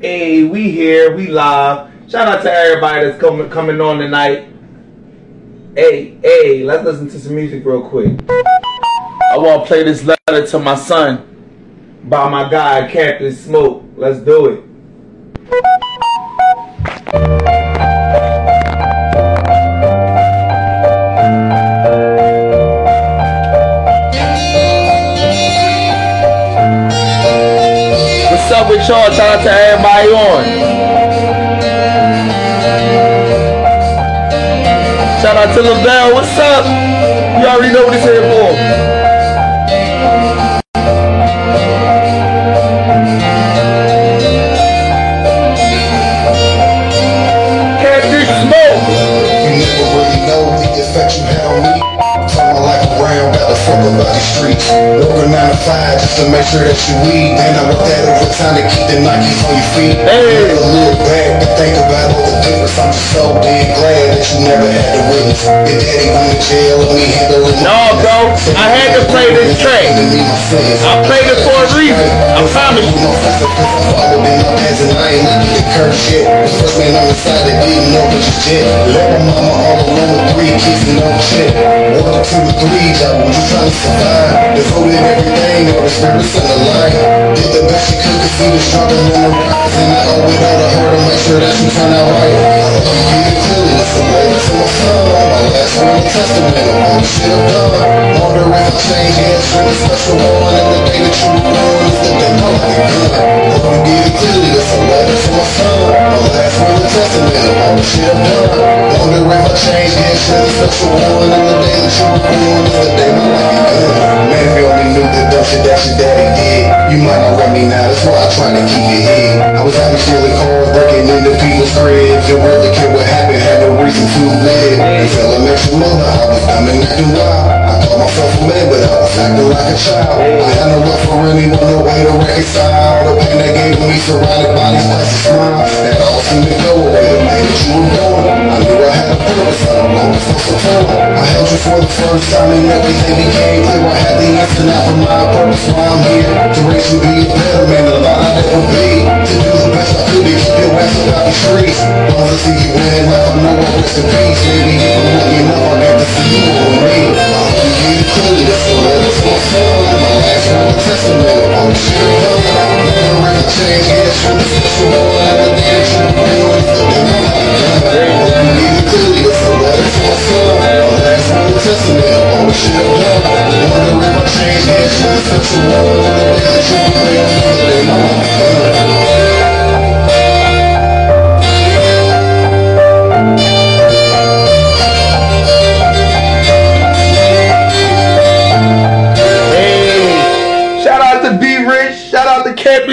Hey, we here, we live. Shout out to everybody that's coming coming on tonight. Hey, hey, let's listen to some music real quick. I want to play this letter to my son by my guy Captain Smoke. Let's do it. Y'all? Shout out to everybody on. Shout out to Lavelle. What's up? You already know what it's here for. Captain Smoke. You never really know the effect you had on me. Turn my life around, got to fuck about the streets. Working 9 to 5 just to make sure that you weed. And I work that overtime to keep the Nikes on your feet. Hey. Never look back and think about all the difference. I'm just so damn glad that you never had to witness. Your daddy went to jail and me handling No, bro. I had to play this track. I played it for a reason. I promise you. First man on the side that didn't know what you did. Let my mama all alone with three kids and no shit. One two three, that was trying to survive. Devoted everything, all the spirits on the line. Did the best you could, cause he was struggling on the rise. And I owe it all to her to make sure that she turned out right. It it's a letter to my son. My last will and testament all the shit I've done. Wonder if I change hands for the special one. And the day that you were born is the day my life began. Hope you get it clearly, it's a letter to my son. My last will and testament all the shit I've done. Wonder if I change hands for the special one. And the day that you were born is the day my life began. Man, if you only knew the dumb shit that your daddy did, you might not run me now. That's why I try to keep your head. I was having stealing cars, breaking into people's cribs. Didn't really care what happened, had no reason to live. I met your mother, I was dumb and acting wild. I called myself a man, but I was acting like a child. I had no love for anyone, no way to reconcile. The pain they gave me, surrounded by these places smile. That all seemed to go away the way that you were born. I knew I had a purpose, I don't know for support. I held you for the first time and everything became clear. I had the answer now for my purpose, why I'm here. To raise you be a better man than I ever be. To I could to keep about the streets. Wanna see you win like I know I rest peace. Maybe if I'm lucky enough, I'll get to see you on me. I hope you get it clearly, that's the letter to my son. My last one, testament all the shit I've done. Never change, yeah, it's from the special one. And day that you were born is the day my life began. Hope you get it clearly, that's the letter to my son. My last one, testament of all the shit I've done. Wonder if I change, yeah, it's from the special one. And that you is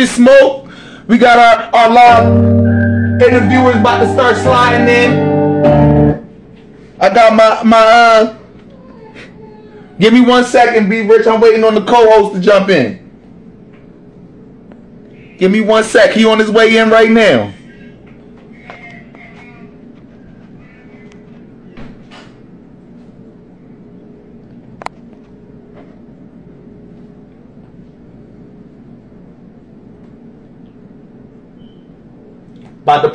Smoke. We got our, our live interviewers about to start sliding in. I got my my uh. Give me one second, B Rich. I'm waiting on the co-host to jump in. Give me one sec. He on his way in right now.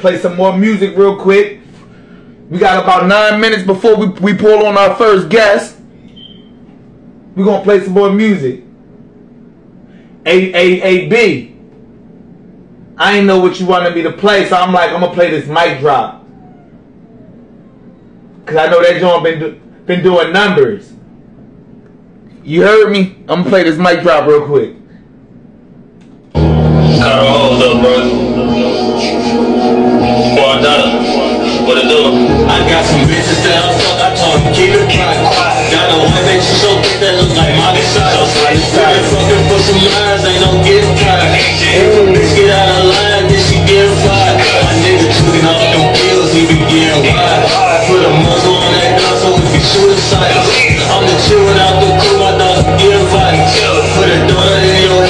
Play some more music real quick. We got about nine minutes before we, we pull on our first guest. We're gonna play some more music. A A A B. I ain't know what you wanted me to play, so I'm like, I'm gonna play this mic drop. Cause I know that John been do, been doing numbers. You heard me? I'm gonna play this mic drop real quick. Carl, hold up, bro. What it do? I got some bitches that I fuck. I told them keep it quiet. Got a one bitch so thick that look like Molly. We been fucking for some lines, ain't no getting caught. If a bitch get out of line, then she get fired. My nigga tweaking off them pills, he be getting wild. Put a muzzle on that gun so we can shoot inside. I'm the chill without the crew, my dogs get fired. Put a donut in your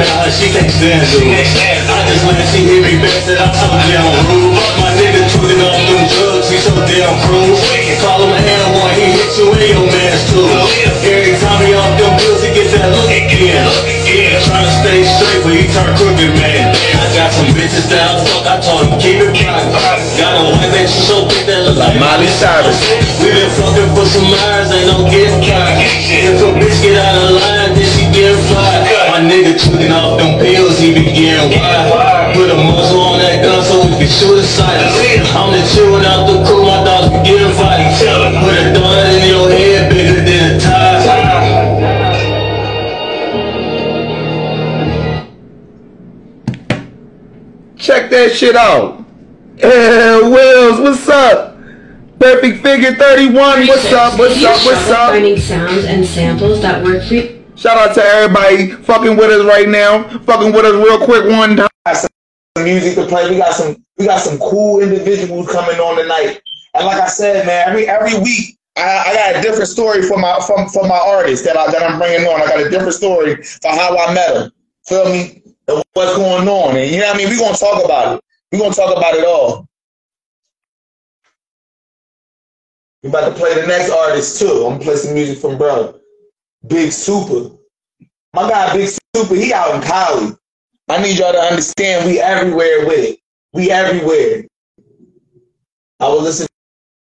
about how she can't stand to. I just let she hit me back, said I'm so damn rude. My nigga tweeting off them drugs, he so damn cruel. Call him an one, he hit you in your man's too. Every time he off them pills, he gets that look again. Trying to stay straight, but he turned crooked, man. I got some bitches that I fuck, I told him keep it private. Got a white man, she so thick that look like Miley Cyrus. We been fucking for some hours, ain't no getting caught. If a bitch get out of line, then get. My off them pills, he be getting wild. Put a muzzle on that gun so we can shoot a sight. I'm the chillin' out the cool, my dogs be getting fighting. Put a donut in your head, bigger than a tie. Check that shit out. Hey, Wills, what's up? Perfect Figure 31, what's up, what's up, what's up? Finding sounds and samples that work for you. Shout out to everybody fucking with us right now. Fucking with us real quick one time. Got some music to play. We got some we got some cool individuals coming on tonight. And like I said, man, every every week I, I got a different story for my from for my artist that I that I'm bringing on. I got a different story for how I met her. Feel me? What's going on? And you know what I mean? We're gonna talk about it. We're gonna talk about it all. We about to play the next artist too. I'm gonna play some music from bro. Big Supa. My guy Big Supa, he out in Cali. I need y'all to understand we everywhere with it. We everywhere. I was listening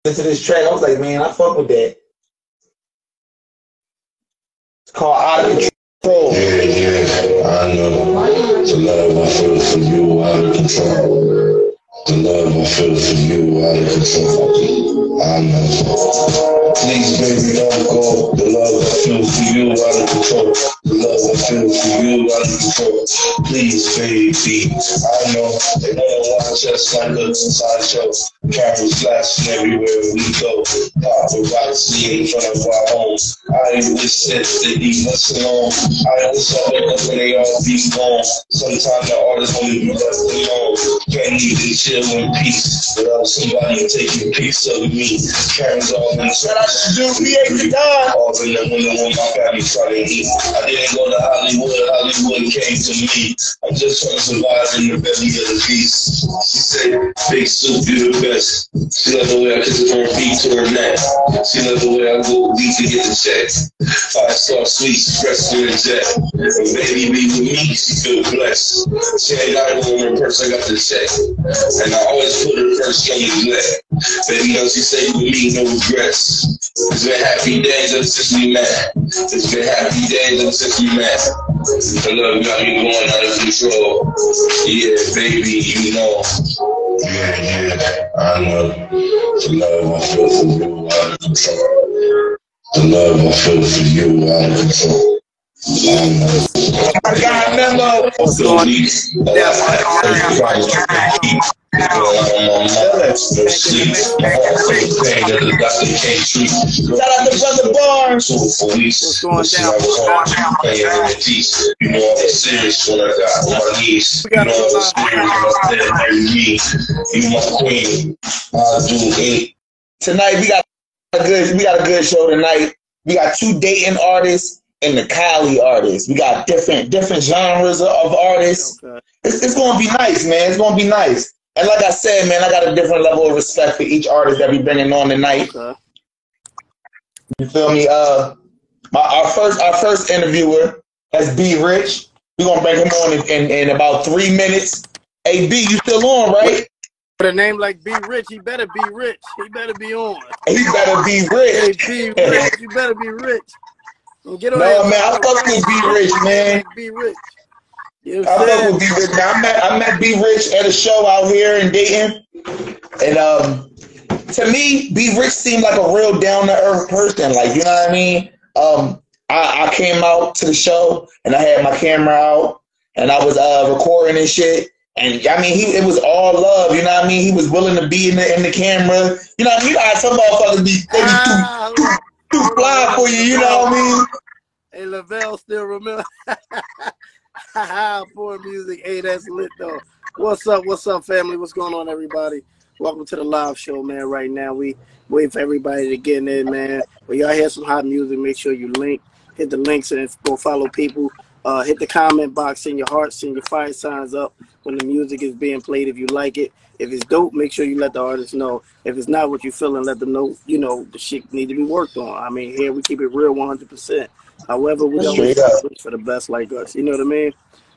to this track. I was like, man, I fuck with that. It's called Out of Control. Yeah, yeah, I know. The love I feel for you out of control. The love I feel for you out of control. I. Please, baby, don't go. The love I feel for you out of control. The love I feel for you out of control. Please, baby, I know they wanna watch us like a sideshow. Cameras flashing everywhere we go. Paparazzi in front of our homes. I wish that they be less alone. I wish I wake up they all be gone. Sometimes the artists only be left alone. Can't even chill in peace without somebody taking a piece of me. Karen's all in the Shout out to Duke V8 God. all in the window when my family trying to eat. I didn't go to Hollywood, Hollywood came to me. I'm just trying to survive in the belly of the beast. She said, Big Soup, you the best. She loved the way I kiss her feet to her neck. She loved the way I go deep to get the check. Five star sweet express to the jet. And baby be with me, she feel blessed. She ain't got it on her purse, I got the check. And I always put her first on the neck. Baby, know she say with me, no regrets. It's been happy days ever since we met. It's been happy days ever since we met. The love got me going out of control. Yeah, baby, you know. Yeah, yeah, I know. The love I feel for you out of control. The love I feel for you out of control. I. I got Melo. What's going on? Shout out to Brother Barnes. What's going down? You know I'm serious when I got on my knees. You know I'm serious when I said marry me. You my queen. I do eight. Tonight we got a good we got a good show tonight. We got two Dayton artists and the Cali artists. We got different different genres of, of artists. Okay. It's, it's gonna be nice, man. It's gonna be nice. And like I said, man, I got a different level of respect for each artist that we bringing on tonight. Okay. You feel me? Uh, my, our first our first interviewer is B Rich. We're gonna bring him on in, in, in about three minutes. Hey B, you still on, right? With a name like B Rich, he better be rich. He better be on. He better be Hey, rich. B Rich, you better be rich. Get on No, man, I fuck with B Rich, man. Like B Rich. You know I fuck with B Rich. Man, I met I met B Rich at a show out here in Dayton, and um, to me, B Rich seemed like a real down to earth person. Like you know what I mean? Um, I, I came out to the show and I had my camera out and I was uh recording and shit. And I mean, he it was all love. You know what I mean? He was willing to be in the in the camera. You know what I mean? You know how some motherfuckers be they be too Ah, too fly for you. You know what I mean? Hey, Lavelle still remember. Poor music. Hey, that's lit though. What's up? What's up, family? What's going on, everybody? Welcome to the live show, man. Right now, we wait for everybody to get in, man. When y'all hear some hot music, make sure you link, hit the links, and go follow people. Uh, hit the comment box, send your heart, send your fire signs up when the music is being played. If you like it, if it's dope, make sure you let the artist know. If it's not what you feeling, let them know. You know the shit need to be worked on. I mean, here we keep it real, one hundred percent. However, we don't for the best like us. You know what I mean?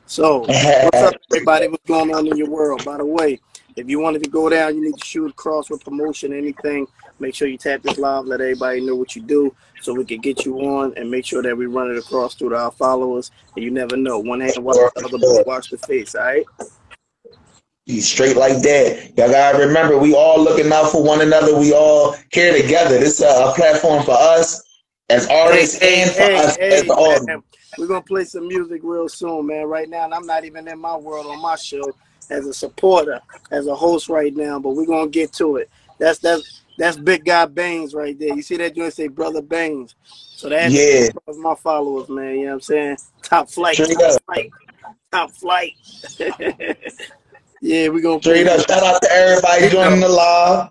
So, what's up, everybody? What's going on in your world? By the way, if you wanted to go down, you need to shoot across with promotion, anything. Make sure you tap this live, let everybody know what you do, so we can get you on and make sure that we run it across through to our followers. And you never know, one hand watch the other, but watch the face. All right? Be straight like that. Y'all gotta remember, we all looking out for one another. We all here together. This is a platform for us as artists and for us as the audience. we're gonna play some music real soon, man. Right now, and I'm not even in my world on my show as a supporter, as a host right now, but we're gonna get to it. That's that's that's big guy Baines right there. You see that joint say brother Baines. So that's Yeah. my followers, man. You know what I'm saying? Top flight, Straight top up. flight, top flight. yeah, we're gonna Straight up. Shout out to everybody joining the live.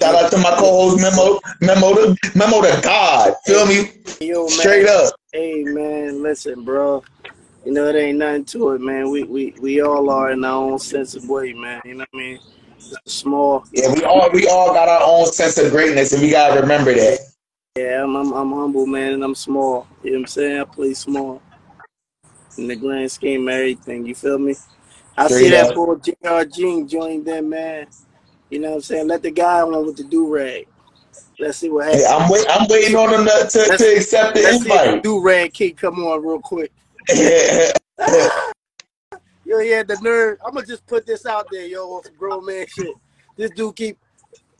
Shout out to my co-host Memo, Memo, to, Memo to God. Feel me? Yo, man. Straight up. Hey man, listen, bro. You know it ain't nothing to it, man. We we we all are in our own sense of way, man. You know what I mean? Small. Yeah, we all we all got our own sense of greatness, and we gotta remember that. Yeah, I'm, I'm I'm humble, man, and I'm small. You know what I'm saying? I play small in the grand scheme of everything. You feel me? I see Straight that up. boy Jr. Gene joined them, man. You know what I'm saying? Let the guy on with the do rag. Let's see what Hey, happens. I'm wait, I'm waiting on him to, to, to accept the Let's see if the invite. do rag kid come on real quick. Yo, yeah, the nerd. I'm gonna just put this out there, yo, some grown man shit. This dude keep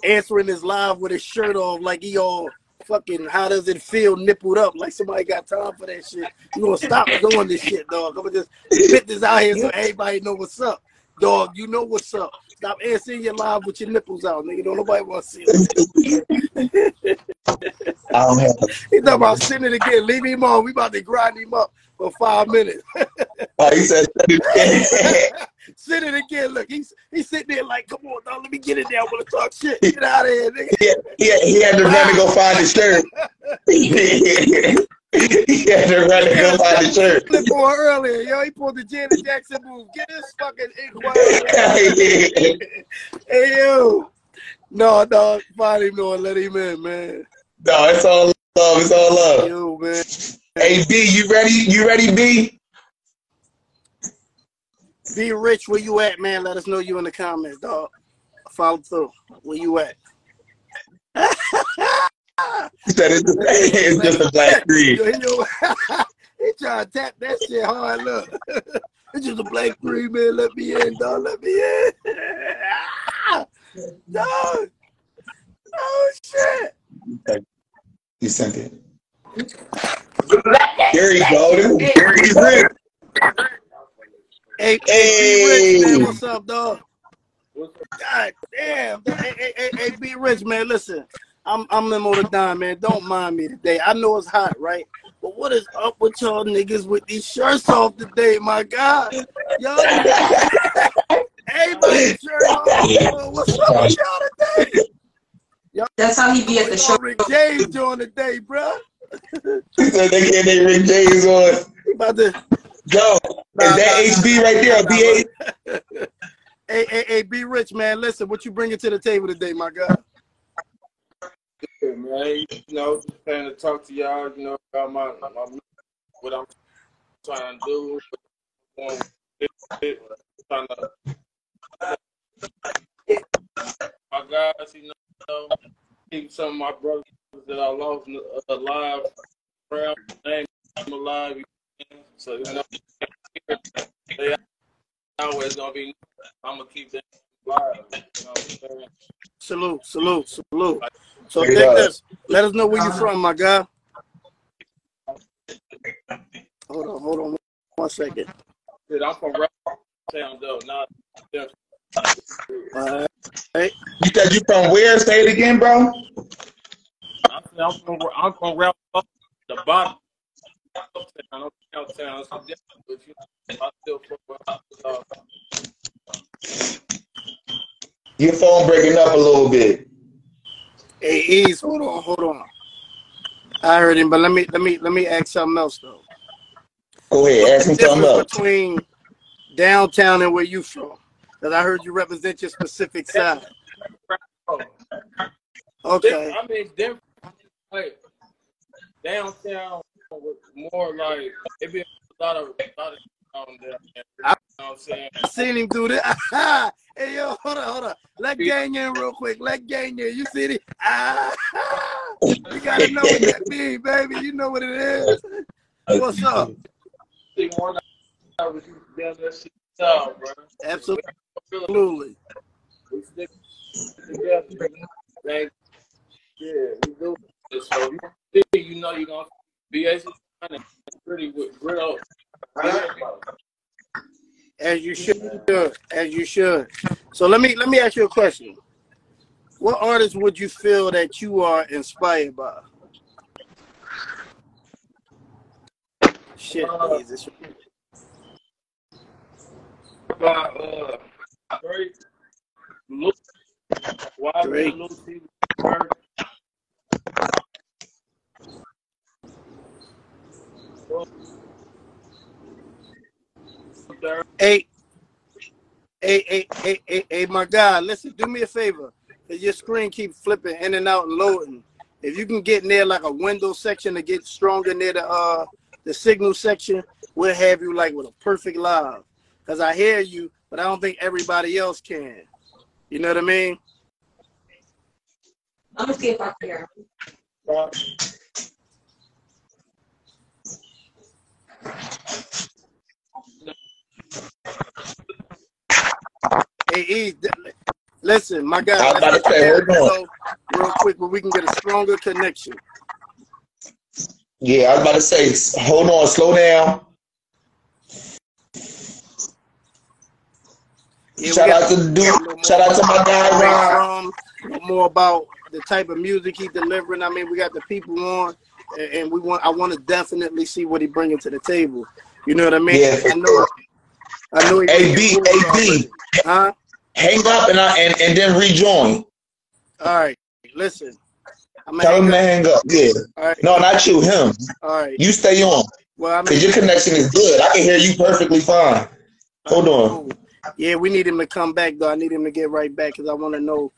answering his live with his shirt off, like he all fucking. How does it feel? Nippled up, like somebody got time for that shit. You gonna stop doing this shit, dog? I'm gonna just put this out here so everybody know what's up, dog. You know what's up. Stop answering your live with your nipples out, nigga. Don't nobody want to see it. I don't have. He talking about sitting it again. Leave him on. We about to grind him up for five minutes. Oh, he said. Sit it again. Look, he's he's sitting there like, come on, dog, let me get in there. I want to talk shit. Get out of here, nigga. he, he, he had to run to go find his shirt. he had to run to go find his shirt. On earlier, yo. He pulled the Janet Jackson move. Get this fucking inquiry. hey, yo. No, dog. Find him, no, and let him in, man. no, it's all love. It's all love. Yo, man. Hey B, you ready? You ready, B? Be rich. Where you at, man? Let us know you in the comments, dog. Follow through. Where you at? He said it's, it's just a black screen. Yo, yo, he trying to tap that shit hard. Look, it's just a black three man. Let me in, dog. Let me in, dog. Oh shit. You sent it. There you go. There he's rich. Hey, Hey. hey, Rich, man, what's up, dog? God damn. Hey, hey, hey, hey, B Rich, man, listen. I'm I'm Memo Da Don, man. Don't mind me today. I know it's hot, right? But what is up with y'all niggas with these shirts off today, my God? Y'all everybody shirt off. What's up with y'all today? That's how he be at the show. Rick James doing today, bro. He said they get their Rick James on. He about to Yo, is that HB right there? B8? Hey, hey, hey, be rich, man. Listen, what you bringing to the table today, my God? Man. You know, just trying to talk to y'all, you know, about my, my what I'm trying to do. what I'm Trying to, my guys, you know, keep some of my brothers that I lost uh, alive, proud, name them alive. So, you know, they always gonna be, I'm gonna keep them alive. You know what I'm saying? Salute, salute, salute. So take up. this. Let us know where you're from, my guy. Hold on, hold on, one second. Shit, I'm from Rock Town though, not All right. You said you from where? Say it again, bro. I'm, I'm from I'm from Ralph the bottom. uptown, I'm downtown, so yeah, but you I still fuck with uh, Your phone breaking up a little bit. Hey, Ease, hold on, hold on. I heard him, but let me let me let me ask something else though. Go ahead, ask me the something difference else. between downtown and where you from? Because I heard you represent your specific side. Okay. I mean, different. Like downtown, was more like it be a lot of a lot of You know what I'm saying? I seen him do that. hey yo, hold on, hold on. Let gang in real quick. Let gang in. You see it? Ah, you gotta know what that means, baby. You know what it is. What's up? I. Absolutely. Yeah, we do. So you, you know you're gonna be able to pretty with real. As you should. As you should. So let me let me ask you a question. What artist would you feel that you are inspired by? Shit, Jesus. By uh, Drake, why Drake. T, Bird, Hey, hey, hey, hey, hey, hey, my guy, listen, do me a favor. Your screen keeps flipping in and out and loading. If you can get near like a window section to get stronger near the uh the signal section, we'll have you like with a perfect live. Cause I hear you, but I don't think everybody else can. You know what I mean? I'm gonna see if I can hear. Hey, E, listen, my guy. I was about to say, hold on. real quick, where we can get a stronger connection. Yeah, I was about to say, hold on, slow down. Yeah, Shout out to dude. Shout out to my guy Ron. from, more about the type of music he delivering. I mean, we got the people on, and, we want. I want to definitely see what he bringing to the table. You know what I mean? Yeah, I know. I know AB, AB. Huh? hang up and I and, and then rejoin. All right. Listen. I'm Tell him gonna hang up. Yeah. Right. No, not you, him. All right. You stay on. Well, Because your connection is good. I can hear you perfectly fine. Hold on. Yeah, we need him to come back though. I need him to get right back because I want to know.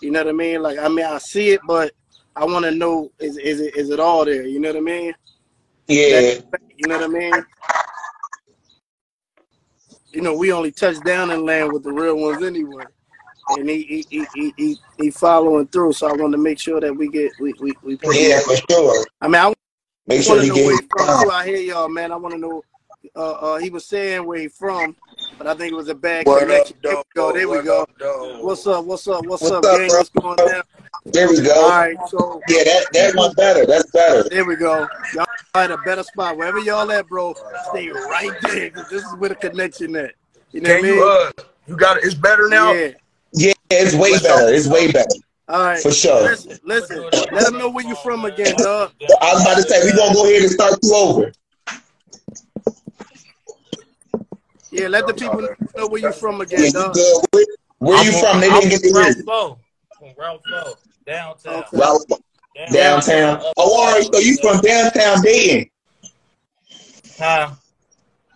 You know what I mean? Like, I mean, I see it, but I want to know is is it is it all there? You know what I mean? Yeah. You know what I mean? You know, we only touch down and land with the real ones anyway. And he he, he, he, he, he following through, so I want to make sure that we get we we, we put Yeah, for sure. I mean, I Make sure want to he know get where from. I hear y'all, man. I want to know. Uh, uh, he was saying where he from, but I think it was a bad What up, connection. There we go. There we go. up. What's up? What's up? What's, What's up, up, gang? What's going down? There we go. right, so Yeah, that, that one better. That's better. there we go. Y'all find a better spot. Wherever y'all at, bro, stay right there. 'cause this is where the connection at. You know Can what I mean? you uh you got it? It's better now? Yeah. Yeah, it's way better. It's way better. All right. For sure. Listen, listen. Let them know where you're from again, dog. I was about to say, we're going to go ahead and start you over. Yeah, let the people know where you're from again, you dog. Where, where you from- from? They I'm didn't get to from hear you. Four. From Ralph Four. Downtown. Okay. Ralph, downtown. Oh, all right. So you from downtown Dayton. Huh?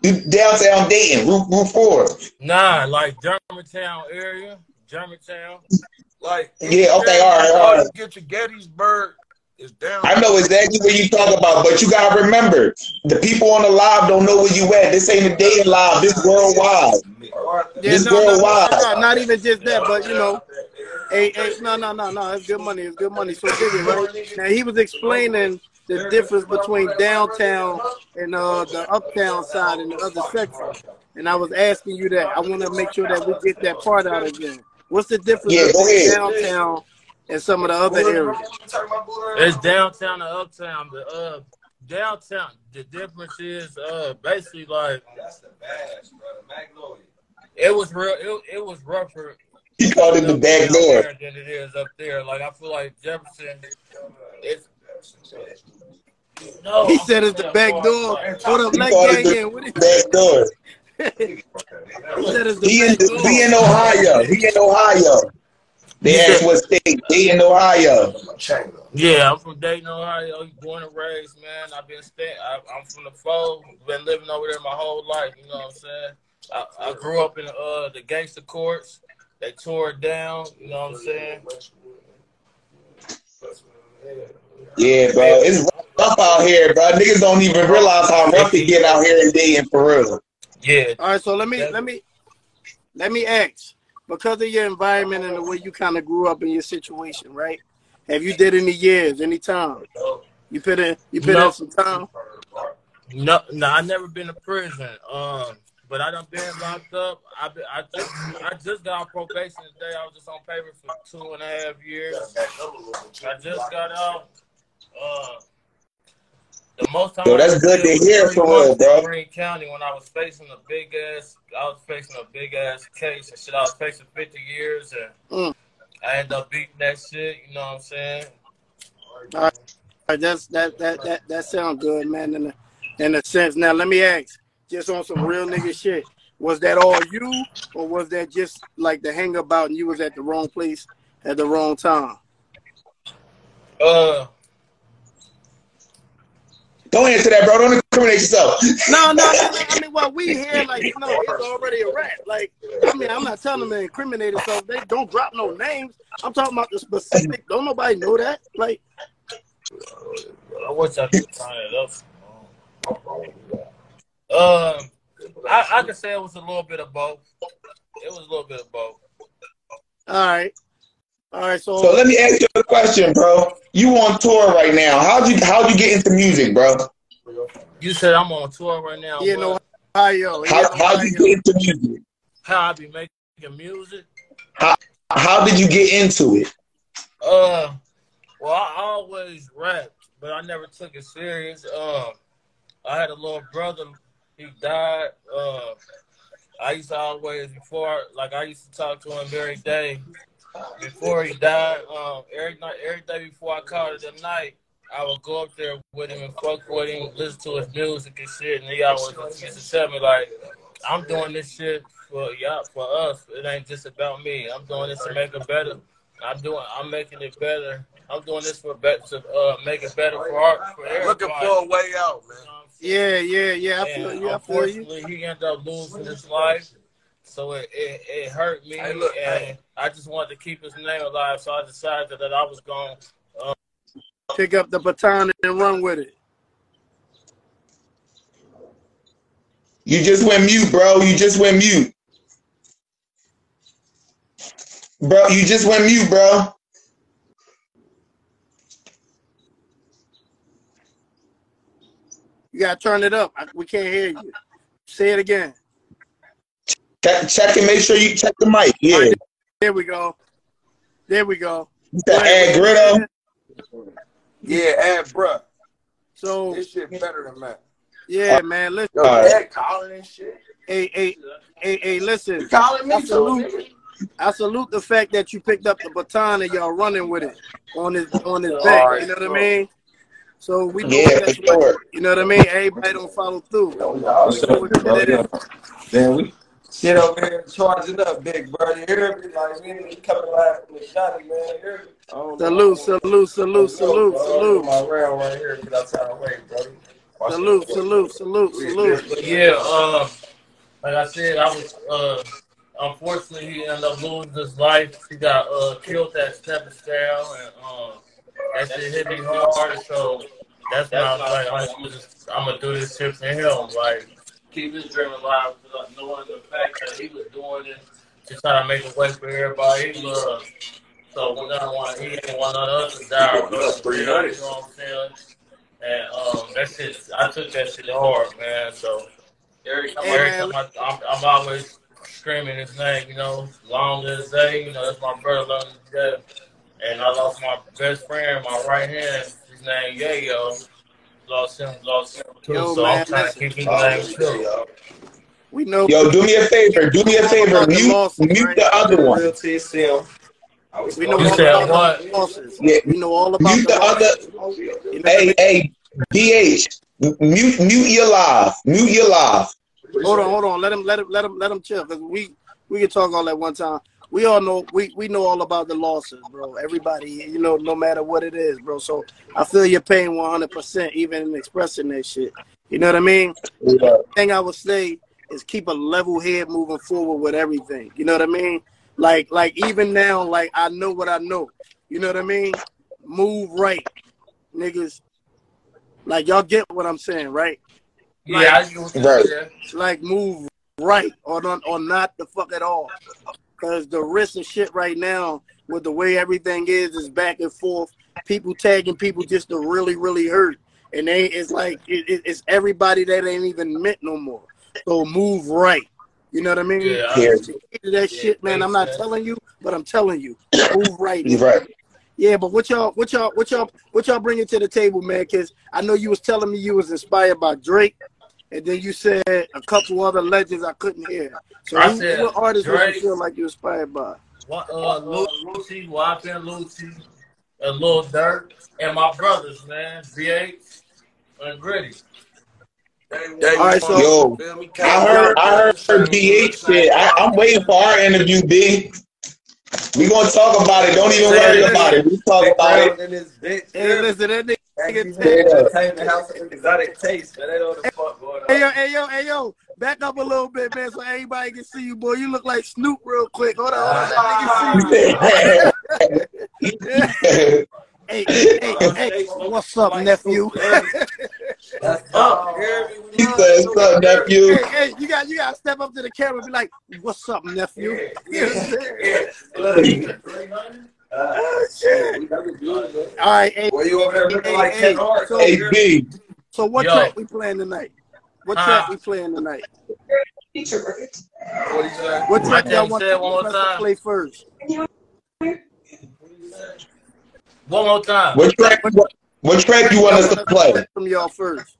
You downtown Dayton, Route, Route 4. Nah, like Germantown area. Germantown. Like Yeah, okay, all right, all right. You get to Gettysburg, it's down. I know exactly what you talk about, but you gotta remember, the people on the live don't know where you at. This ain't a Dayton live. This worldwide. Yeah, This no, worldwide. no, no, not even just that, but you know, hey, hey, no, no, no, no, it's good money, it's good money. So dig it, right? Now he was explaining the difference between downtown and uh the uptown side and the other section, and I was asking you that. I want to make sure that we get that part out again. What's the difference Yeah, between ahead. downtown and some of the other areas? It's downtown and uptown. The uh downtown the difference is uh basically like that's the badge, bro. Magnolia. it was real it, it was rougher He called it the back door. than it is up there. Like I feel like Jefferson it's No, He I'm said it's the back door. but- What up, He Black called Gang? the Gang? What he, back door. he said it's the He in the, he in Ohio. He in Ohio. They You asked what state. He in Ohio. Yeah, I'm from Dayton, Ohio. Born and raised, man. I've been staying. I'm from the foe. Been living over there my whole life. You know what I'm saying? I, I grew up in uh, the gangster courts. They tore it down. You know what I'm saying? Yeah, bro. It's rough out here, bro. Niggas don't even realize how rough it get out here in Dayton for real. Yeah. All right, so let me let me let me ask because of your environment and the way you kind of grew up in your situation, right? Have you did any years, any time? You put in you put No. in some time. No, no, I never been to prison. Um, but I done been locked up. I been, I just I just got on probation today. I was just on paper for two and a half years. I just got out. Uh, the most time Yo, that's ever good to hear from for months real, in bro. Greene County when I was facing a big ass. I was facing a big ass case and shit. I was facing fifty years and Mm. I ended up beating that shit. You know what I'm saying? All right, that's that that that that sounds good, man. In a in a sense. Now let me ask, just on some real nigga shit. Was that all you, or was that just like the hang about and you was at the wrong place at the wrong time? Uh, Don't answer that, bro. Don't incriminate yourself. No, no, no, no. I mean, well, we here, like, you know, it's already a rap. Like, I mean, I'm not telling them to incriminate themselves. They don't drop no names. I'm talking about the specific. Don't nobody know that. Like, I wish I could sign it up. Um, I, I could say it was a little bit of both. It was a little bit of both. all right, all right. So, So let me ask you a question, bro. You on tour right now. How'd you how'd you get into music, bro? You said I'm on tour right now. you but know, Ohio. How yeah, how'd you get into music? how I be making music? How how did you get into it? Uh, well, I always rapped, but I never took it serious. Um, I had a little brother. He died. Uh, I used to always before, like I used to talk to him every day. Before he died, um, every night, every day before I called it a night, I would go up there with him and fuck with him, listen to his music and shit. And he always used to tell me like, "I'm doing this shit for y'all, for us. It ain't just about me. I'm doing this to make it better. I'm doing, I'm making it better. I'm doing this for better to uh, make it better for art for everybody." Looking for a way out, man. You know what I'm saying? Yeah, yeah, yeah. I feel And you. I feel you. unfortunately, he ended up losing his life. So it, it, it hurt me, Hey, look, and hey. I just wanted to keep his name alive. So I decided that I was going. To uh, pick up the baton and run with it. You just went mute, bro. You just went mute. Bro, you just went mute, bro. You gotta turn it up. I, we can't hear you. Say it again. Check, check and make sure you check the mic. Yeah. There we go. There we go. You said add Gritto. Yeah, add bruh. So This shit better than that. yeah, uh, man. Listen, Yo, All right. Calling and shit. hey, hey, hey, hey, listen. You calling me I salute. I salute the fact that you picked up the baton and y'all running with it on his on his back. Alright, You know what sure. I mean? So we know Yeah, that's for what- sure. You know what I mean? Everybody don't follow through. We know what it is. Then we sit over here charging up, big bro. You hear me? Like, we ain't coming live from the Johnny, man. You hear me? I know. Salute, salute, salute, salute, Bro, salute, My round right here because I'm trying to wait, bro. Watch salute, this. salute, salute, salute. But yeah, uh, like I said, I was. Uh, unfortunately, he ended up losing his life. He got uh, killed at Stepping Style, and um, that shit hit me hard. So that's when I was like, I'm gonna, just, I'm gonna do this shit for him. Like keep his dream alive, without knowing the fact that he was doing it to try to make a way for everybody he loved. So we don't want he ain't want none of us to die. Bro. You know what I'm saying? And um, that shit, I took that shit hard, man. So every time, every time I, I'm, I'm always screaming his name, you know, long as day, you know, that's my brother, long as death. And I lost my best friend, my right hand, his name Yayo. Lost him, lost him too. Yo, so man, I'm trying to listen. keep his name too. We know. Yo, do me a favor. Do me a favor. Mute, losses, mute right? the other one. Real TCM. We know all about what? the losses. Yeah. We know all about Mute the the other. Oh, you know what I Hey, mean? hey, BH, mute, mute your live. Mute your live. Hold on, hold on. Let him, let him, let him, let him chill. Cause we we can talk all at one time. We all know we we know all about the losses, bro. Everybody, you know, no matter what it is, bro. So I feel your pain 100, percent even in expressing that shit. You know what I mean? Yeah. Thing I would say is keep a level head moving forward with everything. You know what I mean? Like like even now, like I know what I know. You know what I mean? Move right, niggas. Like y'all get what I'm saying, right? Yeah, I get what you're Right. saying. like move right or not or not the fuck at all. Cause the risk of shit right now with the way everything is is back and forth. People tagging people just to really, really hurt. And they it's like it, it- it's everybody that ain't even meant no more. So move right. You know what I mean? Yeah, I- Here. To get that shit, man. I'm not telling you, but I'm telling you, move right. You're right. Yeah, but what y'all, what y'all, what y'all, what y'all bringing to the table, man? Because I know you was telling me you was inspired by Drake, and then you said a couple other legends I couldn't hear. So I who, said what artists would you feel like you're inspired by? What, uh, Lu- Lucy, Wappin, Lucy, and Lil Durk, and my brothers, man, BH and Gritty. All right, so Yo, Feel me? I heard, I heard BH shit. I, I'm waiting for our interview, B. We gonna talk about it. Don't even worry about it. We talk about it. In this bitch. hey, listen, that nigga. Entertainment house exotic taste, man. They know what the fuck going Hey yo, hey yo, hey yo, back up a little bit, man, so everybody can see you, boy. You look like Snoop real quick. Hold on, hold on, let niggas see ah. you. Hey, hey, hey, what's up, nephew? That's up. Hear he said, "What's up, nephew?" Hey, hey, you got you got to step up to the camera and be like, "What's up, nephew?" You know what I'm saying? Oh, shit. All right, hey, Were you over there looking Hey, like hey, so- Hey, B. so what Yo. track we playing tonight? What Huh? track we playing tonight? What you say? What track I y'all want said one more us to play first? One more time. What track? What, what track you want us to play? from y'all first?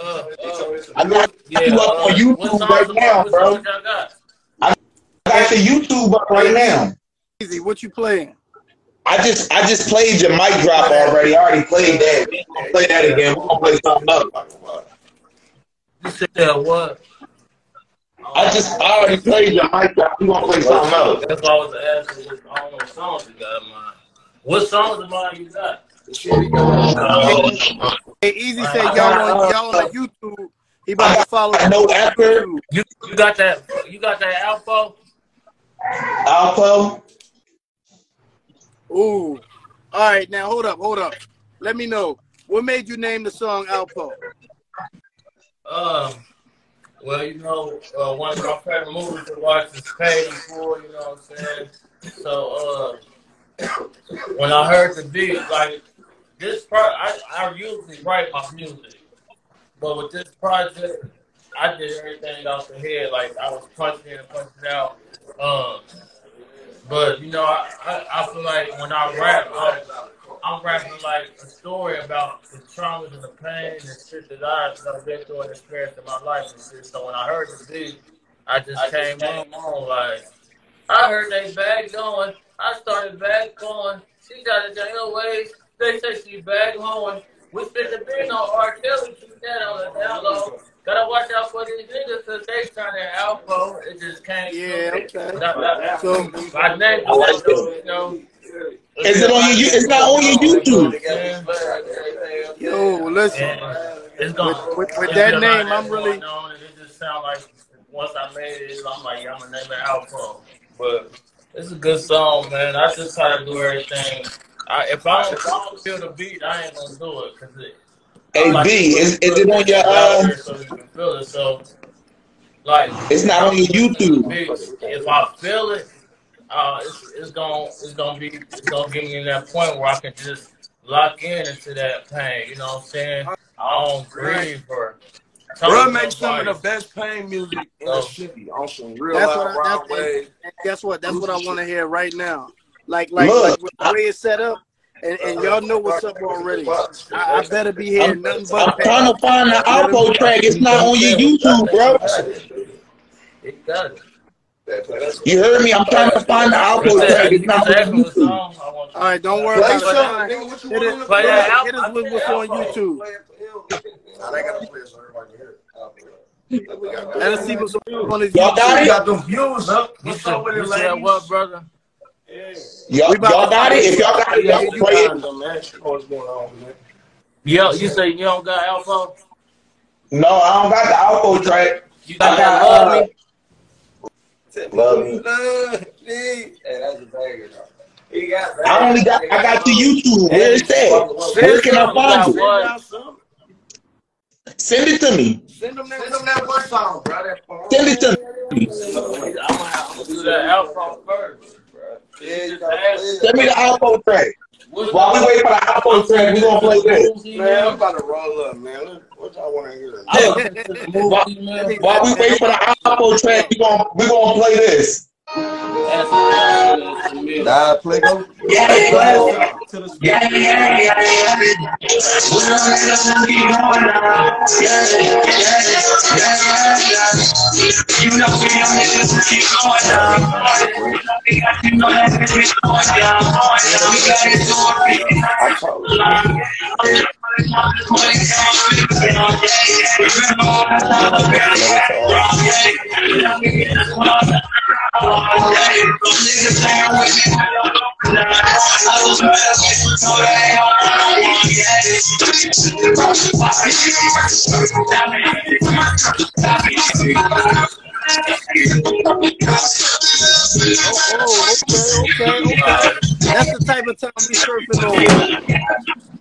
Uh, uh, I got yeah, you up uh, on YouTube right now, what bro. songs y'all? I got your YouTube up right now. Easy, what you playing? I just I just played your mic drop already. I already played that. We ain't gonna play that again. We're gonna play something else. You said what? I just I already played your mic drop. We gonna play something else. That's why I was asking. What, I don't know what songs you got in mind. What songs of mine you got? Hey, Easy said y'all on y'all on YouTube. He about to follow I know after you you got that you got that Alpha? Alpo. Ooh. All right, now hold up, hold up. Let me know. What made you name the song Alpo? Um, well, you know, uh, one of my favorite movies to watch is Paid in Full. You know what I'm saying? So, uh, when I heard the beat, like this part, I, I usually write my music, but with this project, I did everything off the head. Like I was punching in and punching out. Um, but you know, I, I, I feel like when I rap, I'm, I'm rapping like a story about the traumas and the pain and shit that I- I've been through and experienced in my life and shit. So when I heard the beat, I just came on like, I heard they back going. I started back going. She got a jangle ways. They say she back home. We spit the beat on R. Kelly. Keep that on the down low. Gotta watch out for these niggas because they trying to outflow. It just came. Yeah, okay. That- that- So my name I like is though, you know. Is it on your? It's not on your YouTube. yo, listen. And it's gonna, With- with- with it's that been a lot name, I'm really- going on, and it just sound like once I made it, I'm like, yeah, I'm gonna name it Outflow. But it's a good song, man. I just try to do everything. I, if I don't, if I don't feel the beat, I ain't gonna do it because it. Hey like B, is, is it on your? out Uh, so you can feel it. So, like, it's not on your YouTube. beats, if I feel it, uh, it's, it's gonna it's gonna be it's gonna get me in that point where I can just lock in into that pain. You know what I'm saying? I don't grieve or. Bro, make some of the best pain music in the city on some real That's loud what I- that's- wave. Guess what? That's what I want to hear right now. Like, like, Look, like with the way it's set up, and, and y'all know what's up already. I, I better be hearing I'm, nothing but I'm trying to find the Alpo track. It's not on your YouTube, bro. It does. You heard me? I'm trying to find the outro track. It's not on YouTube. All right, don't worry Play about something, it. nigga. What you Hit want it, Play hit that it, album. hit us with what's on YouTube. Nah, they gotta play it so everybody can hear it. Let us see what's on his Y'all got YouTube. it? got them views up. What's up with it, you ladies? what, brother? Y'all, y'all got it? If y'all got it, y'all can play it. What's going on, man? Yo, you say you don't got alpha? No, I don't got the outro track. You got got love uh, me? Love Me. Love me. Hey, that's a banger, though. He got I only got I got the YouTube. Where is that? Where can I find it? What? Send it to me. Send them that, send them that one song, bro. That phone. Send it to me. I'm gonna do that alpha first. Yeah, you Just gotta ask- play it. Send me the outro track. While we wait for the outro track, we gonna play this. Man, I'm about to roll up, man. What y'all want to hear? I'm gonna send the movie email. While we wait for the outro track, we gonna we gonna play this. The. Nah, play go. Yeah, yeah. You know we need to keep going down. You know that we going down. We got it Oh, okay, okay, okay. That's the type of time we surfing on.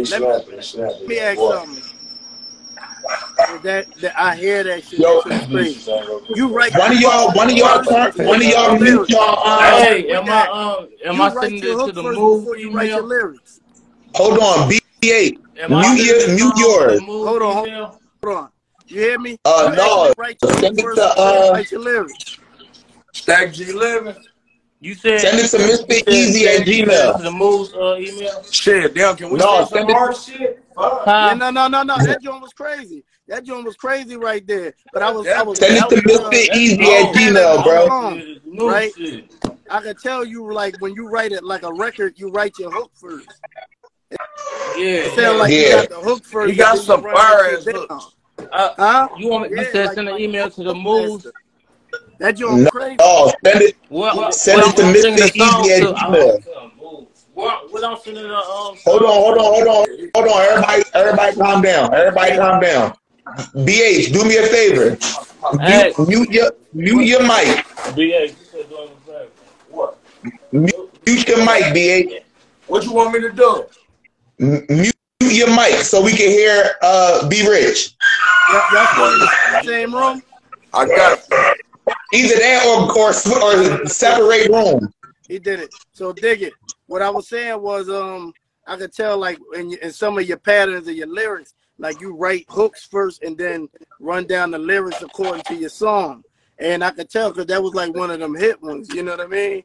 Let slapping, he slapping. Let me ask What? something. That, that I hear that shit. Yo. That shit's crazy. You right. One of y'all, one of y'all, turn, one of y'all mute y'all. Uh, Hey, am I um am You I write sending your this to hook the first move before you write your email? lyrics. hold on, B8. Am I Mute sending your, this mute song to yours. the move Hold on, email? Hold on. You hear me? Uh, no. actually Send it to, before uh, write your lyrics. Stack G Living. You said Send it to Mr. Easy at Gmail. the moves uh, email. Shit, damn, can we No, say some send it- hard shit? Fuck. Yeah, no, no, no, no. That joint was crazy. That joint was crazy right there. But I was, I was, Send it I to was, uh, Mr. Easy Oh, at Gmail, bro. Shit, Right? I could tell you like when you write it like a record, you write your hook first. Yeah. It sound like you Yeah. got the hook first. He got some you fire shit ass down. Uh, Huh? you want me? You Yeah, said like- send an like email to the Hook moves. master. That joint No, crazy. oh, send it. What? Send what it to I'm Mr. singing Easy at to- I'm- Gmail. What? What I'm sending the um. Hold on, hold on, hold on, hold on. Everybody, everybody, calm down. Everybody, calm down. BH, do me a favor. Hey. Mute, mute your, mute your mic. BA, you said doing the back. What? Mute your mic, BH. What you want me to do? M- Mute your mic so we can hear uh B Rich. Y'all, y'all still in the same room? I got it. Either that or or, or separate room. He did it. So dig it. What I was saying was, um, I could tell like in, in some of your patterns of your lyrics, like you write hooks first and then run down the lyrics according to your song. And I could tell because that was like one of them hit ones. You know what I mean?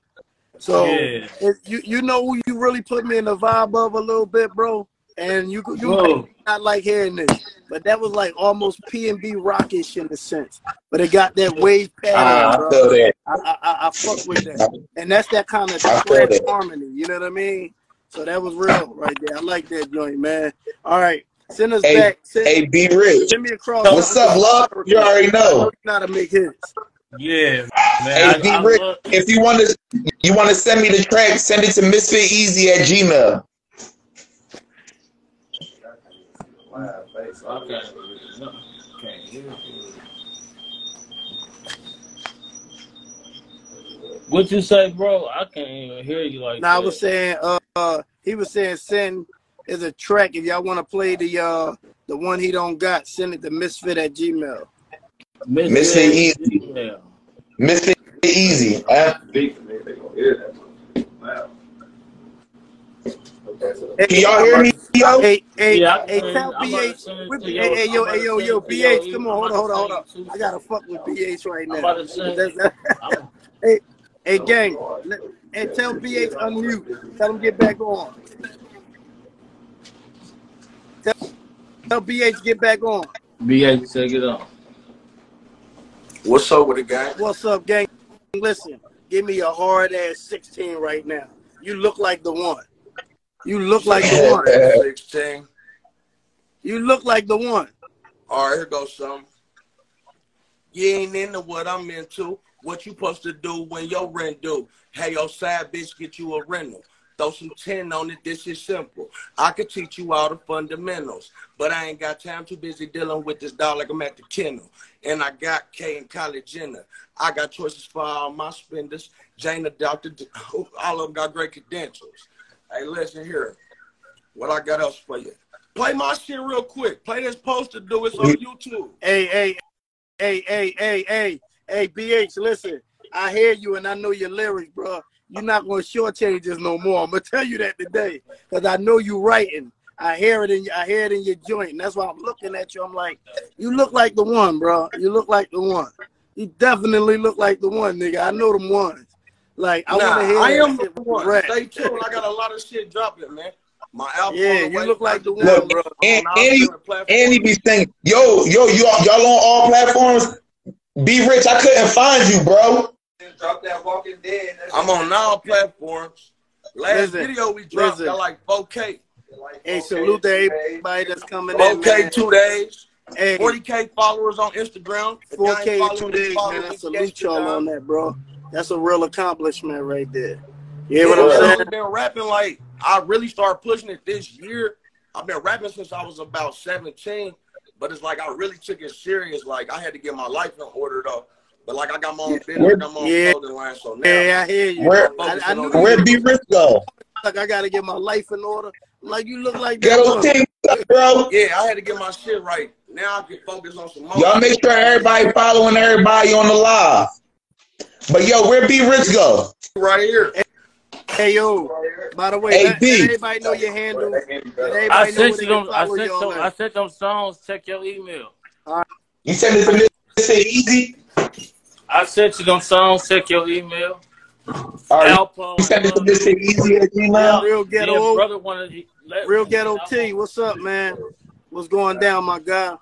So Yeah. it, you you know who you really put me in the vibe of a little bit, bro. And you you Whoa. might not like hearing this, but that was like almost P and B rockish in a sense, but it got that wave pattern, Ah, I feel that. I, I I I fuck with that, and that's that kind of I feel trance that. harmony. You know what I mean? So that was real right there. I like that joint, man. All right, send us Hey, back. Send, hey, be rich. send me across. What's up, love? You already I know know. you know how to make hits. Yeah, man. be I, I rich. love, If you want to, you want to send me the track, send it to misfiteasy at Gmail. Okay. No, can't hear you. What you say, bro? I can't even hear you like Now I was saying, uh, uh, he was saying send is a track. If y'all want to play the uh the one he don't got, send it to misfit at gmail. Misfit Easy. Yeah. Misfit Easy. Huh? Can y'all hear me, yo? Hey, hey, Yeah, hey, tell I'm about to BH. with- to Hey, your. hey, I'm yo, hey, yo, yo, it to your. BH. Come on, hold on, hold on, hold on. I gotta fuck with BH right now. about to send. That's- that's- I'm, hey, hey, gang. Let, hey, tell BH unmute. Tell him get back on. Tell, tell BH get back on. BH, take it on. What's up with it, gang? What's up, gang? Listen, give me a hard ass 16 right now. You look like the one. You look like the one. 16. You look like the one. All right, here goes some. You ain't into what I'm into. What you supposed to do when your rent due? Hey, your side bitch get you a rental. Throw some 10 on it. This is simple. I could teach you all the fundamentals, but I ain't got time. Too busy dealing with this dog like I'm at the kennel. And I got K and Kylie Jenner. I got choices for all my spenders. Jane, Jana, Dr. All of them got great credentials. Hey, listen here. What I got else for you? Play my shit real quick. Play this poster, do it's on YouTube. Hey, hey, hey, hey, hey, hey, hey, BH, listen. I hear you and I know your lyrics, bro. You're not gonna shortchange this no more. I'm gonna tell you that today. Cause I know you writing. I hear it in I hear it in your joint. And that's why I'm looking at you. I'm like, you look like the one, bro. You look like the one. You definitely look like the one, nigga. I know them ones. Like I nah, wanna hear I that am the one. rap. Stay tuned. I got a lot of shit dropping, man. My album. Yeah, you way. look like the Dr. one, Look, bro. and, and, he, and he be saying, yo, yo, you all, y'all on all platforms? Be rich. I couldn't find you, bro. Drop that Walking Dead. I'm on all platforms. Last Listen, video we dropped listen. got like 4K. Hey, salute to everybody that's coming in, 4K two days. Hey, 40K followers on Instagram. If y'all ain't 4K in two days, man. I salute y'all on that, bro. That's a real accomplishment right there. You Yeah, hear what I'm saying? I've saying? been rapping like I really started pushing it this year. I've been rapping since I was about 17, but it's like I really took it serious. Like I had to get my life in order though. But like I got my own business, I got my own Yeah. clothing line, so now Yeah, I hear you. Where- I, I knew Where'd you B Rich go? like I gotta get my life in order. Like you look like that Ghetto one. team, bro. yeah, I had to get my shit right. Now I can focus on some more. Y'all make sure everybody following everybody on the live. But yo, where B Rich go? right here. Hey yo, by the way, Hey, let, let everybody know your handle. Let I know sent you them. I sent y'all them. I sent them songs. Check your email. You send it to Misfit Easy? I sent you them songs. Check your email. All right. Alpo. You send it to Misfit Easy at Gmail? Real ghetto, brother wanted. let- real ghetto T. What's up, man? What's going down, my guy?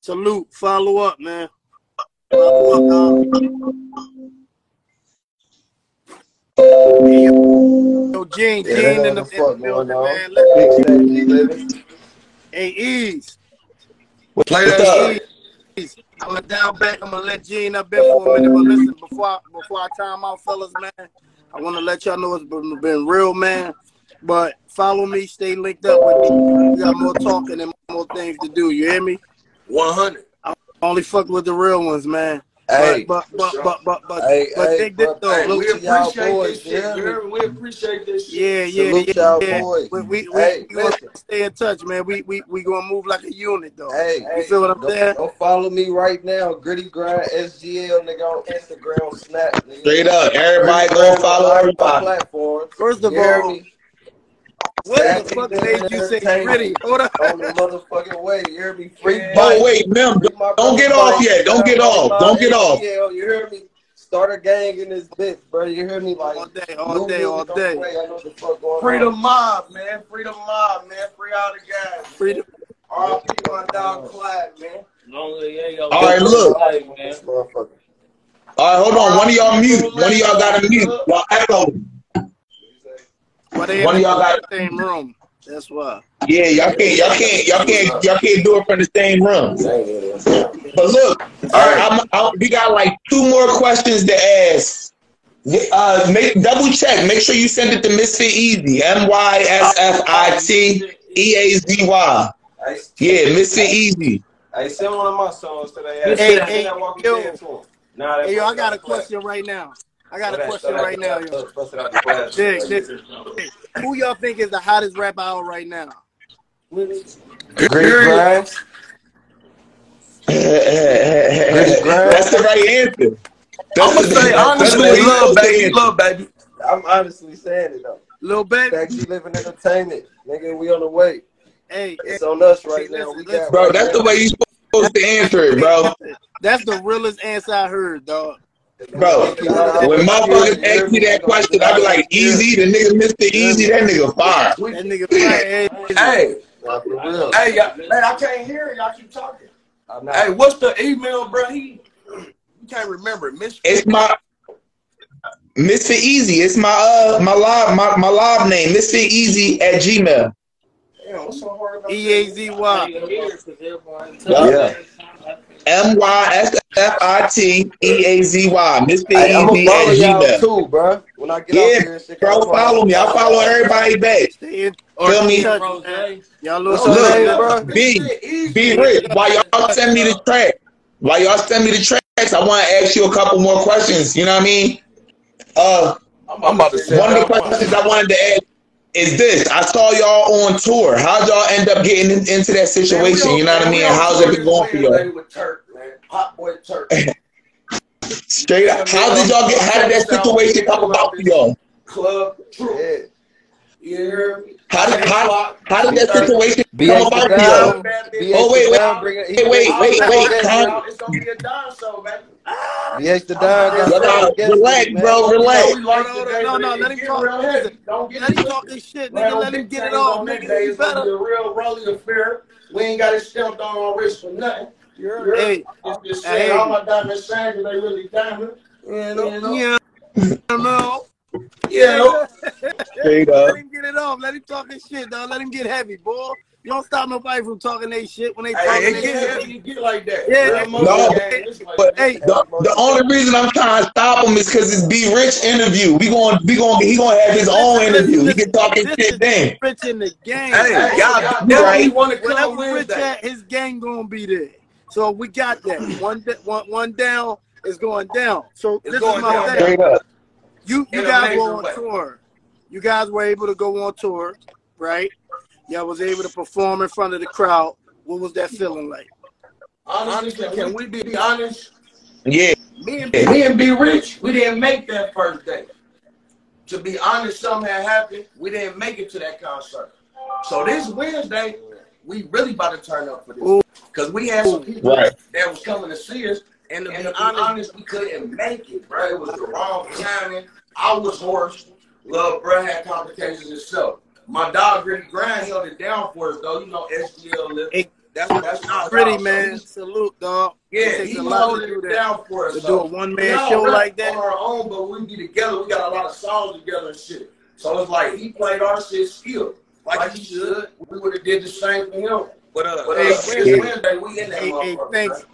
Salute. Follow up, man. Yo, yo, Gene, Yeah, Gene in the, the in the fuck building, man. Let, Big Snake G living. hey, Ease. Play What's that up? Ease. I'm gonna down back. I'm gonna let Gene up there for a minute. But listen, before I, before I time out, fellas, man, I want to let y'all know it's been, been real, man. But follow me, stay linked up with me. We got more talking and more things to do. You hear me? 100. Only fuck with the real ones, man. Hey, but but but but but but, hey, but hey, dig this bro, though. Hey, we salute to y'all appreciate boys. this You shit. hear You heard? We appreciate this shit. Yeah, yeah, Salute yeah, y'all yeah. boys. We we, we, Hey, we gonna stay in touch, man. We we we gonna move like a unit though. Hey, You feel what I'm don't, saying? don't follow me right now. Gritty Grind SGL nigga on Instagram, Snap. Nigga. Straight up. Everybody Gritty go follow on all everybody. platforms. First of You hear all, me? what the fuck made you say Entertainment gritty? Hold on. on the motherfucking way. You hear me? Free Yeah. Oh, wait, Mem, Free my don't get off yet. Don't get off. Don't get off. SGL. You hear me? Start a gang in this bitch, bro. You hear me? Like All day, all day, all music on the day. way. I know the fuck going Free the on. mob, man. Free the mob, man. Free all the guys. Freedom. R.I.P. my dog Clyde, man. Long as yeah, yo, All right, look. life, man. All right, hold on. One of y'all mute. One of y'all got to mute. Y'all echo. But they One of y'all got. the same room. That's why. Yeah, y'all can't. Y'all can't. Y'all can't. Y'all can't do it from the same room. But look, all right, I'm, I'm, we got like two more questions to ask. Uh, make double check. Make sure you send it to Misfit Easy. M Y S F I T E A Z Y. Yeah, Misfit Easy. I send one of my songs today. Hey, Hey, hey, that Walking yo. Dead to 'em. Nah, that Hey, yo, I bust got a out the class. question right now. I got a question right now. Dick, Dick, who y'all think is the hottest rapper out right now? Gritty Grind. That's the right answer. That's I'm gonna the- say honestly, the love baby, answer. love baby. I'm honestly saying it though. Lil Baby. Actually living entertainment, nigga. We on the way. Hey, It's hey, on us right hey, now. listen, We listen. got Bro, right that's the way you supposed to answer it, bro. That's the realest answer I heard, dog. Bro, when motherfuckers ask me that question, I be like, easy, the nigga Mr. Easy, that nigga fire. That nigga fire. Hey, Hey, Nah, for real. hey, y'all, man, I can't hear it. Y'all keep talking. Hey, what's the email, bro? He, you can't remember it. Miss It's my Misfit Easy. It's my uh my live my, my live name, Mr. Easy at Gmail. Damn, what's so hard about E A Z Y. Yeah. M Y S F I T E A Z Y. Misfit Hey, I'm Easy at Gmail. too, bro. When I get Yeah, out here and shit, Bro, follow me. I follow everybody back. Feel me? Y'all little What's your name, Look, bro? B, be rich. While y'all send me the track, while y'all send me the tracks, I want to ask you a couple more questions. You know what I mean? Uh, I'm about to say one of the questions I wanted to ask is this: I saw y'all on tour. How'd y'all end up getting in, into that situation? You know what I mean? How's it been going for y'all? With Turk, man. Hot boy Turk. Straight up, how did y'all get? How did that situation come about for y'all? Club True. Yeah. You hear me? How did how, how did that situation come about the for y'all? down. Oh, wait, the wait, down. Bring it. wait, wait, wait, wait, It's gonna be a dime show, baby. BH the down. got Y'all gotta special guests relax, me, bro. Relax. We like Hold no, no, let him talk. Don't Let him talk his shit, nigga. Let him get it things off, on that nigga. It's better. a real rolling affair. We ain't got it stamped on our wrist for nothing. You heard me? Hey, I'm just hey. all my diamonds shine 'cause they really diamond. You know? You know? Yeah, no. Yeah, no. Straight up. Let him get it off. Let him talk his shit, dog. Let him get heavy, boy. You don't stop nobody from talking their shit when they Hey, talking it their get heavy, it get like that. Yeah. No, game, like But. Hey, the, the only reason I'm trying to stop him is because it's B Rich interview. We going we going he gonna have his own interview. He can talk his shit is then. Rich in the game. Hey, Hey, y'all you definitely right. want to Whenever Rich Wednesday. at, his gang gonna be there. So we got that. One, da- one, one down is going down. So It's this going is my down. thing. Straight up. You you In guys were on way. tour. You guys were able to go on tour, right? Y'all was able to perform in front of the crowd. What was that feeling like? Honestly, can we be honest? Yeah. Me and me and B Rich, we didn't make that first day. To be honest, something had happened. We didn't make it to that concert. So this Wednesday, we really about to turn up for this. Because we had some people Right. that was coming to see us. And to be honest, we couldn't make it, bro. It was the wrong timing. I was hoarse. Love, bro, had complications himself. My dog, Gritty Grind, held it down for us, though. You know, SGL lived. That's that's not Pretty man, salute, dog. yeah, it he a held it that. down for us. To so do a one man show rap like that. on our own, but we be together. We got a lot of songs together and shit. So it's like he played our shit still, like, he should. We would have did the same for him. But uh, but, uh Hey, Wednesday, hey. Wednesday, we in that Hey, hey, motherfucker. thanks. man.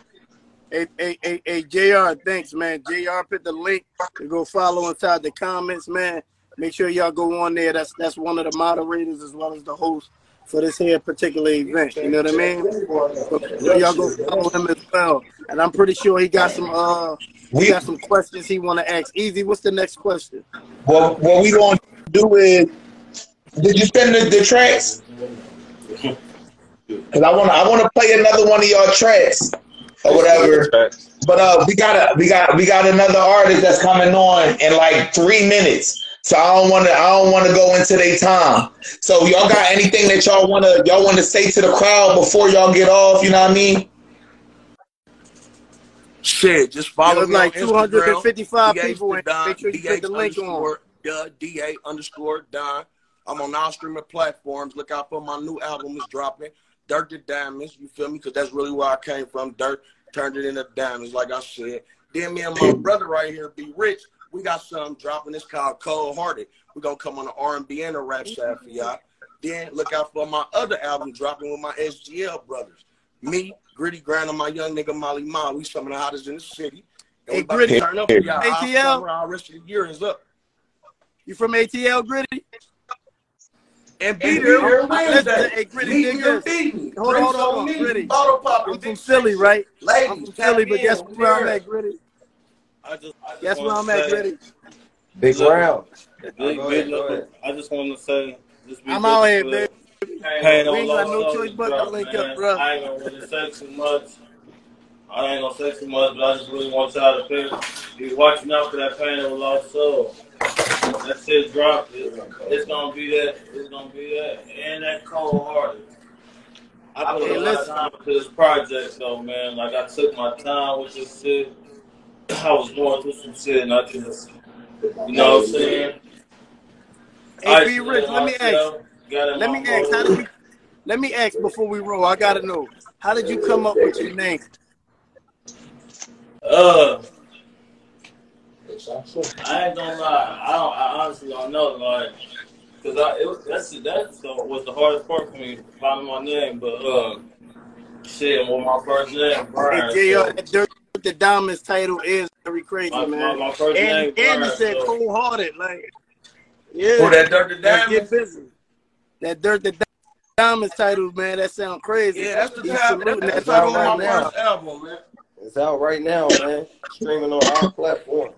Hey, hey, hey, hey, JR, thanks, man. JR put the link to go follow inside the comments, man. Make sure y'all go on there. That's that's one of the moderators as well as the host for this here particular event. You know what I mean? So y'all go follow him as well. And I'm pretty sure he got some uh We got some questions he wanna ask. Easy, what's the next question? what what we gonna do is did you send the, the tracks? Cause I wanna I wanna play another one of y'all tracks or whatever. But uh, we got a we got we got another artist that's coming on in like three minutes. So I don't want to I don't want to go into their time. So y'all got anything that y'all want to y'all want to say to the crowd before y'all get off? You know what I mean? Shit, just There follow was me like Instagram. 255 DH people the. Don, Make sure you put the link on. underscore the DA underscore Don. I'm on all streaming platforms. Look out for my new album is dropping. Dirt to Diamonds. You feel me? Because that's really where I came from. Dirt turned it into diamonds, like I said. Then me and my brother right here, B Rich, we got something dropping. It's called Cold Hearted. We're gonna come on the R&B and the rap side for y'all. Then look out for my other album dropping with my SGL brothers. Me, Gritty Grind, and my young nigga Molly Ma. We some of the hottest in the city. And Hey, Gritty, turn up for y'all. ATL? summer, our rest of the year is up. You from ATL, Gritty? And be And there be there Wednesday. Wednesday. Hey, Gritty, Meet dig me this. Hold on, hold on, on hold on, me. Gritty. Bottle popping. I'm from Philly, right? I'm Ladies, from Philly, but guess We where I'm at, Gritty? I just, I just Guess where I'm at, Gritty? Big round. Big, Go big ahead, go look, ahead. I just want to say, I'm out here, baby. Pain We ain't got no choice but to link up, bro. I ain't gonna really say too much. I ain't gonna say too much, but I just really want y'all to be watching out for that pain of a lost soul. That shit dropped. It, it's gonna be that. It's gonna be that. And that cold hearted. I put a lot of time into this project, though, man. Like I took my time with this shit. I was going through some shit, and I just, you know what I'm saying? Hey, B Rich, let me ask. Let me ask. How did you? Let me ask before we roll. I gotta know. How did you come up with your name? Uh, I ain't gonna lie. I don't. I honestly don't know, like, cause I it, was- that's that's the, was the hardest part for me finding my name. But uh, shit, well, my first name Brian. Hey, so that Dirt the Diamonds title is very crazy, my, my, man. my first And name and he Brian. said So cold hearted, like yeah. Who that Dirt to Let's Diamonds? get busy. That Dirt the Diamonds title, man, that sounds crazy. Yeah, that's the He's time. saluting That's that the out title title of right my now. first album, man. It's out right now, man. Streaming on all platforms.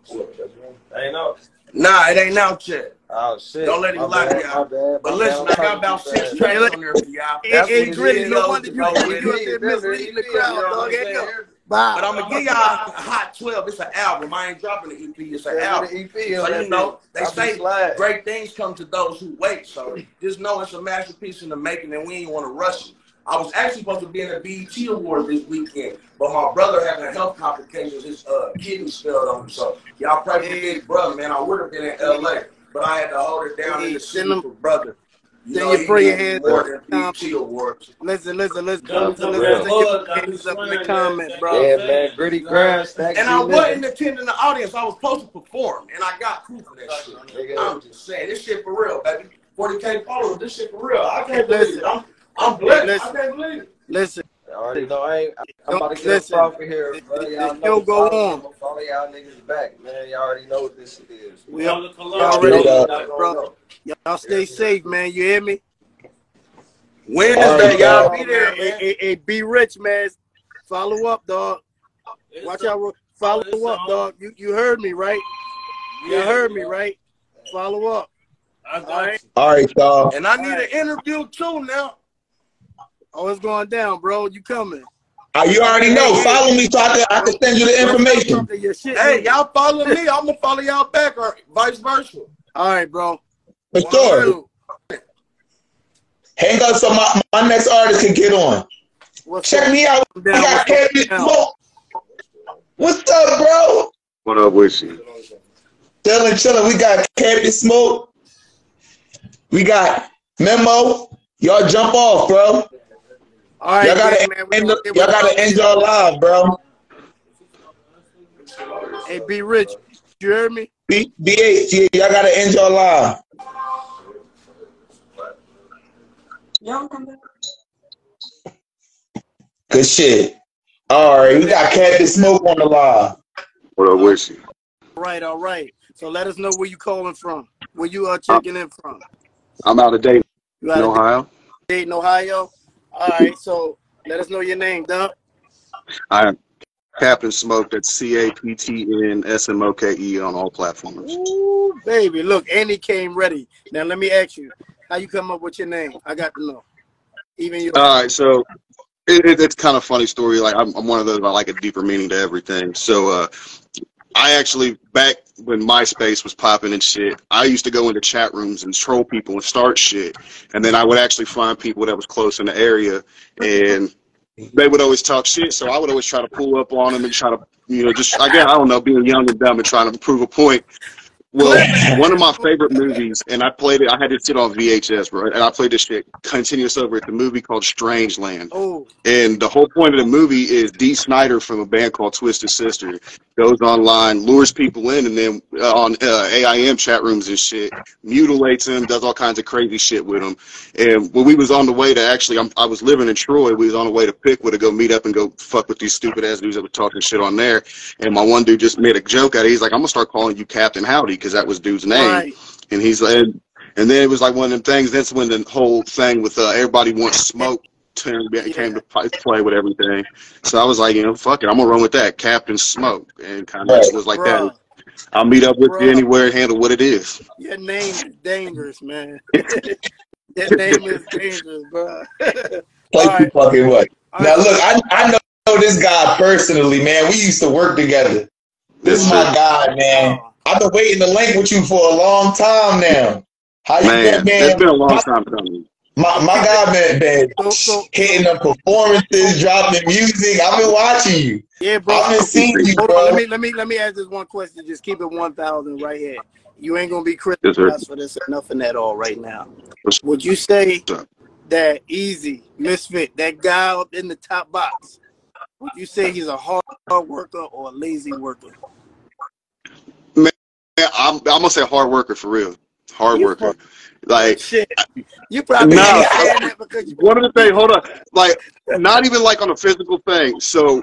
Ain't out. Nah, it ain't out yet. Oh shit. Don't let him My lie to y'all. my bad, But listen. I got about six too tracks fast. on there for y'all. Hey, That's hey, it Gritty, no wonder you Know you what it you there misleading the is. crowd, You know dog. I'm Hey, yo, saying? bye. But I'm gonna give y'all a Hot 12. It's an album. I ain't dropping an EP. It's an Send album. the EP So you know, they I'll say great things come to those who wait. So just know it's a masterpiece in the making, and we ain't want to rush it. I was actually supposed to be in the BET Award this weekend, but my brother having a health complications. His uh, kidneys failed on him. So y'all pray for Hey, big brother, man. I would have been in LA, but I had to hold it down in the send city them, for brother. You send know, your he prayer needs hands more up in than the comments. BET Awards. Listen, listen, listen, come listen, from listen. real. that Send your hood, prayer got me hands up in the swearing comments, bro. Yeah, man. Gritty You know what I'm grind, And G I wasn't attending the audience. I was supposed to perform, and I got proof of that shit. I'm just saying, this shit for real, baby. 40k followers, this shit for real. I can't believe it. I'm, I'm hey, blessed. I listen, can't believe it. listen. I already know I ain't. I'm about to get up listen. off of here, The, bro. the, the Y'all show know. go Follow on. I'm gonna follow y'all niggas back, man. Y'all already know what this is. We Come to y'all Y'all already know Straight know up. what that, y'all bro. gonna. Y'all stay safe, man. You hear me? Wednesday, right, y'all be there, man. Hey, hey, hey, be rich, man. Follow up, dog. It's Watch on. out. Follow It's up, on. dog. You you heard me, right? You Yeah, heard me, right? Follow up. I got All right, y'all. And I need right. an interview too now. Oh, it's going down, bro. You coming? Uh, you already know. Follow me so I can, I can send you the information. something. Your shit Hey, y'all follow me. I'm gonna follow y'all back, or vice versa. All right, bro. For One sure. two. Hang up so my, my next artist can get on. What's Check up? me out. I'm We got What's Kevin down? Smoke. What's up, bro? What up with you? Chillin', chillin'. We got Captain Smoke. We got Memo. Y'all jump off, bro. All Y'all right, gotta man. We end. the- Y'all gotta end your live, bro. Hey, be rich. You hear me? B BH, yeah, y'all gotta end your live. Good shit. All right, we got Captain Smoke on the live. What up with you? All right, all right. So let us know where you calling from. Where you are checking in from. I'm out of date You in out of Ohio. Dayton, Ohio. All right. So let us know your name, Doug. I am Captain Smoke. That's C A P T N S M O K E on all platforms. Ooh, baby. Look, Andy came ready. Now let me ask you, how you come up with your name? I got to know. Even you. All right, so it, it, it's kind of funny story. Like I'm, I'm one of those. I like a deeper meaning to everything. So uh, I actually back when MySpace was popping and shit, I used to go into chat rooms and troll people and start shit, and then I would actually find people that was close in the area and they would always talk shit. So I would always try to pull up on them and try to, you know, just again, I don't know, being young and dumb and trying to prove a point. Well, one of my favorite movies, and I played it. I had this sit on VHS, bro, and I played this shit continuous over at the movie called Strangeland. Oh, And the whole point of the movie is Dee Snider from a band called Twisted Sister goes online, lures people in, and then uh, on uh, AIM chat rooms and shit, mutilates them, does all kinds of crazy shit with them. And when we was on the way to actually, I'm, I was living in Troy. We was on the way to Piqua to go meet up and go fuck with these stupid ass dudes that were talking shit on there. And my one dude just made a joke out of it. He's like, I'm gonna start calling you Captain Howdy because that was dude's name. right. And he's like, and then it was like one of them things. That's when the whole thing with uh, everybody wants smoke turned came to play with everything. So I was like, you know, fuck it, I'm gonna run with that, Captain Smoke, and kind of Right. was like Bruh, that. I'll meet up with you Bruh. anywhere, handle what it is. your name is dangerous, man. your name is dangerous, bro. Play All too right, fucking what. all Now right. look, I I know this guy personally, man. We used to work together. This is my guy, man. I've been waiting to link with you for a long time now. How you Man, been, it's man? been a long My, time coming. my, my guy been, been so, so, hitting the performances, dropping music. I've been watching you. yeah, bro. I've been seeing you, Hold on, let me let me let me ask this one question. Just keep it one thousand right here. You ain't gonna be Yes, sir. criticized for this or nothing at all right now. Would you say that Easy Misfit, that guy up in the top box, would you say he's a hard worker or a lazy worker? Man, I'm, I'm gonna say hard worker for real. Hard You worker. fuck Like, shit. You probably no, ain't because one of the things, hold on, like, not even like on a physical thing. So,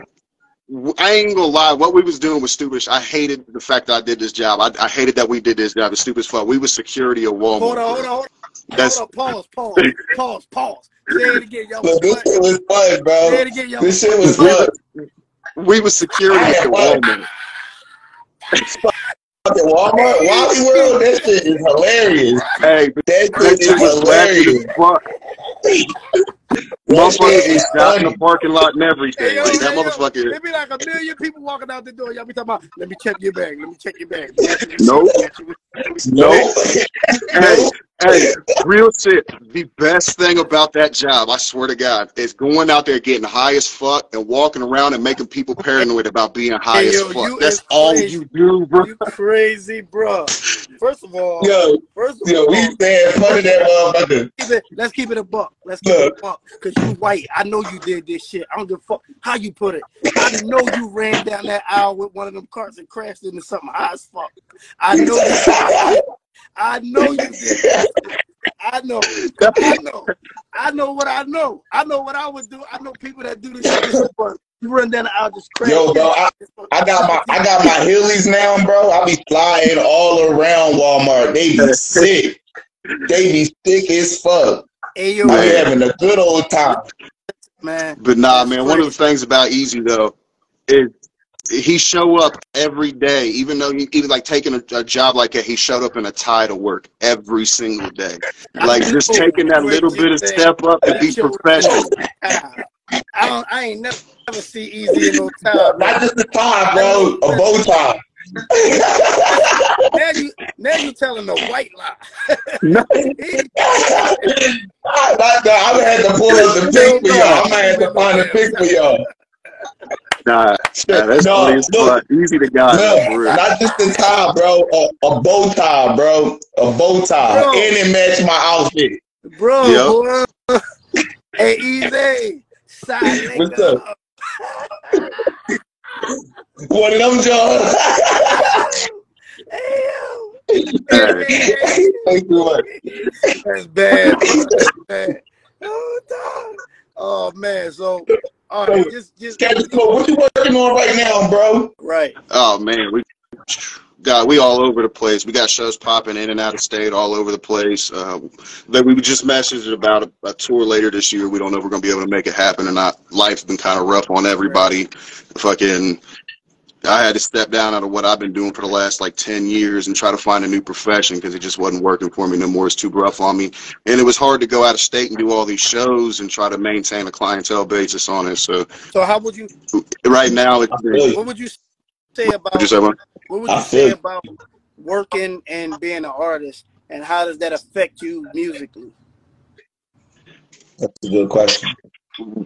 w- I ain't gonna lie, what we was doing was stupid. I hated the fact that I did this job. I, I hated that we did this job. It's stupid as fuck. We was security at hold Walmart, on, hold on, hold on, That's hold on, pause, pause, pause, pause. Say it again, y'all was this shit was fun, Say it again, y'all This shit was we fun. was we was security at. Walmart. Fucking Walmart, Wally World, that shit is hilarious. Hey, but That that shit shit is hilarious. as. That Motherfuckers is out in the parking lot and Hey everything. yo, Like that yo, motherfucker. it be like a million people walking out the door. Y'all be talking about, let me check your bag, let me check your bag. Match your Nope. match your receipt. Nope. Nope. Hey, Nope. Hey, real shit. The best thing about that job, I swear to God, is going out there getting high as fuck and walking around and making people paranoid about being high Hey as yo, fuck. That's all crazy. you do, bro. You crazy, bro. First of all, Yo, first of yo, we stand in of that motherfucker. keep it, let's keep it a buck. Let's keep it a buck. Cause you white. I know you did this shit. I don't give a fuck how you put it. I know you ran down that aisle with one of them carts and crashed into something high as fuck. I know you did. I know you did. I know. I know. I know what I know. I know what I would do. I know people that do this shit just. You run down the aisle, just crash. yo, bro, I, I got my I got my Heelys now, bro. I be flying all around Walmart. They be sick. They be sick as fuck. Hey yo, I be Man. having a good old time. man. But nah, man, one of the things about Easy though is he show up every day, even though he even like taking a, a job like that, he showed up in a tie to work every single day. Like just taking that little bit of step up to be professional. I don't. I ain't never, never see easy in no time. Not just a tie, bro. know. A bow tie. Now you, now you telling the white lie. No. I, I, I would have to pull up the pic for y'all. I might have to find a pic for y'all. Nah, nah that's No, funny as look. Easy to God, though, Look, not just a tie, bro. A, a bow tie, bro. A bow tie. Bro. And it matched my outfit. Bro, Yep. boy. Hey, easy. Side What's nigga. up? One of them, John. Hey. Thank you much. That's bad. That's bad. Oh, dog. Oh man. So, all right, just, just Captain Smoke, what you working on right now, bro? right. Oh man, we God, we all over the place. We got shows popping in and out of state, all over the place. Uh, that we just messaged about a, a tour later this year. We don't know if we're gonna be able to make it happen or not. Life's been kind of rough on everybody. Fucking, I had to step down out of what I've been doing for the last like ten years and try to find a new profession because it just wasn't working for me no more. It's too rough on me, and it was hard to go out of state and do all these shows and try to maintain a clientele basis on it. So So, how would you? right now, it's. What would you say about? What'd you say. What would you say about working and being an artist, and how does that affect you musically? That's a good question.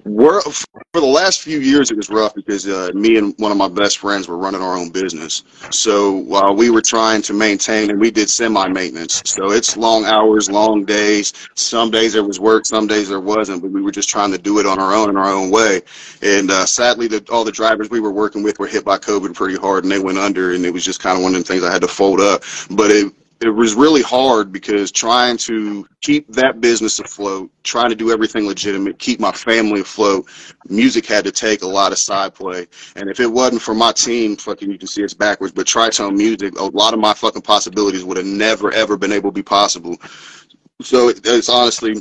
We're for the last few years it was rough because uh, me and one of my best friends were running our own business. So while we were trying to maintain and we did semi maintenance so it's long hours long days. Some days there was work some days there wasn't but we were just trying to do it on our own in our own way. And uh, sadly the, all the drivers we were working with were hit by covid pretty hard and they went under and it was just kind of one of the things i had to fold up. But it it was really hard because trying to keep that business afloat, trying to do everything legitimate, keep my family afloat, music had to take a lot of side play. And if it wasn't for my team, fucking, you can see it's backwards, but Tritone Music, a lot of my fucking possibilities would have never, ever been able to be possible. So it, it's honestly,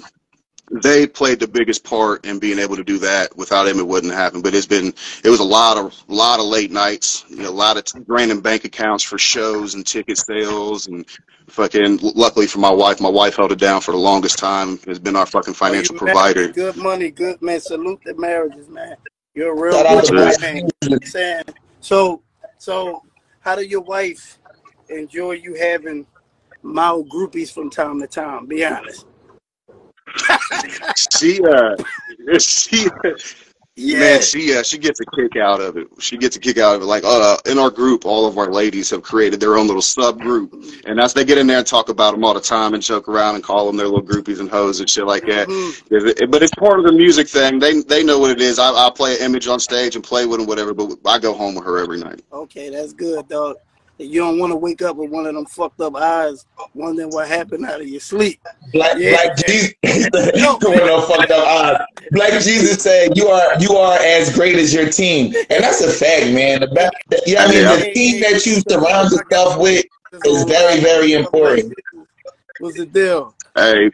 they played the biggest part in being able to do that. Without them, it wouldn't happen. But it's been it was a lot of lot of late nights, you know, a lot of draining bank accounts for shows and ticket sales and fucking. Luckily for my wife, my wife held it down for the longest time. Has been our fucking Oh, financial married, provider. good money, good man. Salute the marriages, man. You're a real Shout out to good man. You know what I'm saying so. So, how do your wife enjoy you having mild groupies from time to time? Be honest. She uh, she Yeah. Man, she uh, she gets a kick out of it. She gets a kick out of it. Like uh, in our group, all of our ladies have created their own little subgroup, and as they get in there and talk about them all the time and joke around and call them their little groupies and hoes and shit like that. Mm-hmm. But it's part of the music thing. They they know what it is. I I play an image on stage and play with them, whatever. But I go home with her every night. Okay, that's good, dog. You don't want to wake up with one of them fucked up eyes, wondering what happened out of your sleep. Black Yeah. Black Jesus with no fucked up eyes. Black Jesus said, "You are you are as great as your team," and that's a fact, man. The best, you know I mean, the team that you surround yourself with is very very important. What's the deal? Hey,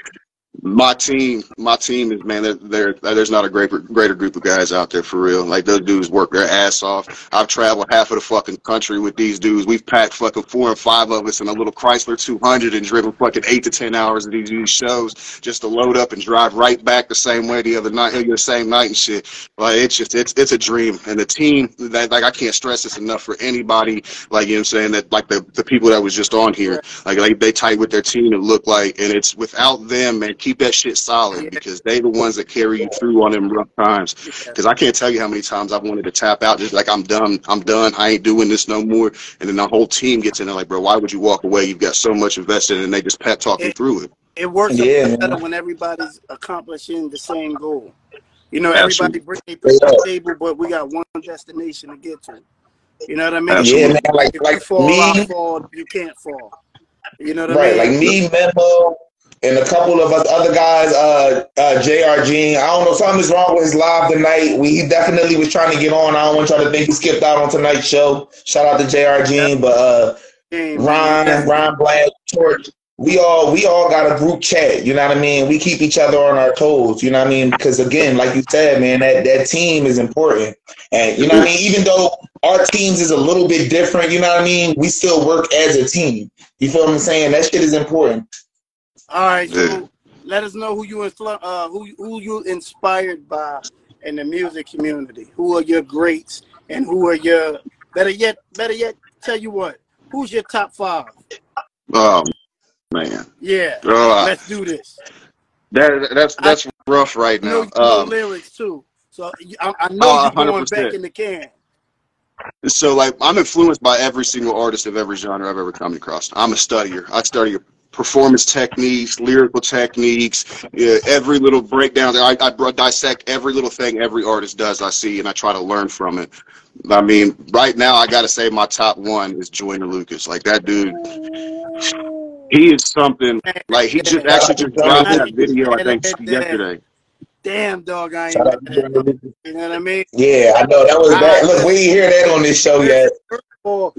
my team, my team is man. There, there, there's not a greater greater group of guys out there for real. Like those dudes work their ass off. I've traveled half of the fucking country with these dudes. We've packed fucking four and five of us in a little Chrysler 200 and driven fucking eight to ten hours of these, these shows just to load up and drive right back the same way the other night, the same night and shit. Like it's just it's it's a dream. And the team that like I can't stress this enough for anybody. Like you know I'm saying that like the the people that was just on here, like they they tight with their team. It look like, and it's without them, man. Keep that shit solid because they the ones that carry you through on them rough times. Because I can't tell you how many times I've wanted to tap out, just like I'm done, I'm done, I ain't doing this no more. And then the whole team gets in there like, bro, why would you walk away? You've got so much invested, and they just pep talk you through it. It works Yeah, better man. when everybody's accomplishing the same goal. You know, Absolutely. everybody bring their to the table, but we got one destination to get to. You know what I mean? Absolutely. Yeah, man, like- if like you fall, me- I fall. You can't fall. You know what I Right, mean? like me, Memo, and a couple of us other guys, uh, uh, Jr. Gene. I don't know, something's wrong with his live tonight. We he definitely was trying to get on. I don't want y'all to think he skipped out on tonight's show. Shout out to Jr. Gene, but uh, Ron, Ron Black, Torch. We all we all got a group chat. You know what I mean? We keep each other on our toes. You know what I mean? Because again, like you said, man, that that team is important. And you know what I mean? Even though our teams is a little bit different, you know what I mean? We still work as a team. You feel what I'm saying? That shit is important. All right, so let us know who you influ- uh, who who you inspired by in the music community. Who are your greats and who are your better yet? Better yet, tell you what. Who's your top five? Oh man, Yeah, Uh, let's do this. that that's that's rough right now. you know Um, lyrics too, so I, I know Oh, you're going 100%. back in the can. So like I'm influenced by every single artist of every genre I've ever come across. I'm a studier. I study performance techniques, lyrical techniques, yeah, every little breakdown. I, I dissect every little thing every artist does I see, and I try to learn from it. I mean, right now I got to say my top one is Joyner Lucas. Like that dude, he is something. Like he just actually just dropped that video I think yesterday. Damn, dog, I ain't Shout out mad to at that. You know what I mean? Yeah, I know that was bad. Look, we ain't hear that on this show yet. Or,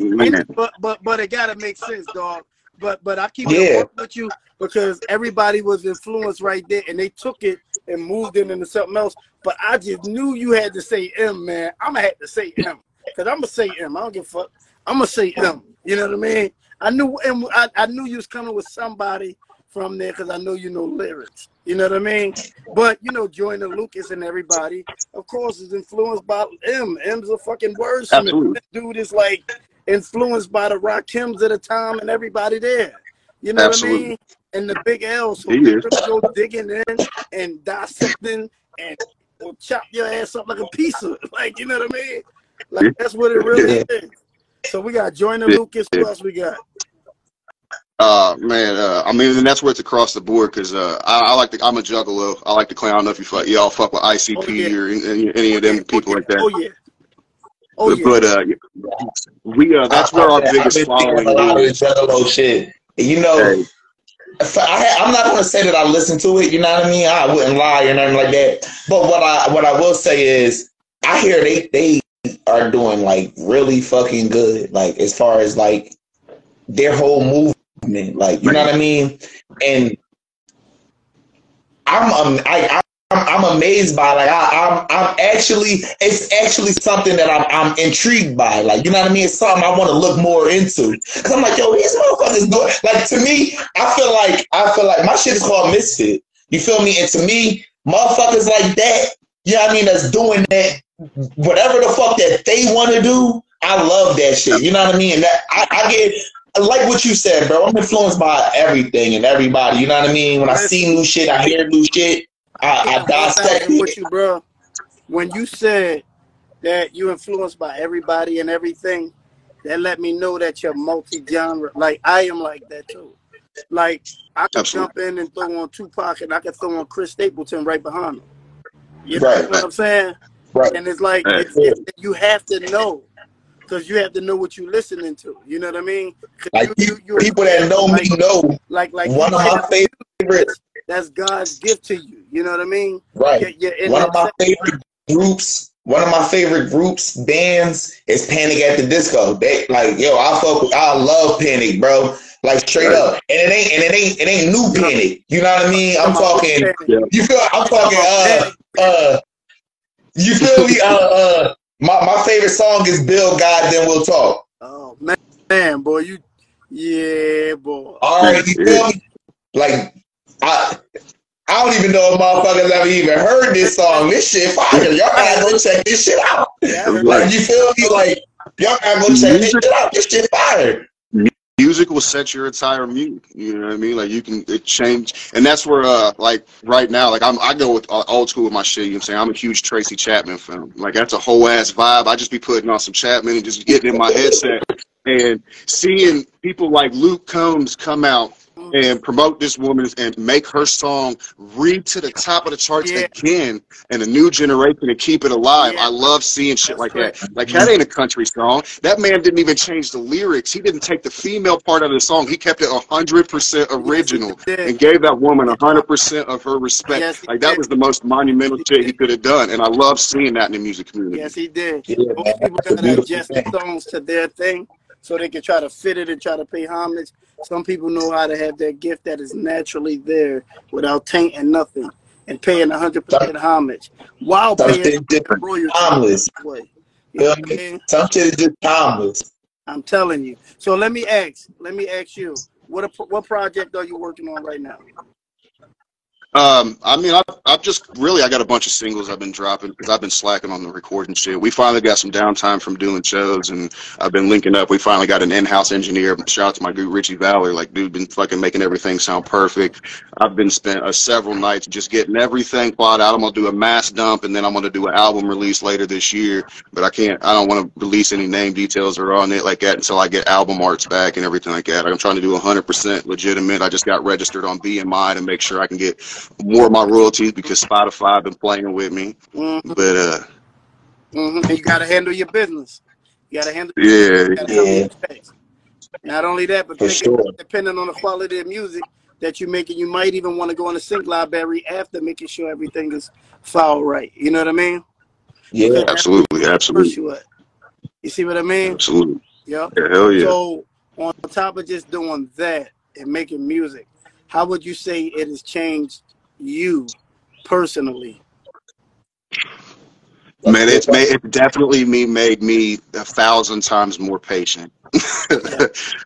but but but it gotta make sense, dog. But but I keep Yeah. it up with you because everybody was influenced right there, and they took it and moved it into something else. But I just knew you had to say M, man. I'm gonna have to say M because I'm gonna say M. I don't give a fuck. I'm gonna say M. You know what I mean? I knew and I, I knew you was coming with somebody from there because I know you know lyrics. You know what I mean? But you know, Joyner Lucas and everybody, of course, is influenced by M. M's a fucking wordsmith. Absolutely. This dude is like influenced by the Rakims at the time and everybody there. You know what I mean? And the Big L. So He is. go digging in and dissecting and will chop your ass up like a pizza. Like you know what I mean? Like that's what it really Yeah. is. So we got Joyner Yeah. Lucas. Who else we got? Uh man, uh, I mean, and that's where it's across the board because uh, I, I like to. I'm a juggalo. I like to clown. I don't know if you fuck, y'all fuck with ICP Oh, yeah. or any, any of them people like that. Oh yeah. Oh yeah. But uh, we uh, that's where our I've biggest following a lot is. this Juggalo shit. You know, Hey, I, I'm not gonna say that I listen to it. You know what I mean? I wouldn't lie or nothing like that. But what I what I will say is, I hear they they are doing like really fucking good. Like as far as like their whole movement. Like you know what I mean? And I'm um, I, I'm I'm amazed by like I, I'm I'm actually it's actually something that I'm I'm intrigued by. Like you know what I mean? It's something I want to look more into. Cause I'm like, yo, these motherfuckers doing like to me. I feel like I feel like my shit is called Mysfit. You feel me? And to me, motherfuckers like that, you know what I mean? That's doing that, whatever the fuck that they want to do. I love that shit. You know what I mean? And that I, I get like what you said, bro. I'm influenced by everything and everybody. You know what I mean? When I see new shit, I hear new shit. I, I dissect I'm with you, bro. When you said that you influenced by everybody and everything, that let me know that you're multi-genre. Like I am like that too. Like I could jump in and throw on Tupac, and I could throw on Chris Stapleton right behind him. You know Right. what I'm saying? Right. And it's like Right. it's, it's, you have to know because you have to know what you're listening to. You know what I mean? Like you, you, you people that know me know like like one of my favorites. That's God's gift to you. You know what I mean? Right. You're- you're One of my favorite groups, one of my favorite groups, bands is Panic at the Disco. They like, yo, I fuck with, I love Panic, bro. Like straight up. And it ain't and it ain't it ain't new Panic. You know what I mean? I'm talking you feel I'm talking uh uh you feel me? Uh uh my, my favorite song is Build God, Then We'll Talk. Oh man, man, boy, you yeah, boy. All right, you feel me? Like I I don't even know if motherfuckers ever even heard this song. This shit fire. Y'all gotta go check this shit out. Like you feel me? Like y'all gotta go check this shit out. This shit fire. music will set your entire mood. You know what I mean? Like you can it change, and that's where uh like right now, like I'm I go with uh, old school with my shit. You know what I'm saying? I'm a huge Tracy Chapman fan. Like that's a whole ass vibe. I just be putting on some Chapman and just getting in my headset and seeing people like Luke Combs come out and promote this woman and make her song read to the top of the charts again and a new generation and keep it alive. I love seeing shit like that. Like that ain't a country song. That man didn't even change the lyrics. He didn't take the female part of the song. He kept it hundred percent original and gave that woman hundred percent of her respect. like that was the most monumental shit he could have done. And I love seeing that in the music community. Yes, he did. Most people gotta adjust the songs to their thing so they can try to fit it and try to pay homage. Some people know how to have that gift that is naturally there without tainting nothing and paying 100% homage while Some paying royalties. timeless. Way. Feel me? Some shit is just timeless. I'm telling you. So let me ask. Let me ask you. What a, what project are you working on right now? Um, I mean, I've, I've just really, I got a bunch of singles I've been dropping because I've been slacking on the recording shit. We finally got some downtime from doing shows and I've been linking up. We finally got an in-house engineer. Shout out to my dude, Richie Valley, Like, dude, been fucking making everything sound perfect. I've been spent uh, several nights just getting everything plotted out. I'm to do a mass dump and then I'm to do an album release later this year. But I can't, I don't want to release any name details or on it like that until I get album arts back and everything like that. I'm trying to do 100% legitimate. I just got registered on BMI to make sure I can get more of my royalties because Spotify been playing with me. Mhm. But uh, hmm you got to handle your business. You got to handle. Yeah, you gotta yeah. your checks. Not only that, but For think sure. depending on the quality of music that you're making, you might even want to go in the sync library after making sure everything is file right. You know what I mean? Yeah, absolutely, absolutely, you. You see what I mean? absolutely. Yeah. Yeah, hell yeah. So on top of just doing that and making music, how would you say it has changed you personally? Man, it's made it definitely me made me a thousand times more patient.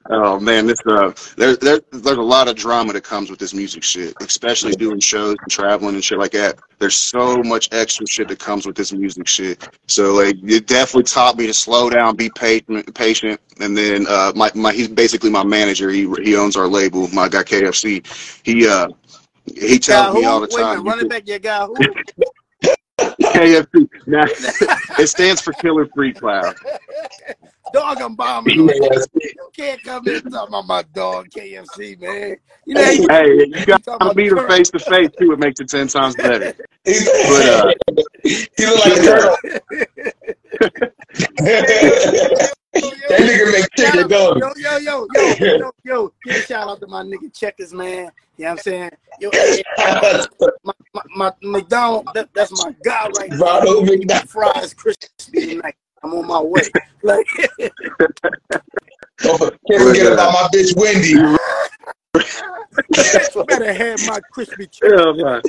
oh man, this uh, there, there there's a lot of drama that comes with this music shit, especially doing shows and traveling and shit like that. There's so much extra shit that comes with this music shit. So like, it definitely taught me to slow down, be patient, patient. And then uh, my my he's basically my manager. He he owns our label. My guy KFC. He uh he tells me all the time. minute, running back your guy who? KFC. Now, it stands for Killer Free Cloud. Dog, I'm bombing. on you. You can't come in and talk about my dog KFC, man. You know, you, Hey, you you got to meet him face to face too. It makes it ten times better. he But uh, look like a turtle. that nigga make Shout chicken out, donuts. yo, yo, yo, yo, yo, yo, give a shout out to my nigga Checkers, man. You know what I'm saying? Yo, hey, hey, my, my, my McDonald, that, that's my guy right there. Ronald McDonald. Fries crispy tonight. I'm on my way. Like, Don't can't forget about my bitch Wendy. better have my crispy chicken. yeah.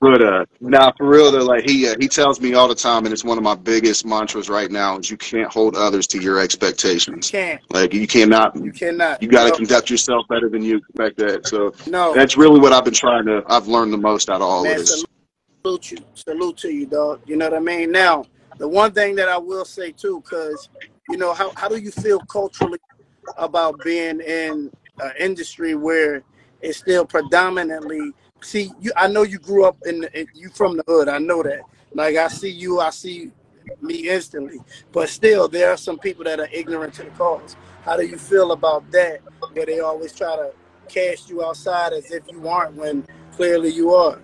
But uh, nah, for real though, like he uh, he tells me all the time, and it's one of my biggest mantras right now: is you can't hold others to your expectations. Can't. Like you cannot. You cannot. You got to No. conduct yourself better than you expect that. So No. that's really what I've been trying to. I've learned the most out of all Man, of this. salute you. Salute to you, dog. You know what I mean? Now, the one thing that I will say too, because, you know, how, how do you feel culturally about being in industry where it's still predominantly, see, you, I know you grew up in, you from the hood. I know that. Like, I see you, I see me instantly. But still, there are some people that are ignorant to the cause. How do you feel about that, where they always try to cast you outside as if you aren't when clearly you are?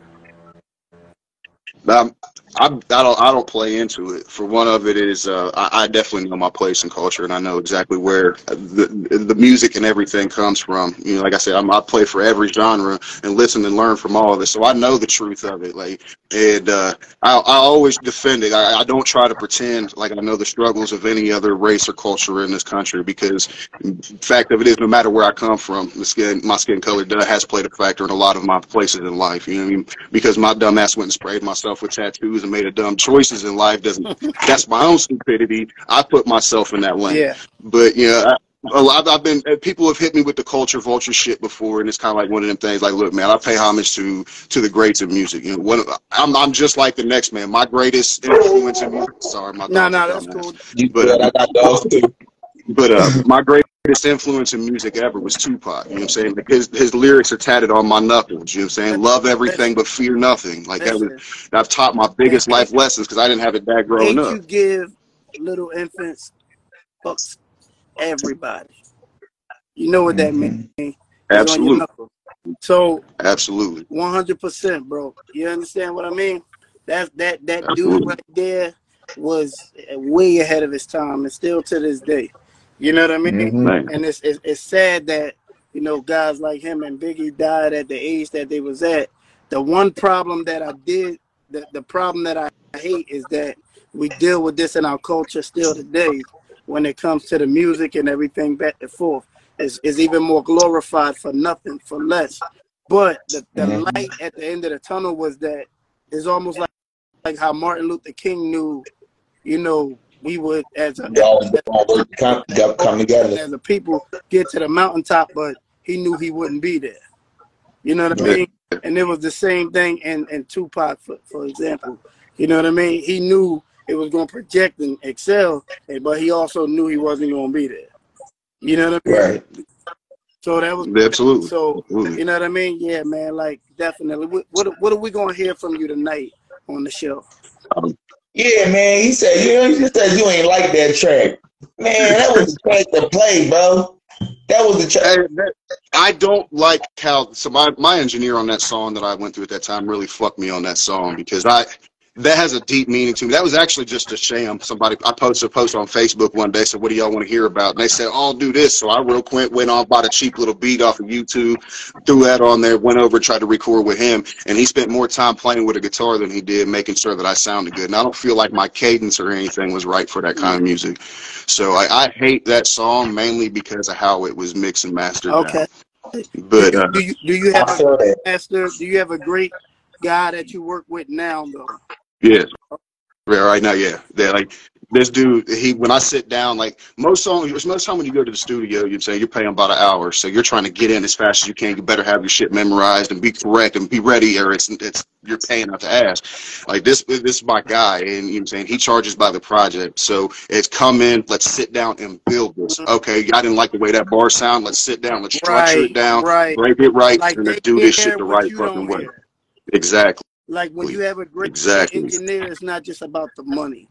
I, I don't I don't play into it. For one of it is uh, I, I definitely know my place and culture, and I know exactly where the the music and everything comes from. You know, like I said, I'm, I play for every genre and listen and learn from all of it, so I know the truth of it. Like, and uh, I, I always defend it. I, I don't try to pretend like I know the struggles of any other race or culture in this country because fact of it is, no matter where I come from, the skin my skin color has played a factor in a lot of my places in life. You know I mean? Because my dumb ass went and sprayed myself with tattoos and made a dumb choices in life doesn't. that's my own stupidity. I put myself in that lane. Yeah. But you know, I, a lot, I've been uh, people have hit me with the culture vulture shit before, and it's kind of like one of them things. Like, look, man, I pay homage to to the greats of music. You know, one, of- I'm I'm just like the next man. My greatest influence in music. Sorry, my No, dog no, that's cool. But good? I got dogs too. but uh, my greatest influence in music ever was Tupac. You know what I'm saying? Like his his lyrics are tatted on my knuckles. You know what I'm saying? Love everything but fear nothing. Like that was I've taught my biggest life lessons because I didn't have it that growing hate up. you give little infants fucks everybody. You know what that mm-hmm. means. It's on Absolutely. So absolutely. one hundred percent, bro. You understand what I mean? That's that that dude right there was way ahead of his time and still to this day. You know what I mean? Mhm. And it's, it's it's sad that you know guys like him and Biggie died at the age that they was at. The one problem that I did, the, the problem that I hate is that we deal with this in our culture still today when it comes to the music and everything back and forth. Is is even more glorified for nothing, for less. But the, the Mhm. light at the end of the tunnel was that it's almost like like how Martin Luther King knew, you know, we would as a, Y'all all work come, come together. as a people get to the mountaintop, but he knew he wouldn't be there. You know what I Yeah. mean? And it was the same thing in, in Tupac, for, for example. You know what I mean? He knew it was going to project and excel, but he also knew he wasn't going to be there. You know what I mean? Right. So that was Absolutely. so. Absolutely. You know what I mean? Yeah, man. Like definitely. What what, what are we going to hear from you tonight on the show? Um, Yeah, man. He said you know, he just said you ain't like that track. Man, that was the track to play, bro. That was the track. Hey, I don't like how so my, my engineer on that song that I went through at that time really fucked me on that song because I that has a deep meaning to me. That was actually just a sham. Somebody I posted a post on Facebook one day said, "What do y'all want to hear about?" And they said, "Oh, do this." So I real quick went off bought a cheap little beat off of YouTube, threw that on there, went over tried to record with him, and he spent more time playing with a guitar than he did making sure that I sounded good. And I don't feel like my cadence or anything was right for that kind of music. So I, I hate that song mainly because of how it was mixed and mastered. down. Okay. But uh, Do you do you have I a feel that. master? Do you have a great guy that you work with now, though? Yes, yeah, right now, yeah, they're like this dude. He when I sit down, like most songs, most time when you go to the studio, you say you're paying about an hour, so you're trying to get in as fast as you can. You better have your shit memorized and be correct and be ready, or it's it's you're paying out to ask. Like this, this is my guy, and you know what I'm saying he charges by the project, so it's come in. Let's sit down and build this. Okay, I didn't like the way that bar sound. Let's sit down. Let's structure Right, it down, right. break it right, Like and let's do this shit the right fucking way. hear. Exactly. Like when you have a great Exactly. engineer, it's not just about the money.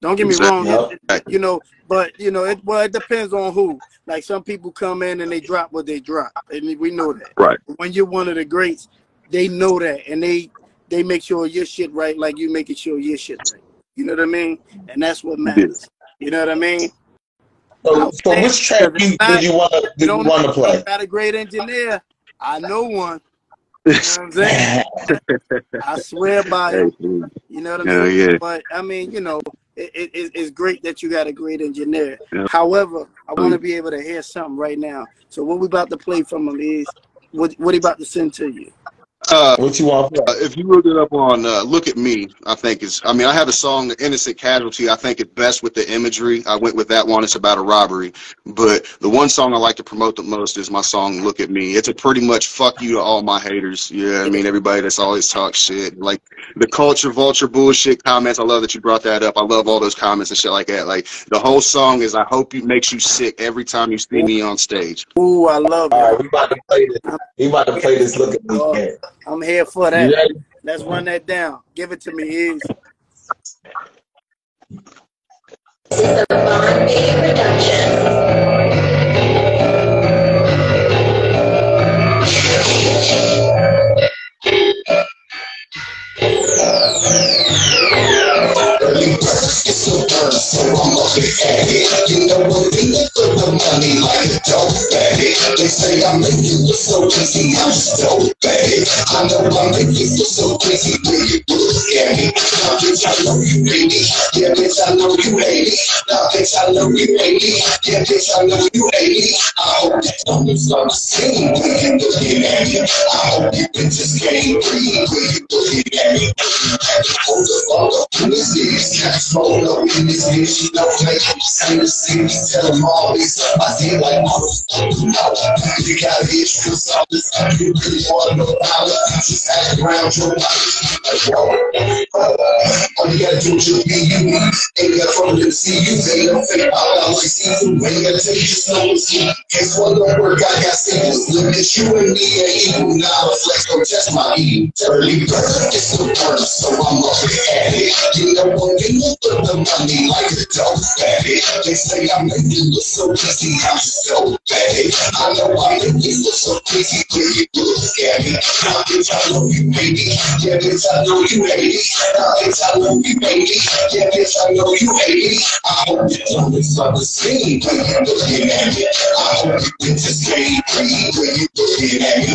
Don't get me wrong, Exactly. it- it- you know, but you know, it well, it depends on who. Like some people come in and they drop what they drop, and we know that. Right. When you're one of the greats, they know that, and they they make sure your shit right, like you making sure your shit right. You know what I mean? And that's what matters. You know what I mean? So, so which track you, did you want to did you don't want to play? Got a great engineer. I know one. You know what I'm saying? I swear by it. You know what I Hell mean? yeah. But I mean, you know, it, it, it- it's great that you got a great engineer. Yeah. However, I want to be able to hear something right now. So what we about to play from him is what what he about to send to you. Uh, what you want? Uh, if you look it up on uh, "Look at Me," I think is. I mean, I have a song, "The Innocent Casualty." I think it's best with the imagery. I went with that one. It's about a robbery, but the one song I like to promote the most is my song "Look at Me." It's a pretty much fuck you to all my haters. Yeah, I mean everybody that's always talk shit, like the culture vulture bullshit comments. I love that you brought that up. I love all those comments and shit like that. Like the whole song is, I hope you makes you sick every time you see me on stage. Ooh, I love All right, we about to play this. We about to play this. Look at me. Man. I'm here for that. ready? Let's run that down. Give it to me, is. It's so dirty, so I'm looking at it. You know what they look for the money like a dope bag. They say I make you look so easy, I'm so bad. I know I make you look so easy when you look at me. Now bitch, I know you hate me. Yeah, bitch, I know you hate me. Now bitch, I know you hate me. Yeah, bitch, I know you hate me. I hope that don't start to sing when you looking at me. I hope you bitches can't breathe when you looking at me. Hold the fuck up in this bitch. Roll up in this bitch. You don't make them say the same. Tell them all this. I feel like motherfucking no. You got cause all this you really want no power. Just act around your life. Like, whoa. All you gotta do is just be you. Ain't gotta follow them see you. They don't. I see you. Gotta take just know it's you. Case one don't work. I got singles. Look at you and me ain't equal. Now I flex. Don't test my E. Early bird. It's the burn. So I'm up at it. You know what look for the money like a dope fatty. They say I make you look so easy, I'm so bad. I know make you look so easy when you look at me. Now bitch, I know you me. Yeah, bitch, I know you hate me. Now bitch, I know you me. Yeah, bitch, I know you hate me. I hope you don't start to sing when you're looking at me. I hope you bitches can't breathe when you're looking at me.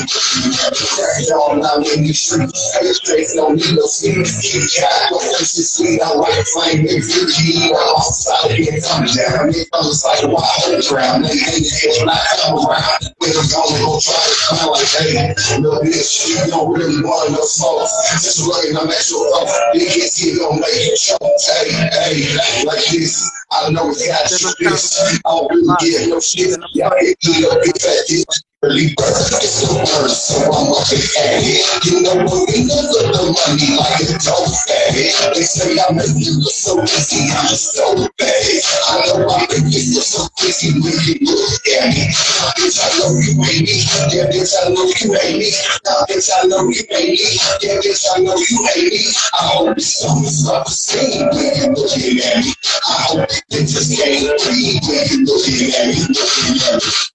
Y'all out in the streets, straight straight, no need no sleep. Keep God, no face is sweet. I like flame, they feel G. I'm outside here, come down. It comes like a wild ground. They hate it when I come around. When I'm gone, they try to come like, hey, little bitch, you don't really want no smoke. Just I'm at your phone. Big hits here gon' make you choke. Hey, hey, like this. I know it's got you, bitch. I don't really get no shit. Y'all hit me up, bitch. Really burn, it's the worst, so I'm up at it. You know what we for the money like a dope fatty. They say I make you look so easy, I'm so bad. I know I make you look so easy when you look at me. Bitch, I know you hate me. Yeah, bitch, I know you hate me. Now, bitch, I know you hate me. Yeah, bitch, I know you hate me. I hope is not the same when you looking at me. I hope you bitches can't breathe when you looking at me. Looking at me.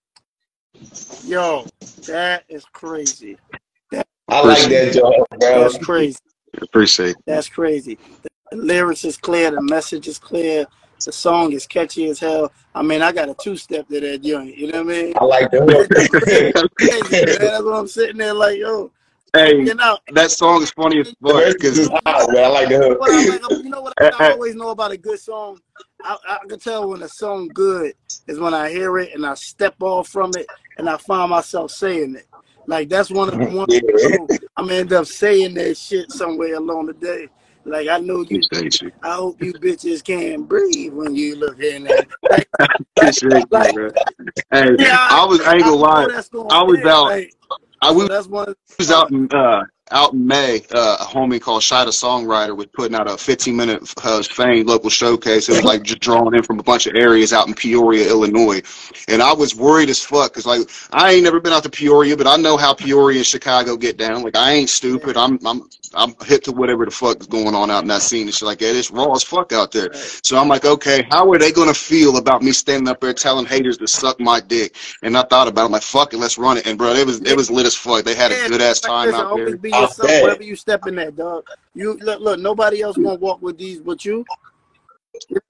Yo, that is crazy. That, I like that, Joe, bro. that's crazy. Appreciate. That's crazy. The lyrics is clear. The message is clear. The song is catchy as hell. I mean, I got a two step to that joint. You know what I mean? I like the hook. Crazy, man. That's what I'm sitting there like, yo. Hey, You know, that song is funny as fuck because is hot. I like the what like, hook. you know what I always know about a good song? I, I can tell when a song good is when I hear it and I step off from it and I find myself saying it. Like that's one of the ones Yeah. I'm gonna end up saying that shit somewhere along the day. Like I know you. appreciate. I hope you bitches can breathe when you look in there. Like, Appreciate you, bro. Hey, yeah, I was I ain't I gonna lie. I was out. Like, I so was that's one. was out in uh out in May, uh, a homie called the Songwriter was putting out a 15 minute uh, Fame local showcase. It was like just drawing in from a bunch of areas out in Peoria, Illinois. And I was worried as fuck because like I ain't never been out to Peoria, but I know how Peoria and Chicago get down. Like I ain't stupid. I'm I'm I'm hip to whatever the fuck is going on out in that scene and shit like that. It's raw as fuck out there. So I'm like, okay, how are they gonna feel about me standing up there telling haters to suck my dick? And I thought about it, I'm like, fuck it, let's run it. And bro, it was it was lit as fuck. They had a good ass time out there. Be yourself wherever you step in that dog. You look, look, nobody else gonna walk with these but you.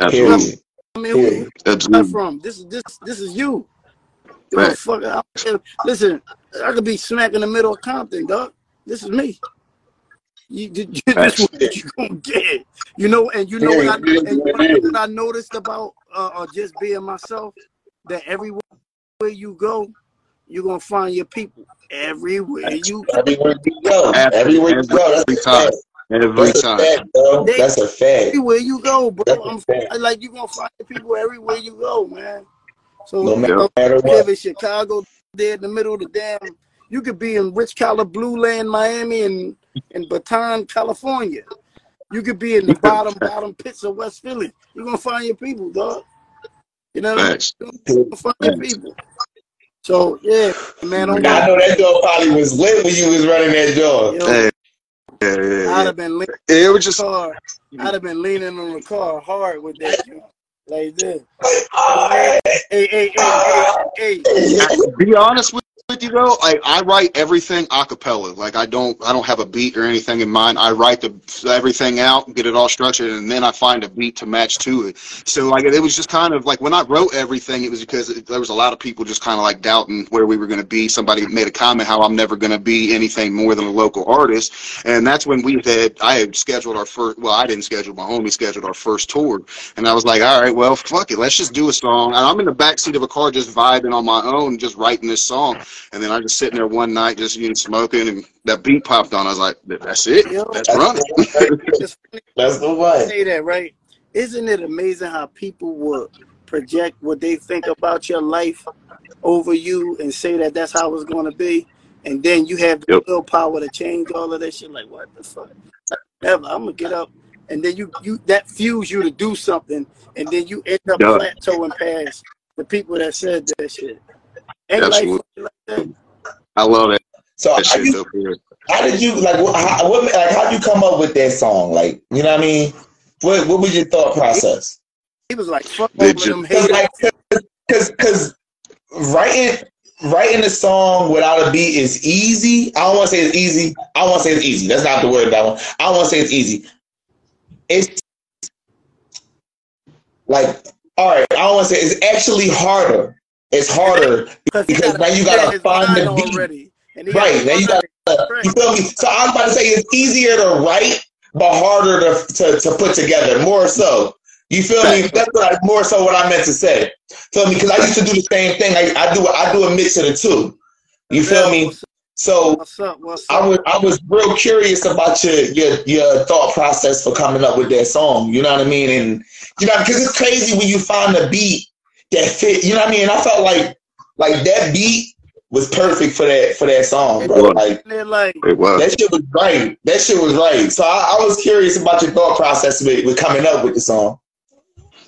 Absolutely. I mean, who you Absolutely. got from? This is this this is you. You Right. fuck, I, listen, I could be smack in the middle of Compton, dog. This is me. You, you, you this is what you gonna get. You know, and you know what I, and you know what I noticed about uh, uh, just being myself that everywhere you go, you're gonna find your people. Everywhere you go. Everywhere you go, everywhere you go, that's Every a time. fact. Every That's a time. fact, bro. That's a fact. Everywhere you go, bro. That's a I'm like you're gonna find people everywhere you go, man. So No you matter know, matter live what. in Chicago, there in the middle of the damn. You could be in rich collar blue land, Miami, and in Baton, California. You could be in the bottom bottom pits of West Philly. You're gonna find your people, dog. You know, what I mean? Facts. You're gonna find your people. So yeah, man. Don't I know that door probably was lit when you was running that door. Yo, Hey, yeah, yeah, I'd have been leaning It was just car. I'd have been leaning on the car hard with that joint. like this. Hey, hey, hey, hey, hey. be honest with, with you though, like I write everything a cappella. Like I don't I don't have a beat or anything in mind. I write the everything out, get it all structured, and then I find a beat to match to it. So like it was just kind of like when I wrote everything, it was because it, there was a lot of people just kind of like doubting where we were going to be. Somebody made a comment how I'm never going to be anything more than a local artist, and that's when we had I had scheduled our first. Well, I didn't schedule my homie scheduled our first tour, and I was like, all right, well, fuck it, let's just do a song. And I'm in the back seat of a car just vibing on my own, just writing this song. And then I just sitting there one night, just you know, smoking, and that beat popped on. I was like, that's it, let's run it. That's the I one. say that right. Isn't it amazing how people would project what they think about your life over you and say that that's how it's going to be, and then you have the willpower to change all of that shit? Like what the fuck? Never. I'm gonna get up, and then you you that fuels you to do something, and then you end up Yeah. plateauing past the people that said that shit. Ain't Absolutely. like that? I love it. So that how you- dope. How did you like? What, how, what, like, how you come up with that song? Like, you know what I mean? What, what was your thought process? He was like, "Fuck Did over you- them Cause, haters." like, cause, cause writing, writing a song without a beat is easy. I don't want to say it's easy. I don't want to say it's easy. That's not the word. That one. I don't want to say it's easy. It's like, all right. I don't want to say it's actually harder. It's harder because now you gotta find the beat. already. Right. Now you got uh, you feel me? So I was about to say it's easier to write, but harder to to, to put together. More so. You feel me? That's what I, more so what I meant to say. Feel me? Because I used to do the same thing. I, I do I do a mix of the two. You feel me? So What's up? What's I was I was real curious about your your your thought process for coming up with that song. You know what I mean? And you know because it's crazy when you find a beat that fit. You know what I mean? I felt like like that beat was perfect for that for that song, bro. Like like, It was. that shit was right. That shit was right. So I, I was curious about your thought process with, with coming up with the song.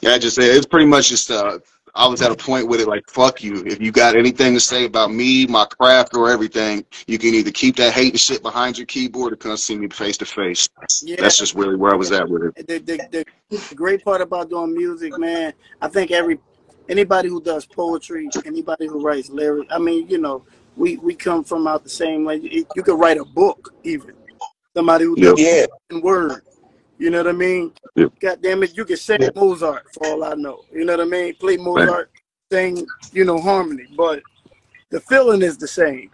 Yeah, I just say it's pretty much just uh I was at a point with it like fuck you. If you got anything to say about me, my craft or everything, you can either keep that hate and shit behind your keyboard or come see me face to face. Yeah. That's just really where I was at with it. the, the, the, the great part about doing music, man, I think every anybody who does poetry, anybody who writes lyrics, I mean, you know, we we come from out the same way. You, you could write a book, even somebody who does Yeah. in word. You know what I mean? Yep. God damn it, you can sing Mozart for all I know. You know what I mean? Play Mozart, sing, you know, harmony, but the feeling is the same.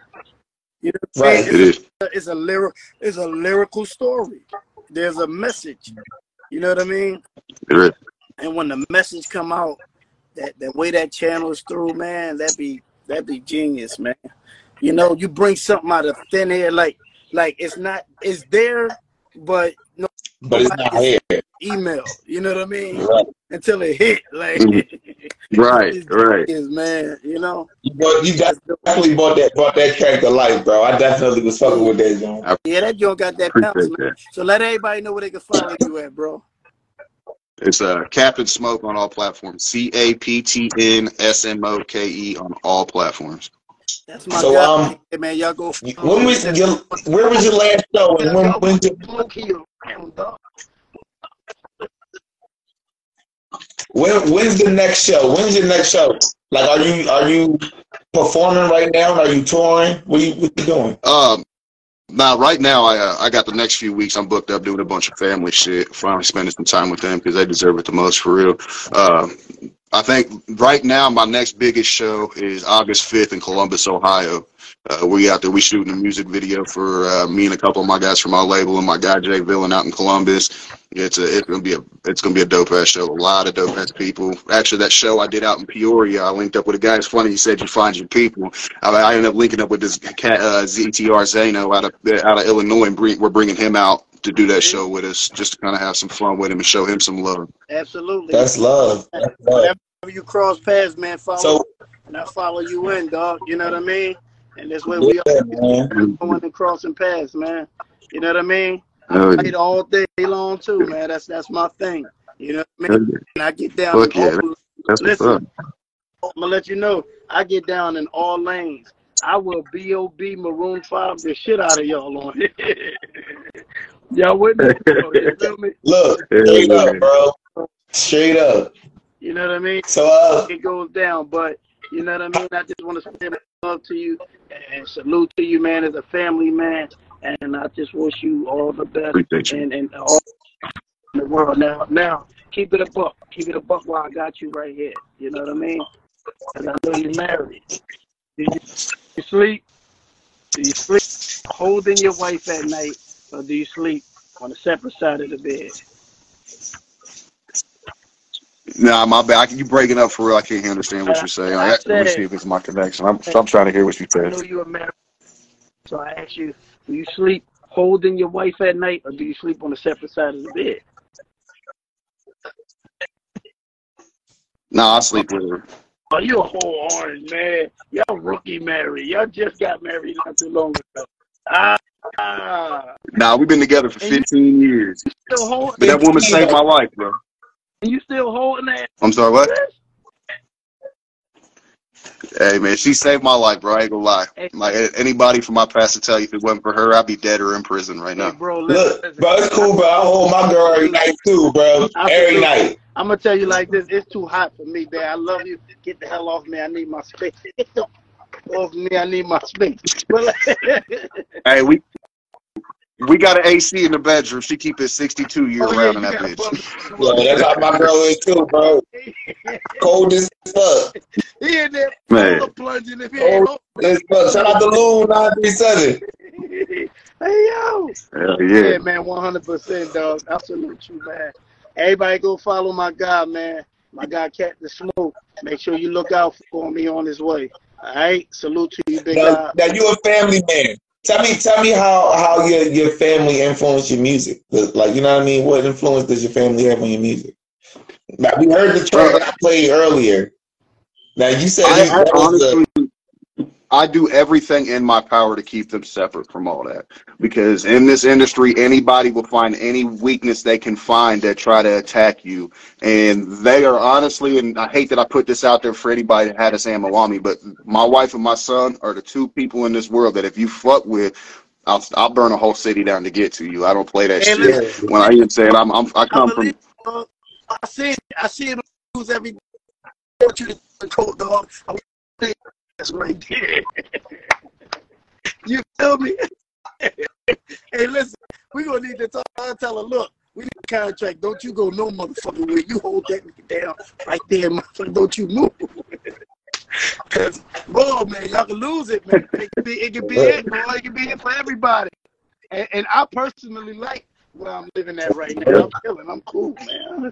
You know what I'm Right. saying? It It's a, it's a lyric, it's a lyrical story. There's a message. You know what I mean? It is. And when the message come out, that the way that channels through, man, that be that be genius, man. You know, you bring something out of thin air, like like it's not it's there, but no But it's not here. email. You know what I mean? Right. Until it hit, like Mhm. Right, These right. kids, man, you know. You, you definitely bought that brought that character life, bro. I definitely was fucking with that, John. Yeah, that joint got that bounce, man. that. So let everybody know where they can find you at, bro. It's uh, Captain Smoke on all platforms. C A P T N S M O K E on all platforms. That's my So guy. um, Hey, man, y'all go. when was your where was your last show and when when did, when when's the next show? When's your next show? Like, are you are you performing right now? Are you touring? What you what you doing? Um, now right now I uh, I got the next few weeks I'm booked up doing a bunch of family shit. Finally spending some time with them because they deserve it the most for real. Um, I think right now my next biggest show is August 5th in Columbus, Ohio. Uh, we out there, we shooting a music video for uh, me and a couple of my guys from our label and my guy Jay Villain out in Columbus. It's a, it's gonna be a, it's gonna be a dope ass show. A lot of dope ass people. Actually, that show I did out in Peoria, I linked up with a guy. It's funny. He said you find your people. I, I ended up linking up with this cat uh, ZTR Zano out of out of Illinois, and bring, we're bringing him out to do that show with us, just to kind of have some fun with him and show him some love. Absolutely. That's love. That's love. Whenever you cross paths, man, follow So and I follow you in, dog. You know what I mean? And that's where we yeah, are man. going and crossing paths, man. You know what I mean? Oh, I fight all day long too, man. That's that's my thing. You know what I mean? And I get down Fuck yeah, all that's listen, I'm gonna let you know, I get down in all lanes. I will B.O.B. Maroon 5 the shit out of y'all on it. y'all with me? You feel me? Look, straight up, bro. Straight up. You know what I mean? So uh, it goes down, but you know what I mean. I just want to send love to you and salute to you, man, as a family man, and I just wish you all the best and and all in the world. Now, now, keep it a buck, keep it a buck while I got you right here. You know what I mean? 'Cause I know you're married. Do you, you sleep? Do you sleep holding your wife at night, or do you sleep on a separate side of the bed? Nah, my bad. You breaking up for real. I can't understand what you're saying. I Like, let me see if it's my connection. I'm, I'm trying to hear what you I know said. you're married, so I ask you: Do you sleep holding your wife at night, or do you sleep on a separate side of the bed? Nah, I sleep with her. Oh, you a whole orange man. Y'all rookie married. Y'all just got married not too long ago. Ah, ah. Nah, we've been together for 15 years. But that woman saved my life, bro. And you still holding that? I'm sorry, what? Hey man, she saved my life, bro. I ain't gonna lie. Like anybody from my past to tell you, if it wasn't for her, I'd be dead or in prison right now. bro. Look, bro, it's cool, bro. I hold my girl every night too, bro. Every night. I'm gonna tell you like this: It's too hot for me, man. I love you. Get the hell off me. I need my space. Get the off me. I need my space. But Hey, we we got an AC in the bedroom. She keep it 62 year oh, round in that bitch. Yeah, that's how my girl is too, bro. Cold as fuck. he in there Man. plunging if he ain't Cold as fuck. Shout out to Lou nine three seven. Hey yo. Hell yeah. man, one hundred percent, dog. I salute you, man. Everybody go follow my guy, man. My guy Captain Smoke. Make sure you look out for me on his way. All right. Salute to you, big Now, guy. now you a family man. Tell me, tell me how how your your family influenced your music. Like you know what I mean. What influence does your family have on your music? Now we heard the track I played earlier. Now you said I, you- I that was a- honestly, I do everything in my power to keep them separate from all that. Because in this industry, anybody will find any weakness they can find that try to attack you. And they are honestly, and I hate that I put this out there for anybody that had a ammo on but my wife and my son are the two people in this world that if you fuck with, I'll, I'll burn a whole city down to get to you. I don't play that Hey, shit. listen. When I even said I'm, I'm I come from Uh, I see it. I see it on the news every day. I want you to cold dog. I want you to- That's right there. you feel me? hey, listen, we gonna need to talk. I'll uh, tell her, look, we need a contract. Don't you go no motherfucking way. You hold that nigga down right there, motherfucker. Don't you move. Cause, bro, man, y'all can lose it, man. It can be, it can be it, bro. It can be it for everybody. And, and I personally like where I'm living at right now. I'm feeling, I'm cool, man.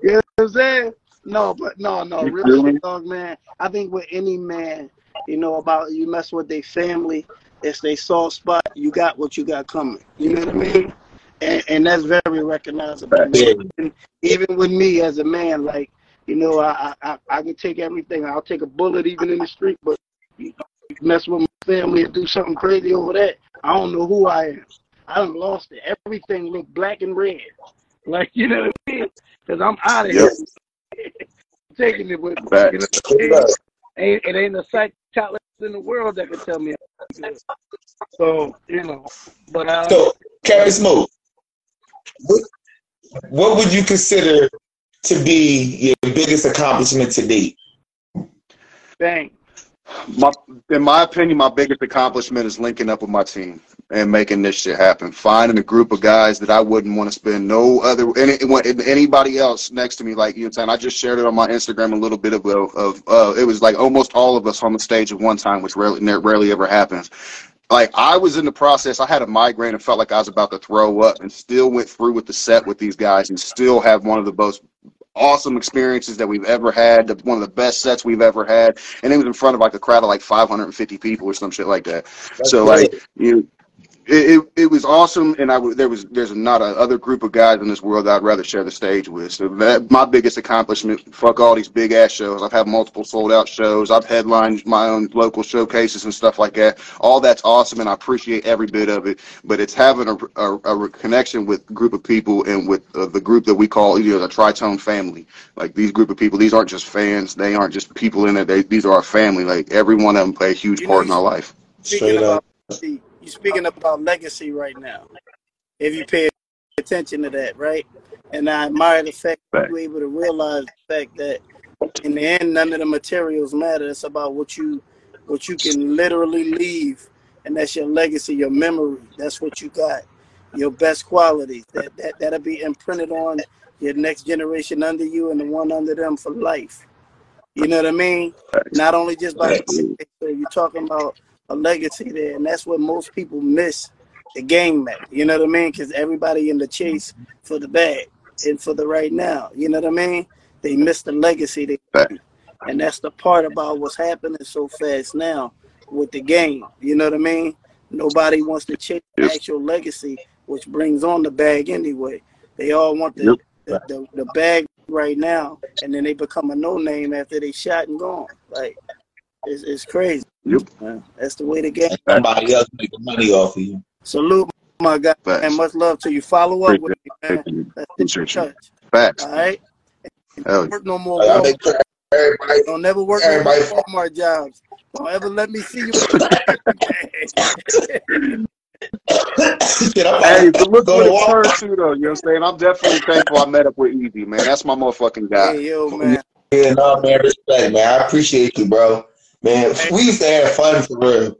you know what I'm saying? No, but no, no, You real shit, dog, man. I think with any man, you know, about you mess with their family, it's their soft spot. You got what you got coming. You know what I mean? And, and that's very recognizable. Even, even with me as a man, like You know, I, I I can take everything. I'll take a bullet even in the street, but you mess with my family and do something crazy over that, I don't know who I am. I done lost it. Everything look black and red. Like you know what I mean? Because I'm out of Yep. here. Taking it with me. You know Facts. what I mean? Ain't, it ain't a psychologist in the world that can tell me. So you know, but uh, So, Captain Smoke, what, what would you consider to be your biggest accomplishment to date? bang. My, in my opinion, my biggest accomplishment is linking up with my team and making this shit happen. Finding a group of guys that I wouldn't want to spend no other any, anybody else next to me. Like you saying I just shared it on my Instagram a little bit of of uh, it was like almost all of us on the stage at one time, which rarely rarely ever happens. Like I was in the process, I had a migraine and felt like I was about to throw up, and still went through with the set with these guys, and still have one of the most awesome experiences that we've ever had, the, one of the best sets we've ever had, and it was in front of like a crowd of like 550 people or some shit like that. That's so great. like you. It, it, it was awesome, and I w- there was there's not a other group of guys in this world that I'd rather share the stage with. So that my biggest accomplishment. Fuck all these big ass shows. I've had multiple sold out shows. I've headlined my own local showcases and stuff like that. All that's awesome, and I appreciate every bit of it. But it's having a, a, a connection with a group of people and with uh, the group that we call you know the Tritone family. Like these group of people, these aren't just fans. They aren't just people in it. They, these are our family. Like every one of them play a huge You know, part in our life. speaking about see, you speaking about legacy right now. If you pay attention to that, right? And I admire the fact that you're able to realize the fact that in the end, none of the materials matter. It's about what you what you can literally leave, and that's your legacy, your memory. That's what you got, your best qualities. That that that'll be imprinted on your next generation under you and the one under them for life. You know what I mean? Not only just by you're talking about a legacy there, and that's what most people miss the game at. You know what I mean? Because everybody in the chase for the bag and for the right now. You know what I mean? They miss the legacy, they, and that's the part about what's happening so fast now with the game. You know what I mean? Nobody wants to chase the actual legacy, which brings on the bag anyway. They all want the the, the, the bag right now, and then they become a no name after they shot and gone. Like it's, it's crazy. Yep. Man, that's the way the game. Somebody else making money off of you. Salute, my guy, and much love to you. Follow up with me, man. Appreciate you. Let's stay in Appreciate you. touch. Facts. All right. Hell. Work no more. Like, I Walmart. sure everybody, Don't never work no more Walmart jobs. Don't ever let me see you. Hey, but look what it turned to though. You know what I'm saying? I'm definitely thankful I met up with Easy, man. That's my motherfucking guy. Hey, yo, man. Yeah, no, man, respect, man. I appreciate you, bro. Man, we used to have fun for real.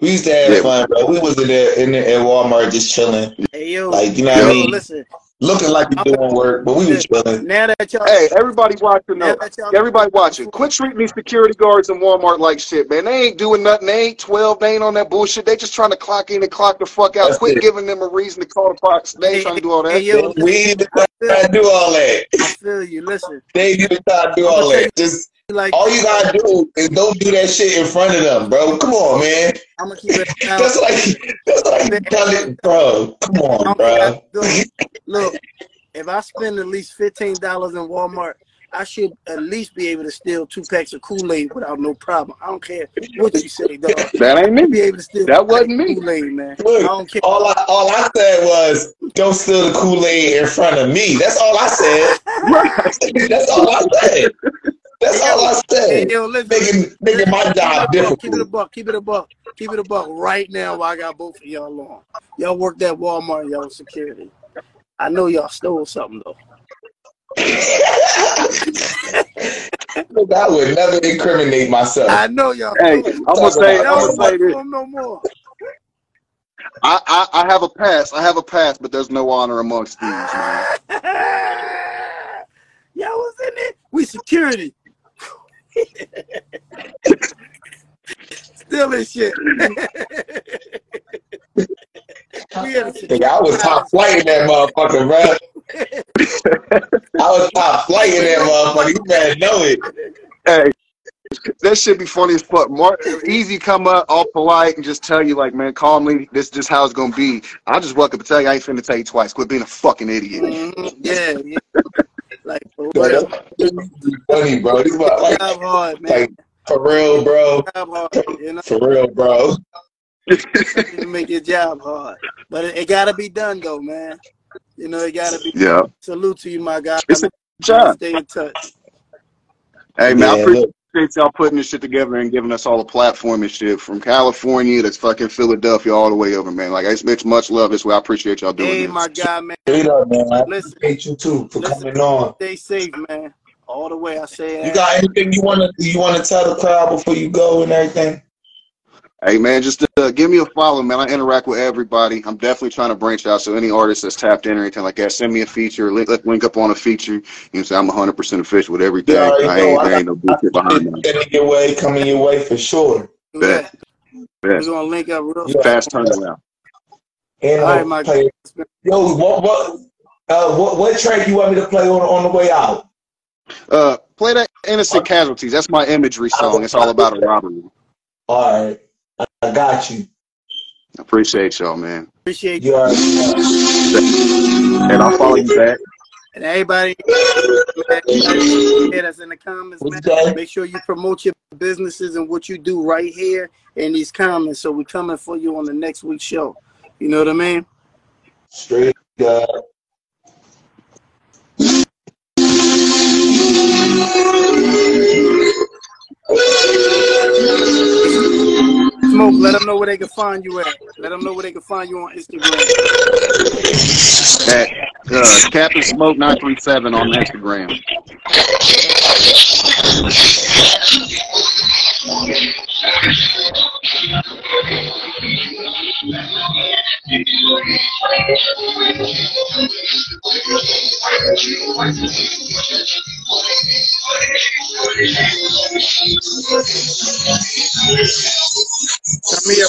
We used to have Yeah. fun, bro. We was in there in there at Walmart just chilling, Hey, yo. like you know what I mean, listen. looking like we doing work, but we was chilling. Now that y'all, Hey, everybody watching now though. that y'all, Everybody watching. Quit treating these security guards in Walmart like shit, man. They ain't doing nothing. They ain't 12. They ain't on that bullshit. They just trying to clock in and clock the fuck out. That's Quit it. giving them a reason to call the box. They ain't trying to do all that. hey, yo, We ain't trying to do all that. I feel you. Listen, They ain't even trying to do all that. Just like all you gotta do is don't do that shit in front of them, bro. Come on, man. I'm gonna keep it. That's like that's like telling, bro. Come on, bro. Look, if I spend at least fifteen dollars in Walmart, I should at least be able to steal two packs of Kool Aid without no problem. I don't care what you say, dog. That ain't me. Be able to steal. That wasn't me. Kool Aid, man. I don't care. all I all I said was don't steal the Kool Aid in front of me. That's all I said. That's all I said. That's all I Hey, said. yo, listen. Making making my job Keep it a buck, Keep it a buck. Keep it a buck. Keep it a buck right now while I got both of y'all on. Y'all worked at Walmart, y'all security. I know y'all stole something though. Look, I would never incriminate myself. I know y'all. Hey, I'm gonna say, I'm gonna don't say this. no more. I, I, I have a pass. I have a pass, but there's no honor amongst thieves, man. Y'all was in it. We security. Stealing shit. we Nigga, I was top flight in that motherfucker, bro. I was top flight in that motherfucker. You better know it. Hey, that should be funny as fuck. Mark, easy come up, all polite, and just tell you like, man, calmly, this just how it's gonna be. I'll just walk up and tell you, I ain't finna tell you twice. Quit being a fucking idiot. Mhm. Yeah, yeah. Like for Yo, real. that's funny, bro. This is what, like, Job hard, man. like for real, bro. Job hard, you know. For real, bro. You make your job hard, but it, it gotta be done though, man. You know, it gotta be. Yeah. Salute to you, my guy. It's a job. Stay in touch. Hey man, I Yeah, appreciate y'all putting this shit together and giving us all a platform and shit from California to fucking Philadelphia all the way over, man. Like it's, it's much love this way. I appreciate y'all doing Hey, this. my guy, man. Straight up, man. I Listen, appreciate you too for listen. coming on. Stay safe, man. All the way. I say You got anything you wanna you wanna tell the crowd before you go and everything? Hey man, just uh, give me a follow, man. I interact with everybody. I'm definitely trying to branch out. So any artist that's tapped in or anything like that, send me a feature. Link, link up on a feature. You know, what I'm saying I'm 100 percent official with everything. You already I ain't, I there ain't no bullshit behind me. Coming your way, coming your way for sure. Bet, We're gonna link up real Yeah. Fast turnaround. And All right, uh, my play. Yo, what what uh what what track you want me to play on on the way out? Uh, play that innocent casualties. That's my imagery song. It's all about a robbery. All right, I, I got you. Appreciate y'all, man. Appreciate You you. And I'll follow you back. And everybody, man, everybody that's in the comments, man, make sure you promote your businesses and what you do right here in these comments. So we're coming for you on the next week's show. You know what I mean? straight up. Smoke, let them know where they can find you at. Let them know where they can find you on Instagram. At uh, Captain Smoke 937 on Instagram. A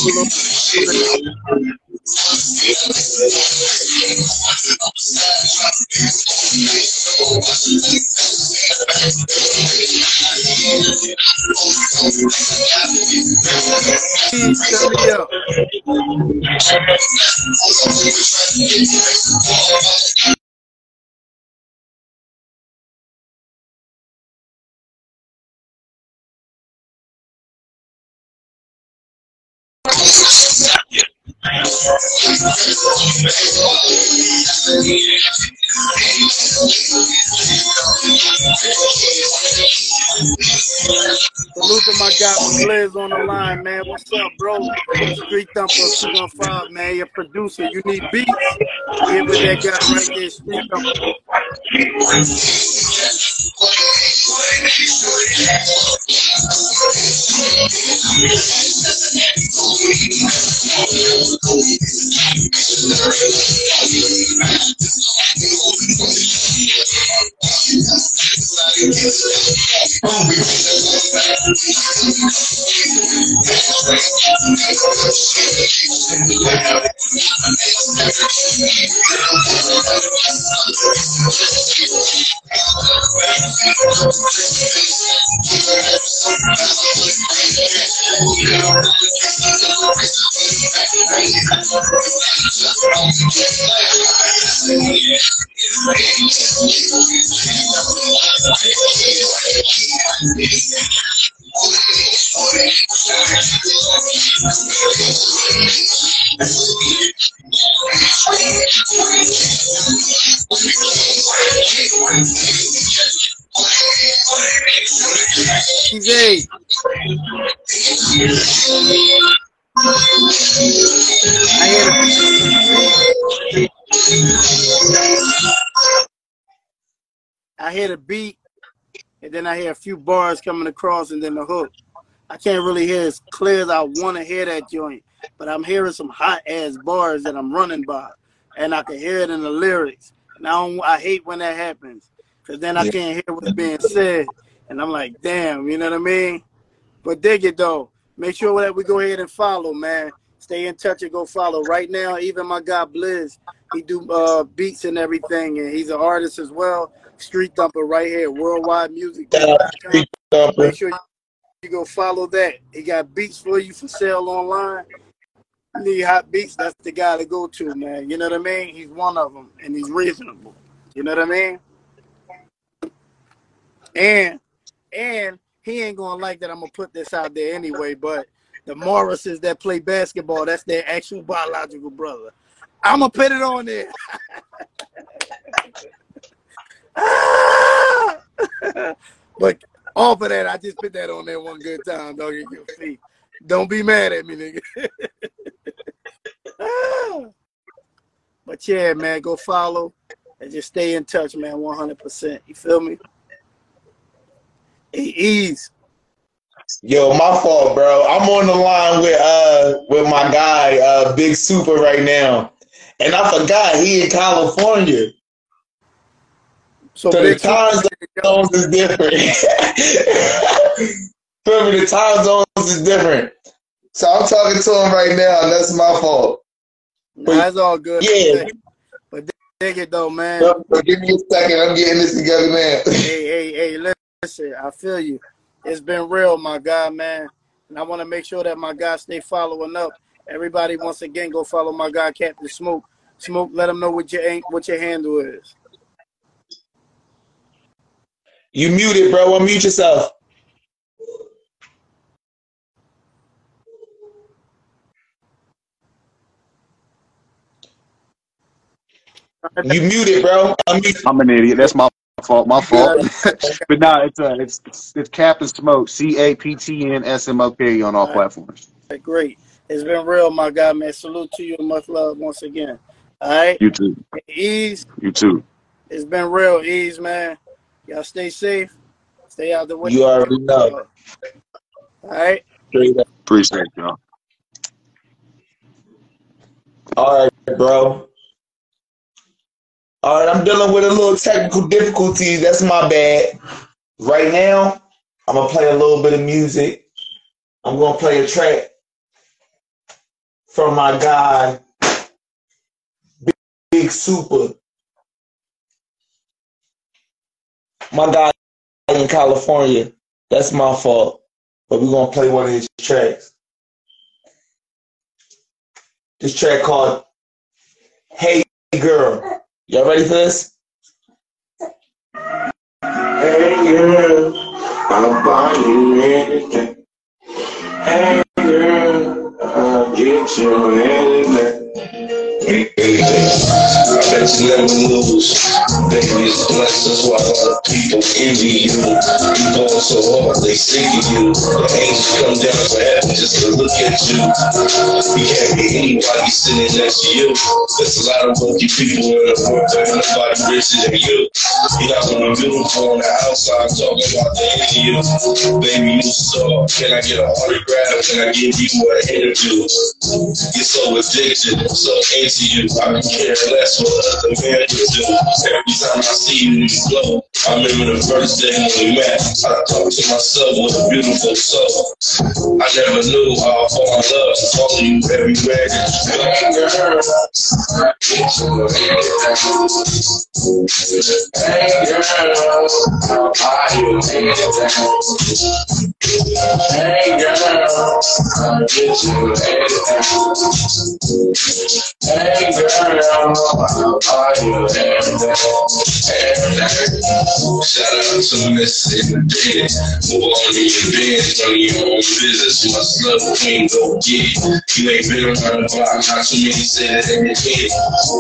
little. Please turn me up. Thank you. Salute to my guy Blizz on the line, man. What's up, bro? Street Thumper 215, man. Your producer. You need beats? Get with that guy right there, Street Thumper. DJ. I hear the I hear the beat, and Yeah. Then I hear a few bars coming across, and then the hook. I can't really hear as clear as I want to hear that joint, but I'm hearing some hot ass bars that I'm running by, and I can hear it in the lyrics. And I don't, I hate when that happens, cause then I can't hear what's being said, and I'm like, damn, you know what I mean? But dig it though. Make sure that we go ahead and follow, man. Stay in touch and go follow. Right now, even my guy Blizz, he do uh, beats and everything, and he's an artist as well. Street Thumper right here, Worldwide Music. Make sure you go follow that. He got beats for you for sale online. You need hot beats, that's the guy to go to, man. You know what I mean? He's one of them, and he's reasonable. You know what I mean? And and he ain't gonna like that I'm gonna put this out there anyway, but the Morrises that play basketball, that's their actual biological brother. I'm gonna put it on there. but off of that, I just put that on there one good time, dog. Your feet. Don't be mad at me, nigga. but yeah, man, go follow and just stay in touch, man. 100%. You feel me? Ease. Yo, my fault, bro. I'm on the line with uh with my guy, uh Big Supa right now. And I forgot he in California. So, So the Big time zones is different. Feel me? The time zones is different. So I'm talking to him right now, and that's my fault. Nah, that's all good. Yeah. But dig it though, man. So, so give me a second. I'm getting this together man. hey, hey, hey, listen, I feel you. It's been real, my guy, man. And I want to make sure that my guy stay following up. Everybody, once again, go follow my guy, Captain Smoke. Smoke, let him know what your ain't what your handle is. You muted, bro. Unmute yourself. You muted, bro. Unmute. I'm an idiot. That's my fault. My fault. but nah, it's uh, it's it's, it's Captain Smoke. C A P T N S M O K on all platforms. Okay, Great. It's been real, my guy, man. Salute to you and much love once again. All right. You too. Ease. You too. It's been real, Ease, man. Y'all stay safe. Stay out the way. You already know. All right. Straight up. Appreciate y'all. All right, bro. All right, I'm dealing with a little technical difficulties. That's my bad. Right now, I'm gonna play a little bit of music. I'm gonna play a track from my guy, Big, Big Supa. My guy in California. That's my fault. But we're gonna play one of his tracks. This track called Hey Girl. Y'all ready for this? Hey girl, I'll buy you anything. Hey girl, I'll get you anything. I bet you never lose. Baby, it's blessings while other people envy you. You going so hard, they sick of you. The angels come down from heaven just to look at you. You can't be anybody sitting next to you. There's a lot of wealthy people in the world, but nobody richer than you. You're not gonna beautiful on the outside talking about the of you. Baby, you saw. Can I get an autograph? Can I give you an interview? You're so addicted, so into you. I can care less what men can do. Every time I see you, you glow. I remember the first day when we met. I talked to myself with a beautiful soul. I never knew how I fall in love. Follow you everywhere. Hey girl, I'll buy you anything. Hey girl, I'll get you anything. Hey girl, buy you anything. Shout out to and Daddy. Move on in your bed, run your own business. My slut queen, go get it. You ain't been around the block, not too many say that in your head.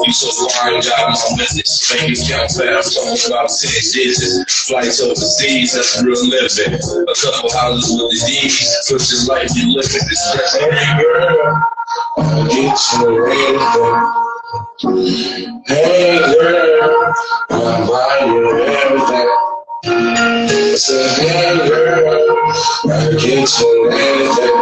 You so fine, got my business. Bank account fast, talking about 10 digits. Flights overseas, that's real living. A couple houses with the D's. Push this life, you live in this girl, get you anything. Hey girl, I'll buy you everything. I said, hey girl, I'll get you anything.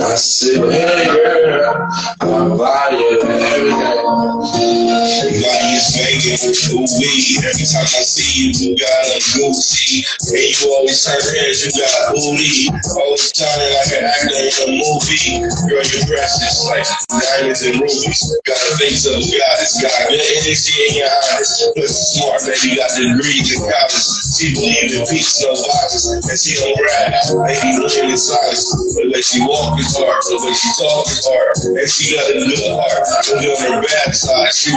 I said, hey girl, I'll buy you everything. Body is ooh wee. Every time I see you, you got a Gucci. And you always turn heads, you got booty. Always shining like an actor in a movie. Girl, your breasts is like diamonds and rubies. Got a face of a goddess, got good energy in your eyes. Plus smart, baby, got degrees in college. She believe in peace, no violence, and she don't rap. Baby, looking in silence. The way she walk is hard, the way she talk is hard. And she got a good heart. And on her bad side, she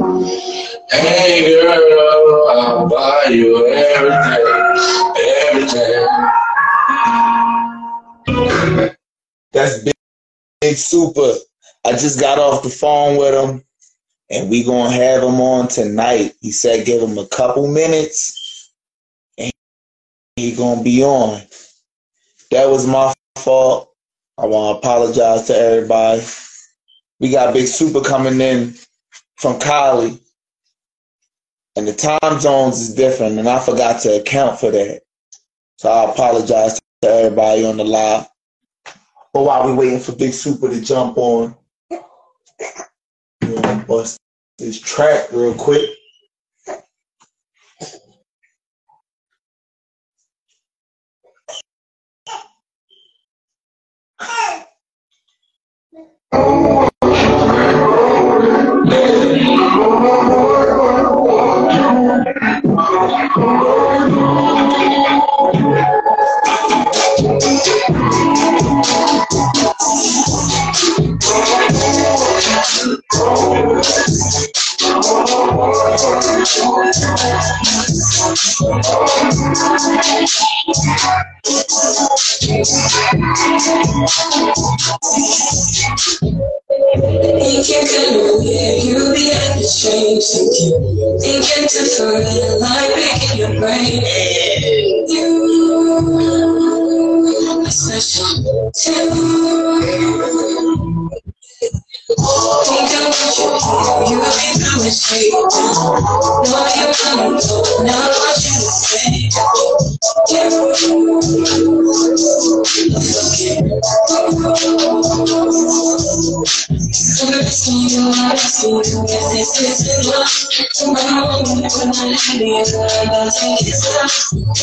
Hey girl, I'll buy you everything, everything. That's big, big Supa. I just got off the phone with him, and we gonna have him on tonight. He said give him a couple minutes, and he gonna be on. That was my fault. I want to apologize to everybody. We got Big Supa coming in from Cali, and the time zones is different, and I forgot to account for that. So I apologize to everybody on the live. But while we're waiting for Big Supa to jump on, we're gonna bust this track real quick. Thinking good, yeah, you will be acting strange. Thinking, thinking different, like picking your brain. You are special too. Think about you, you be coming straight. Know you're coming, not what you say. You, I'm asking you, I'm asking you, if this is love. Tomorrow, when I leave I'm about to get stuff.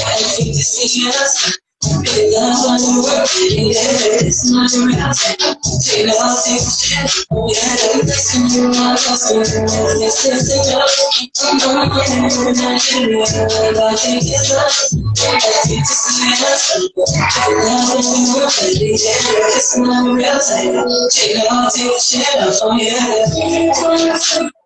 I need to see us. Big love on the world, it's not a real thing. Take it all, take shit. Yeah, it's not a real thing. Take it take it shit. Oh, yeah.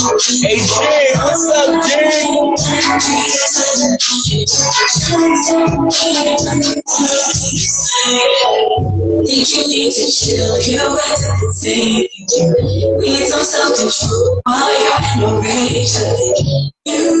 Hey Jay, what's up, Think you need to chill, you everything. We need some self-control while you're in a rage. You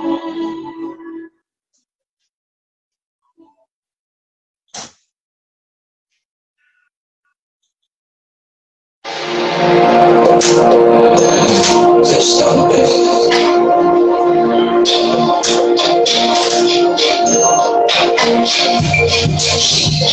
this shit, Game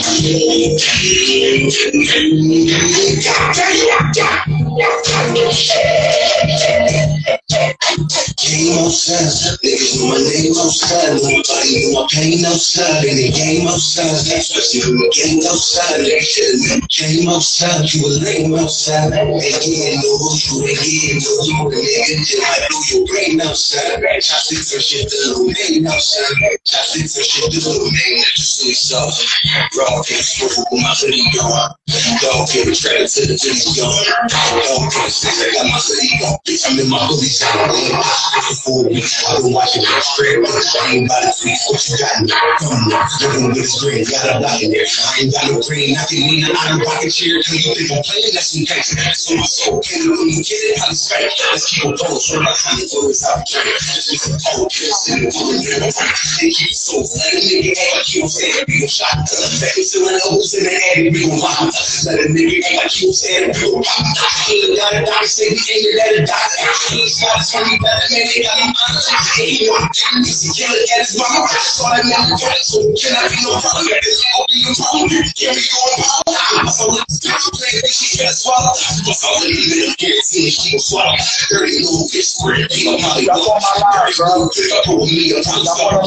outside, niggas know my name outside. Nobody know my pain outside. In the game outside, especially when the game outside. Nigga, Game outside, you a lame outside. And you ain't know who you ain't getting know who the nigga just might blow your brain outside. Toxic for shit, the little name outside. Toxic for shit, the little name that you see soft. Raw can't smoke with my hoodie gone. Dog can't try to the hoodie gone. Dog can't I got my hoodie gone. I'm in my. Before we, I've been watching that straight. I ain't about what you got. Come on, living with green, got a lot in there. I ain't got no green, I can out of pocket chair. Can you think I'm playing? That's some case. So my soul can you get it, I'll straight. Let's keep a pose. From behind the I'll try. Just some cold kiss in. They keep so. Nigga, you be a shot. To the hoes in the attic, we gon' pop. Let a nigga act like you was saying, a pop. Ain't got a doctor, say we ain't got a doctor. Ain't got a funny better man, they got a mama. Ain't no Mr. Killer at his mama. So I never got so can I be no problem? This won't be no. Can we go on power? So let's go play this shit, gotta swallow. What's all in the middle? Guarantee she gon' swallow. Dirty little bitch, spread be on my Dirty little bitch, I put me up, I'm sorry.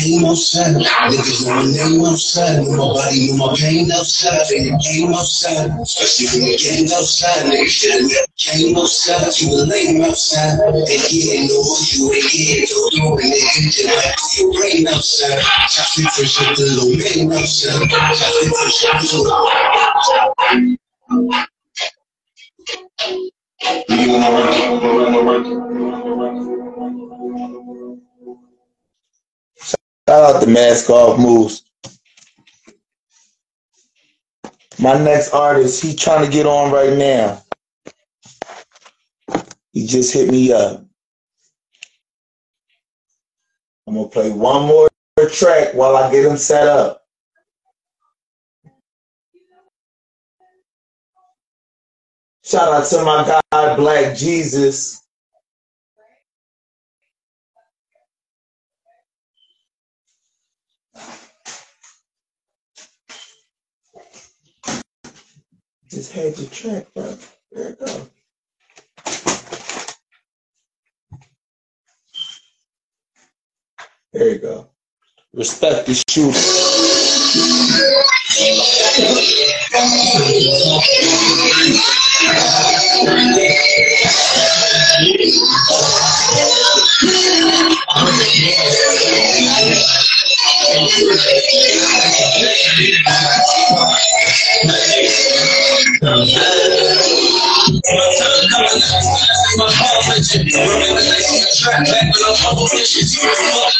Came outside, niggas know my name outside. Know my body, know my pain outside. And it came outside, especially when the game outside. Niggas should've never came outside. You were lame outside. And yeah, know who you ain't getting no you and nigga just like your brain outside. Chocolate for shit, the little man outside. Chocolate for shit, the little You wanna work? You wanna work? Shout out to Mask Off Moves. My next artist, he trying to get on right now. He just hit me up. I'm gonna play one more track while I get him set up. Shout out to my guy Black Jesus. Just had the track, bro. There it go. There you go. Respect the shooter. track, back with a whole shit.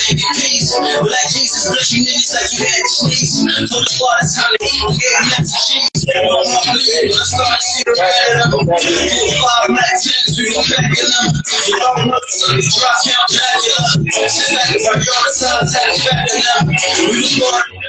Black Jesus, bless you niggas like you had cheese. For the water, it's time to eat. Yeah, I'm not cheese. Let's start shit right up. Five black tens, we gon' back it up. You don't know, so it's drop count, back it up. Shit like if I go outside, tag back it up. We was born.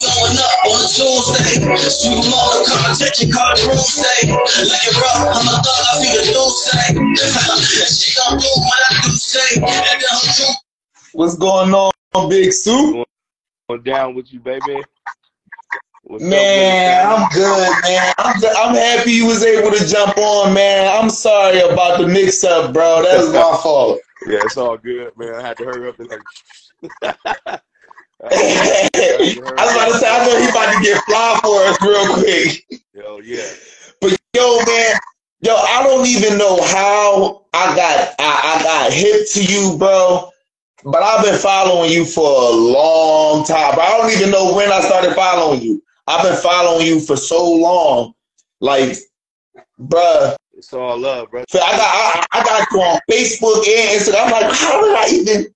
Going up on the Tuesday. Supermodel come attention, call it Tuesday. Like it rough, I'm a thug, I feel the news say. she gon' do what I do say. And then. What's going on, Big Soup? Going down with you, baby. What's up, Man, man? I'm good, man. I'm, I'm happy you was able to jump on, man. I'm sorry about the mix up, bro. That was my fault. Yeah, it's all good, man. I had to hurry up and like. I was about to say, I know he about to get fly for us real quick. Hell yeah. But yo, man, yo, I don't even know how I got I, I got hip to you, bro. But I've been following you for a long time. But I don't even know when I started following you. I've been following you for so long. Like, bruh. It's all love, bro. So I got I, I got you on Facebook and Instagram. I'm like, how did I even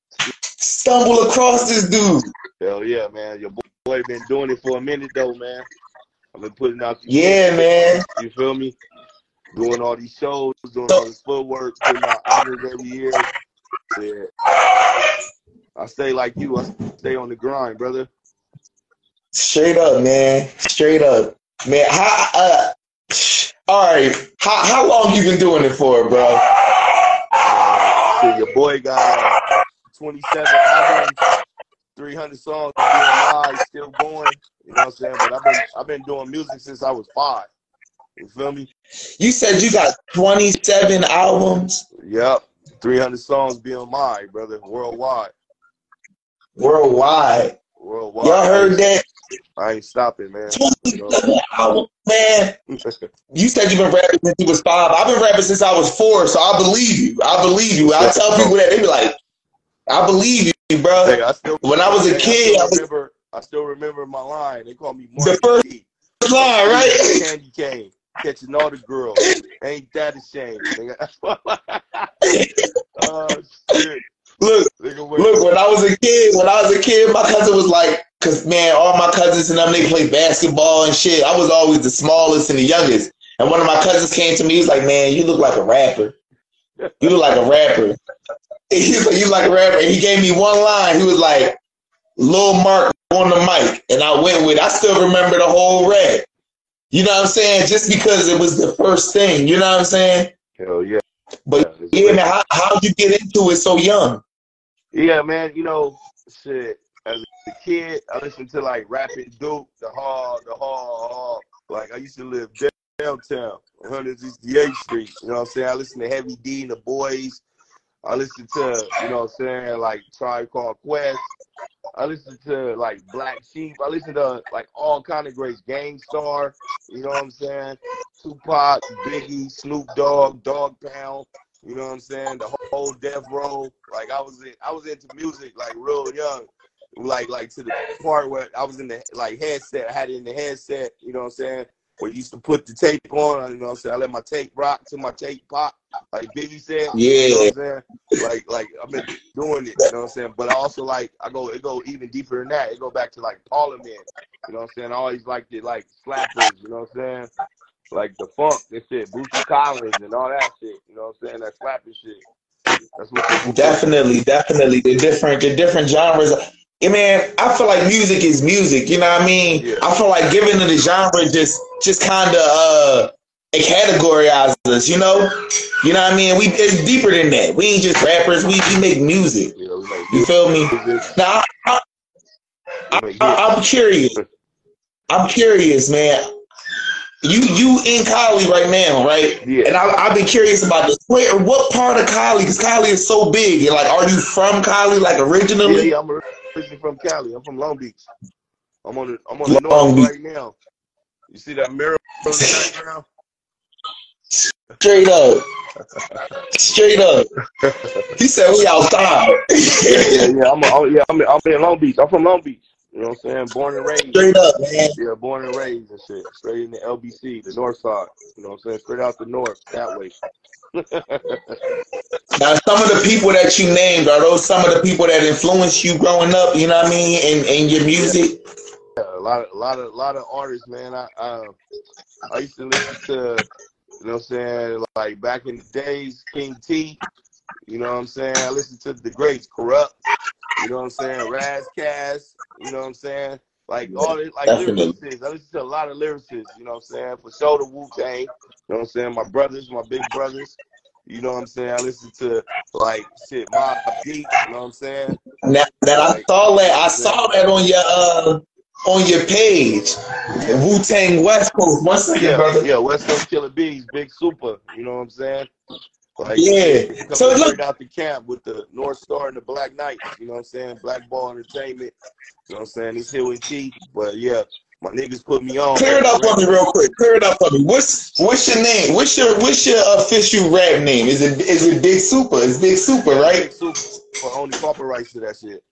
stumble across this dude? Hell yeah, man. Your boy, boy been doing it for a minute though, man. I've been putting out. these Yeah, shows, man. You feel me? Doing all these shows, doing all this footwork, putting out albums every year. Yeah. I stay like you. I stay on the grind, brother. Straight up, man. Straight up, man. How? Uh, all right. How how long you been doing it for, bro? See, your boy got uh, 27 albums, 300 songs, being live, still going. You know what I'm saying? But I've been I've been doing music since I was five. You feel me? You said you got 27 albums Yep. 300 songs being mine, brother, worldwide. worldwide. Worldwide. Y'all heard that? I ain't stopping, man. You know? man. You said you've been rapping since you was five. I've been rapping since I was four, so I believe you. I believe you. I tell people that they be like, I believe you, bro. Hey, I still, when I was a kid, I still remember, I still remember my line. They call me the first P. line, right? Candy cane, catching all the girls. Ain't that a shame? oh shit. Look, look. When I was a kid, when I was a kid, my cousin was like, cause man, all my cousins and them they play basketball and shit. I was always the smallest and the youngest. And one of my cousins came to me. He was like, "Man, you look like a rapper. You look like a rapper." He's like, "You look like a rapper." And he gave me one line. He was like, "Lil Mark on the mic," and I went with. I still remember the whole rap. You know what I'm saying? Just because it was the first thing. You know what I'm saying? Hell yeah. But yeah, man, how how'd you get into it so young? Yeah, man. You know, shit. As a kid, I listened to like rapping Duke, the Hall, the Hall, Hall. Like I used to live downtown, 168th Street. You know what I'm saying? I listened to Heavy D and the Boys. I listen to, you know what I'm saying, like Tribe Called Quest. I listen to like Black Sheep. I listen to like all kind of greats. Gang Starr, you know what I'm saying? Tupac, Biggie, Snoop Dogg, Dog Pound. You know what I'm saying? The whole Death Row. Like I was in, I was into music like real young. Like like to the part where I was in the like headset. I had it in the headset. You know what I'm saying? You used to put the tape on. You know what I'm saying? I let my tape rock till my tape pop. Like Biggie said. Yeah. You know what I'm saying? Like like I've been doing it. You know what I'm saying? But I also like I go it go even deeper than that. It go back to like Parliament. You know what I'm saying? I always liked it like slappers. You know what I'm saying? Like the funk, this shit, Bootsy Collins and all that shit. You know what I'm saying? That slapping shit. That's what Definitely, definitely. The different, the different genres. Yeah, man, I feel like music is music. You know what I mean? I feel like giving it a genre just, just kind of uh, it categorizes us. You know, you know what I mean? We it's deeper than that. We ain't just rappers. We we make music. You feel me? Now, I, I, I, I'm curious. I'm curious, man. You you in Cali right now, right? Yeah. And I, I've been curious about this. Where, what part of Cali? Because Cali is so big. And like, are you from Cali, like originally? Yeah, yeah, I'm originally from Cali. I'm from Long Beach. I'm on the I'm on the Long north Beach. right now. You see that mirror in the background? Straight up. Straight up. He said we outside. yeah, yeah, yeah. I'm, a, yeah, I'm, I'm in Long Beach. I'm from Long Beach. You know what I'm saying? Born and raised. Straight up, man. Yeah, born and raised and shit. Straight in the LBC, the north side. You know what I'm saying? Straight out the north, that way. Now, some of the people that you named are those some of the people that influenced you growing up. You know what I mean? In in your music. Yeah, a lot a lot of, a lot of artists, man. I, I, I used to listen to, you know what I'm saying, like back in the days, King T. You know what I'm saying? I listened to the greats, Kurupt. You know what I'm saying? Ras Kass. You know what I'm saying? Like all the like Definitely. lyricists. I listen to a lot of lyricists, you know what I'm saying? For sure the Wu Tang, you know what I'm saying? My brothers, my big brothers. You know what I'm saying? I listen to like shit, Mobb Deep, you know what I'm saying? Now that I saw that, I saw that on your uh on your page, Wu Tang West Coast. One second, Yeah, brother. yeah, West Coast Killer Bees, Big Supa, you know what I'm saying? Like Yeah. So look, straight out the camp with the North Star and the Black Knight, you know what I'm saying? Black Ball Entertainment, you know what I'm saying? It's Hill and T. But yeah, my niggas put me on. clear it up for me real quick. Clear it up for me. What's what's your name? What's your what's your official rap name? Is it is it Big Supa? It's Big Supa, right? Big Supa for only proper rights to that shit.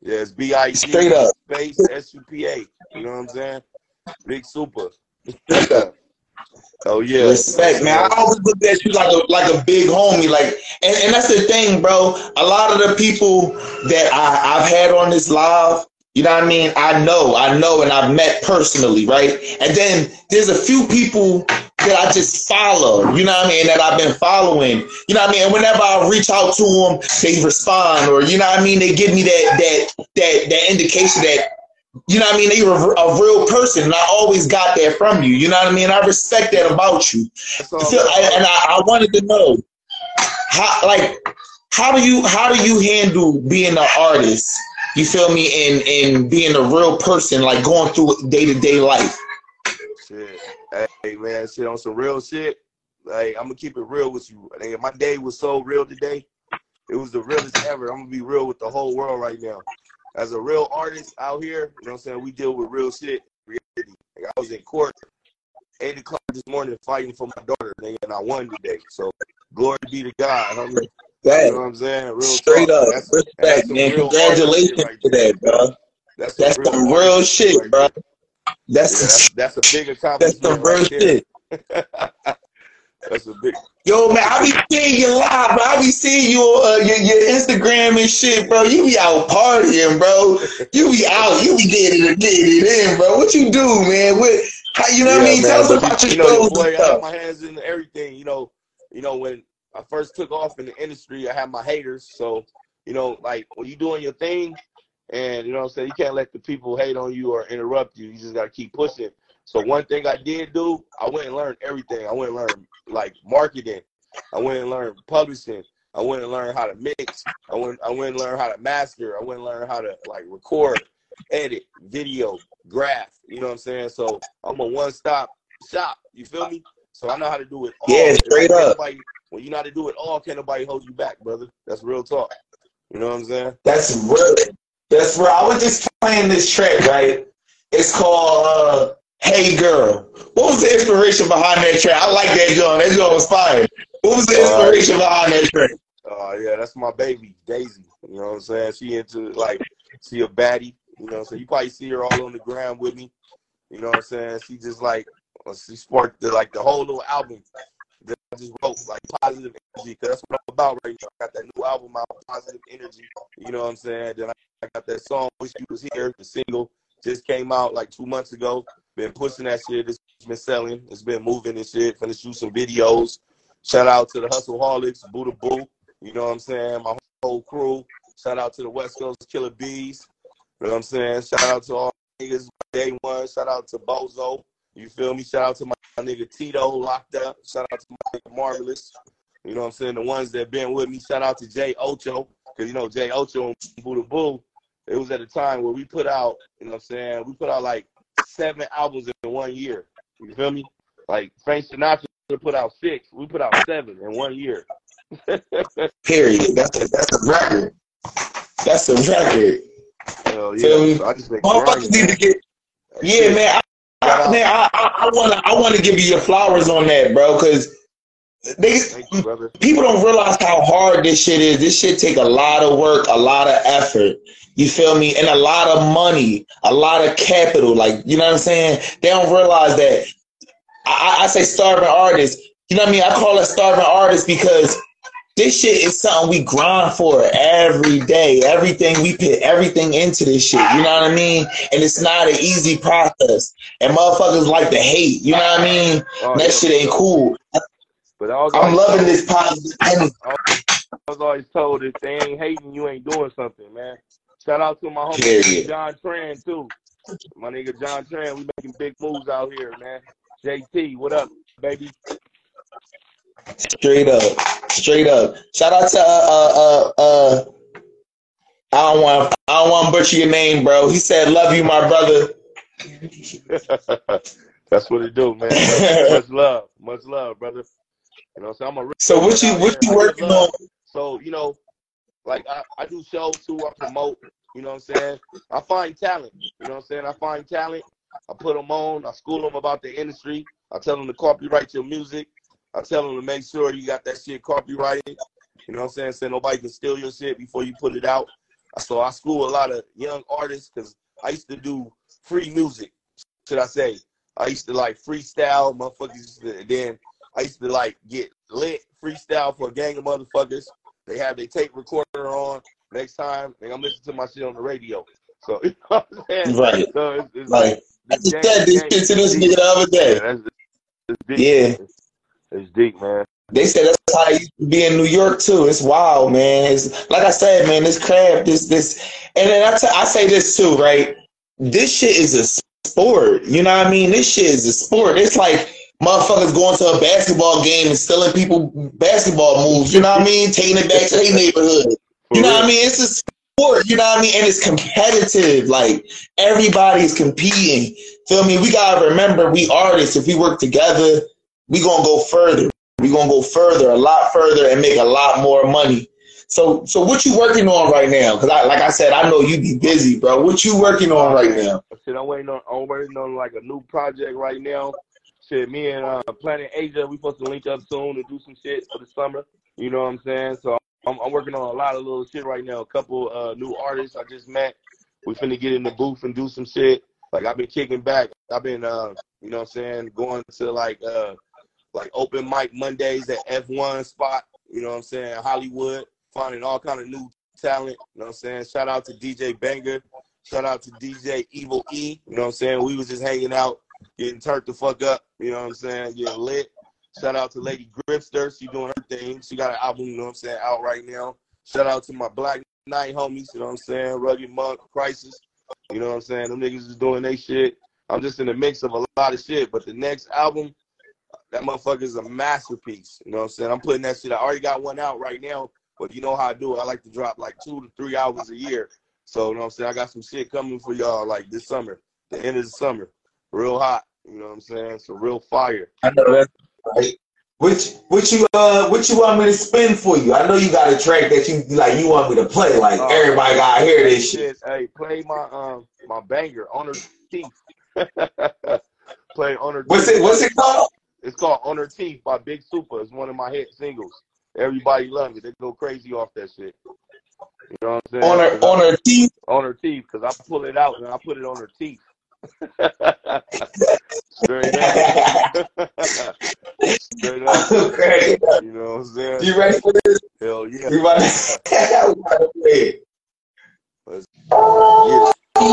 Yeah, it's B I G Straight up. space S U P A. You know what I'm saying? Big Supa. Oh yeah. Respect, man. I always looked at you like a like a big homie. Like, and, and that's the thing, bro. A lot of the people that I, I've had on this live, you know what I mean? I know, I know, and I've met personally, right? And then there's a few people that I just follow, you know what I mean, that I've been following. You know what I mean? And whenever I reach out to them, they respond, or you know what I mean, they give me that that that that indication that you know what I mean? You're a, a real person, and I always got that from you. You know what I mean? I respect that about you. So, I- and I, I wanted to know how, like, how do you how do you handle being an artist? You feel me? And and being a real person, like going through day to day life. Shit. Hey man, shit on some real shit. Like I'm gonna keep it real with you. My day was so real today. It was the realest ever. I'm gonna be real with the whole world right now. As a real artist out here, you know what I'm saying? We deal with real shit, reality. Like I was in court eight o'clock this morning fighting for my daughter, nigga, and I won today. So glory be to God. You know what I'm saying? Real straight talk. up, That's, that's respect, some man. Congratulations right to that, bro. That's That's real some real shit right bro. there. Yeah, That's that's that's a big accomplishment. that's some real right shit. That's a big Yo, man, I be seeing you live, bro. I be seeing you on uh, your, your Instagram and shit, bro. You be out partying, bro. You be out, you be getting it, getting it in, bro. What you do, man? What, how, you know what I Yeah, mean? Tell man. us about you, your you know, shows boy, I have my hands in everything. You know, you know when I first took off in the industry, I had my haters. So, you know, like when you doing your thing, and you know what I'm saying, you can't let the people hate on you or interrupt you. You just gotta keep pushing. So one thing I did do, I went and learned everything. I went and learned like marketing. I went and learned publishing. I went and learned how to mix. I went I went and learned how to master. I went and learned how to like record, edit, video, graph. You know what I'm saying? So I'm a one stop shop. You feel me? So I know how to do it all. Yeah, straight up. nobody- when you know how to do it all, can't nobody hold you back, brother. That's real talk. You know what I'm saying? That's real. That's real. I was just playing this track, right? It's called uh, "Hey Girl." What was the inspiration behind that track? I like that song. That song was fire. What was the Uh, inspiration behind that track? Oh yeah, that's my baby, Daisy. You know what I'm saying? She into like she a baddie. You know what I'm saying? You probably see her all on the ground with me. You know what I'm saying? She just like uh, she sparked the like the whole little album that I just wrote like positive energy because that's what I'm about right now. I got that new album out, positive energy. You know what I'm saying? Then I, I got that song, Wish You Was Here, the single just came out like two months ago. Been pushing that shit. It's been selling. It's been moving and shit. Finna shoot some videos. Shout out to the Hustle Holics, Buddha Boo. You know what I'm saying? My whole crew. Shout out to the West Coast Killer Bees. You know what I'm saying? Shout out to all niggas day one. Shout out to Bozo. You feel me? Shout out to my nigga Tito locked up. Shout out to my nigga Marvelous. You know what I'm saying? The ones that been with me. Shout out to Jay Ocho. Cause you know Jay Ocho and Buddha Boo. It was at a time where we put out, you know what I'm saying? We put out like seven albums in one year. You feel me? Like Frank Sinatra put out six. We put out seven in one year. Period. That's a, that's a record. That's a record. Hell Feel yeah. me? So I just Motherfuckers need to get. Yeah, man. I, I, man, I, I, I wanna, I wanna give you your flowers on that, bro, because they you, people don't realize how hard this shit is. This shit take a lot of work, a lot of effort. You feel me? And a lot of money, a lot of capital. Like, you know what I'm saying? They don't realize that. I, I I say starving artists. You know what I mean? I call it starving artists because this shit is something we grind for every day. Everything we put everything into this shit. You know what I mean? And it's not an easy process. And motherfuckers like to hate. You know what I mean? Oh, that yeah, shit ain't cool. But I was I'm loving told, this positive energy. I was always told if they ain't hating, you ain't doing something, man. Shout out to my homie Period. John Tran too. My nigga John Tran, we making big moves out here, man. JT, what up, baby? Straight up, straight up. Shout out to uh uh uh. I don't want I don't want to butcher your name, bro. He said, "Love you, my brother." That's what it do, man. Much love, much love, brother. You know, so I'm a real So what you what you working on? So you know, like I, I do shows too. I promote. You know what I'm saying? I find talent. You know what I'm saying? I find talent. I put them on. I school them about the industry. I tell them to copyright your music. I tell them to make sure you got that shit copyrighted. You know what I'm saying? So nobody can steal your shit before you put it out. So I school a lot of young artists because I used to do free music. Should I say? I used to like freestyle, motherfuckers. Used to, then I used to like get lit freestyle for a gang of motherfuckers. They have their tape recorder on. Next time, they gonna listen to my shit on the radio. So you know what I'm saying? Right. So it's, it's Like like I just said this shit to is this nigga the other Yeah, day. that's it's deep. Yeah. It's, it's deep, man. They said that's how to be in New York too. It's wild, man. It's like I said, man. This crap, this this, and then I t- I say this too, right? This shit is a sport. You know what I mean? This shit is a sport. It's like motherfuckers going to a basketball game and selling people basketball moves. You know what I mean? Taking it back to their neighborhood. You know what I mean? It's a sport. You know what I mean? And it's competitive. Like everybody's competing. Feel me? We gotta remember, we artists. If we work together, we gonna go further. We gonna go further, a lot further, and make a lot more money. So, so what you working on right now? Because I, like I said, I know you be busy, bro. What you working on right now? Shit, I'm waiting on. I'm waiting on like a new project right now. Shit, me and uh, Planet Asia, we supposed to link up soon and do some shit for the summer. You know what I'm saying? So I'm, I'm working on a lot of little shit right now. A couple uh, new artists I just met. We finna get in the booth and do some shit. Like I've been kicking back. I've been, uh, you know what I'm saying, going to like uh, like open mic Mondays at F1 spot. You know what I'm saying, Hollywood, finding all kind of new talent. You know what I'm saying. Shout out to DJ Banger. Shout out to DJ Evil E. You know what I'm saying. We was just hanging out, getting turned the fuck up. You know what I'm saying, getting lit. Shout out to Lady Gripster. She doing her thing. She got an album, you know what I'm saying, out right now. Shout out to my Black Knight homies, you know what I'm saying, Rugged Monk, Crisis. You know what I'm saying? Them niggas is doing their shit. I'm just in the mix of a lot of shit. But the next album, that motherfucker is a masterpiece. You know what I'm saying? I'm putting that shit. I already got one out right now, but you know how I do it. I like to drop like two to three albums a year. So you know what I'm saying? I got some shit coming for y'all like this summer, the end of the summer, real hot. You know what I'm saying? So real fire. I know that's right. Which, which you, uh, which you want me to spin for you? I know you got a track that you like. You want me to play? Like Oh, everybody gotta hear this shit. Hey, play my um my banger, On Her Teeth. play On Her What's Teeth. it? What's it called? It's called On Her Teeth by Big Supa. It's one of my hit singles. Everybody loves it. They go crazy off that shit. You know what I'm saying? On her, 'Cause I- on her teeth. on her teeth, because I pull it out and I put it on her teeth. Straight up. Straight up. Oh, okay. You know what I'm saying? You ready for this? Hell yeah. We about to, we about to play it. Let's get it.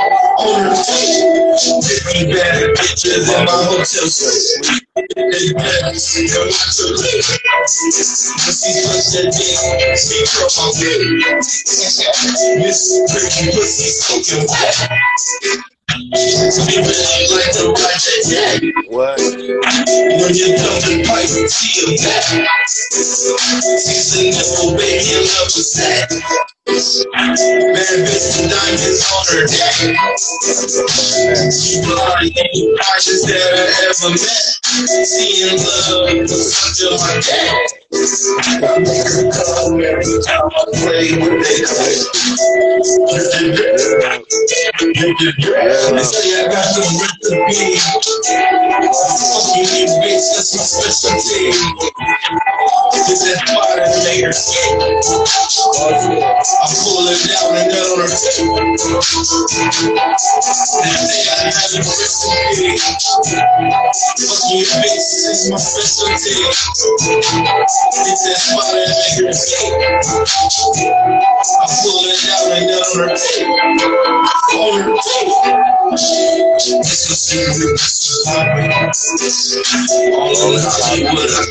the fifty bad bitches in my hotel suite. They better see her to live. Pussy such a dick, speak from my lip. Miss Pretty Pussy smoking wet. The. What? When you come to pipe, see a back. Season nipple, baby, love with that. Diamonds on her neck. She blind, conscious that I ever met. Seeing love under my her come every I play with. They say I got the recipe. Fucking bitch, that's my specialty. Get that fire later. I pull it down and down on her. Fucking bitch, that's my specialty. Get that fire later. I pull it down and down on her. On her. This is poppin'. All on the Hollywood.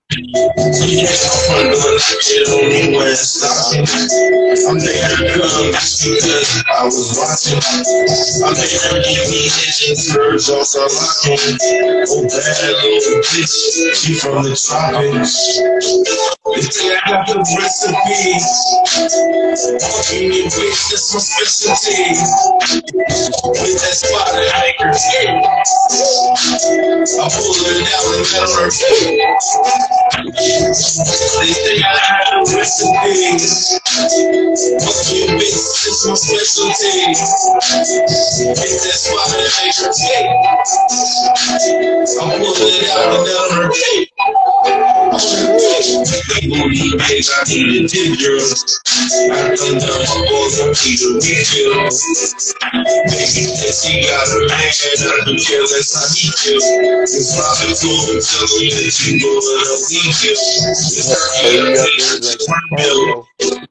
I'm there to come because I was watching. I'm there to give me birds off the locking. Oh, bad little bitch, she from the tropics. They say I got the recipe. Me, bitch, that's my specialty. With that spot. I pull it down and down her. They say I have a recipe. Fucking bitch, it's my specialty. Hit that spot her tick. I'm pulling out and down her booty bitch, I need a dick girl. I I need a refill. Baby said she got a man, I don't I need you. It's probably cool to tell me that you know what I need. You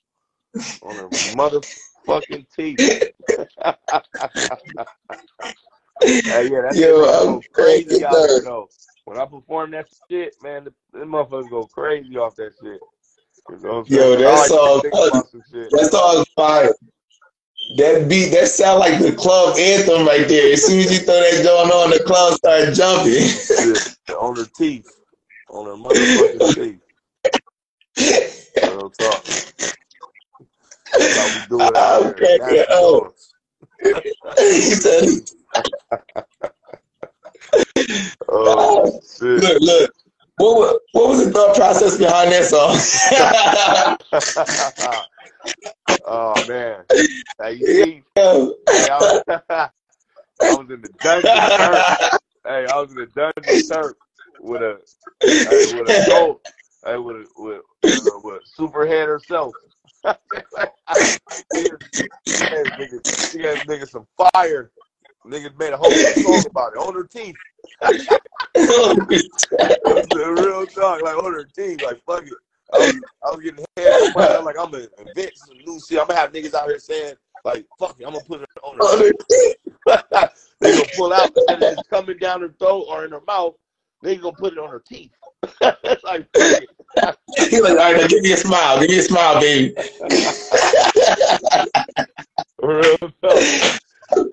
On her motherfucking teeth. hey, yeah, that's Yo, I'm crazy out there though. When I perform that shit, man, the, the motherfuckers go crazy off that shit. You know what I'm Yo, saying? I that's like to all. think about some shit. That's all fire. That beat, that sound like the club anthem right there. As soon as you throw that going on, the club start jumping. Shit, on her teeth. On her motherfucking teeth. Real talk. That's how we do it I'm oh, here. cracking Nasty up. dogs. He said, Oh shit. look, look. What was, what was the thought process behind that song? oh man. Hey, you see, hey, I, was, I was in the dungeon turf. Hey, I was in the dungeon turf with a with a gold, hey, with with uh, with Superhead herself. she gave nigga some fire. Niggas made a whole song about it on her teeth. Real talk, like on her teeth, like fuck it. I was, I was getting head I'm like I'm gonna invent some new shit. I'm gonna have niggas out here saying like fuck it, I'm gonna put it on her teeth. they gonna pull out of it's coming down her throat or in her mouth. They gonna put it on her teeth. it's like fuck it. He's like, all right, now give me a smile. Give me a smile, baby. Real talk.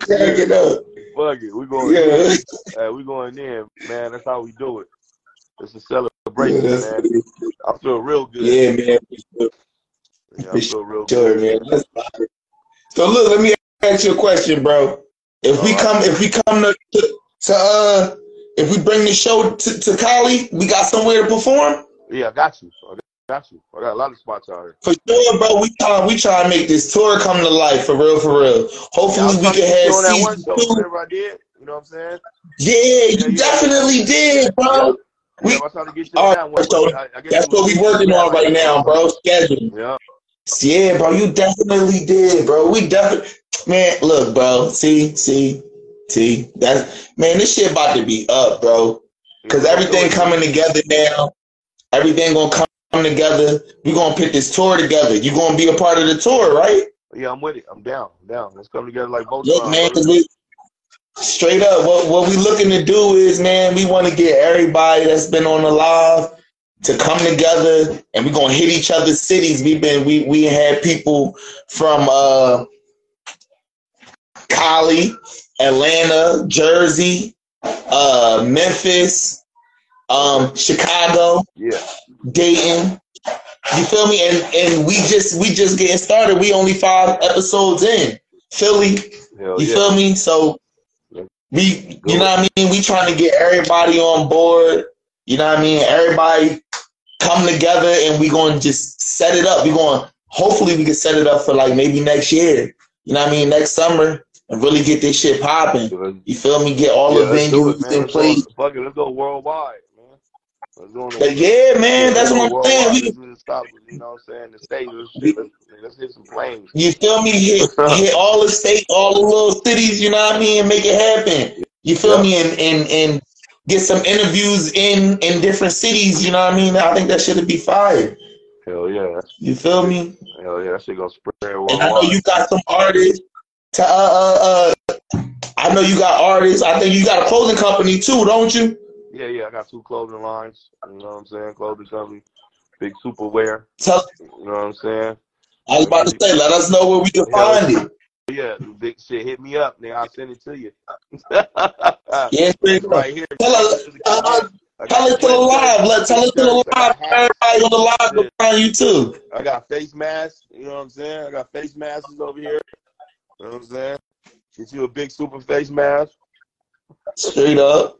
Cracking up. Fuck it, we going Yeah. in. Hey, we going in, man. That's how we do it. It's a celebration, Yeah, that's man. I feel real good. Yeah, man. Yeah, I feel real sure, good. man. That's. So look, let me ask you a question, bro. If we come, if we come to, to, to uh, if we bring the show to, to Cali, we got somewhere to perform. Yeah, I got you. I got you. I got a lot of spots out here. For sure, bro. We try, we try to make this tour come to life for real, for real. Hopefully, was we can have on that one season show, two. I did. You know what I'm saying? Yeah, Yeah, you yeah. definitely did, bro. We I was to get you on that one, so I, I that's what we working on right right now, now. bro. Schedule. Yeah. Yeah, bro, you definitely did, bro. We definitely, man. Look, bro. See, see, see. That man, this shit about to be up, bro. Cause do everything coming together now. Everything gonna come together. We gonna put this tour together. You gonna be a part of the tour, right? Yeah, I'm with it. I'm down. I'm down. Let's come together like both Look, times, man, cause we straight up, what what we looking to do is, man, we want to get everybody that's been on the live to come together, and we gonna hit each other's cities. We've been we we had people from uh Cali, Atlanta, Jersey, uh Memphis, um Chicago, Yeah. Dayton. You feel me? And and we just we just getting started. We only five episodes in. Philly, Hell you yeah. feel me? So we, you know what I mean? We trying to get everybody on board. You know what I mean? Everybody come together and we going to just set it up. We going hopefully we can set it up for like maybe next year. You know what I mean? Next summer and really get this shit popping. You feel me? Get all yeah, the it, venues man. in Let's go, place. fuck it. Let's go worldwide, man. Let's go on yeah, man, that's what I'm saying. We, Let's stop, you know what I'm saying? The states, let's, shit, let's, let's hit some flames. You feel me? Hit, hit all the state, all the little cities, you know what I mean, and make it happen. You feel me? And and and get some interviews in in different cities, you know what I mean? I think that should be fire. Hell yeah. You feel me? hell yeah. That shit gonna spread And I know you got some artists. To, uh, uh, uh, I know you got artists. I think you got a clothing company too, don't you? Yeah, yeah. I got two clothing lines. You know what I'm saying? Clothing company. Big Superwear. Tell, You know what I'm saying? I was about to say, let us know where we can find it. Yeah, big shit. Hit me up, nigga. I'll send it to you. Straight right here. Tell us, uh, uh, tell us to the live. Let tell us to the live. Everybody on the live can find you too. I got face masks. You know what I'm saying? I got face masks over here. You know what I'm saying? Get you a big Supa face mask. Straight up.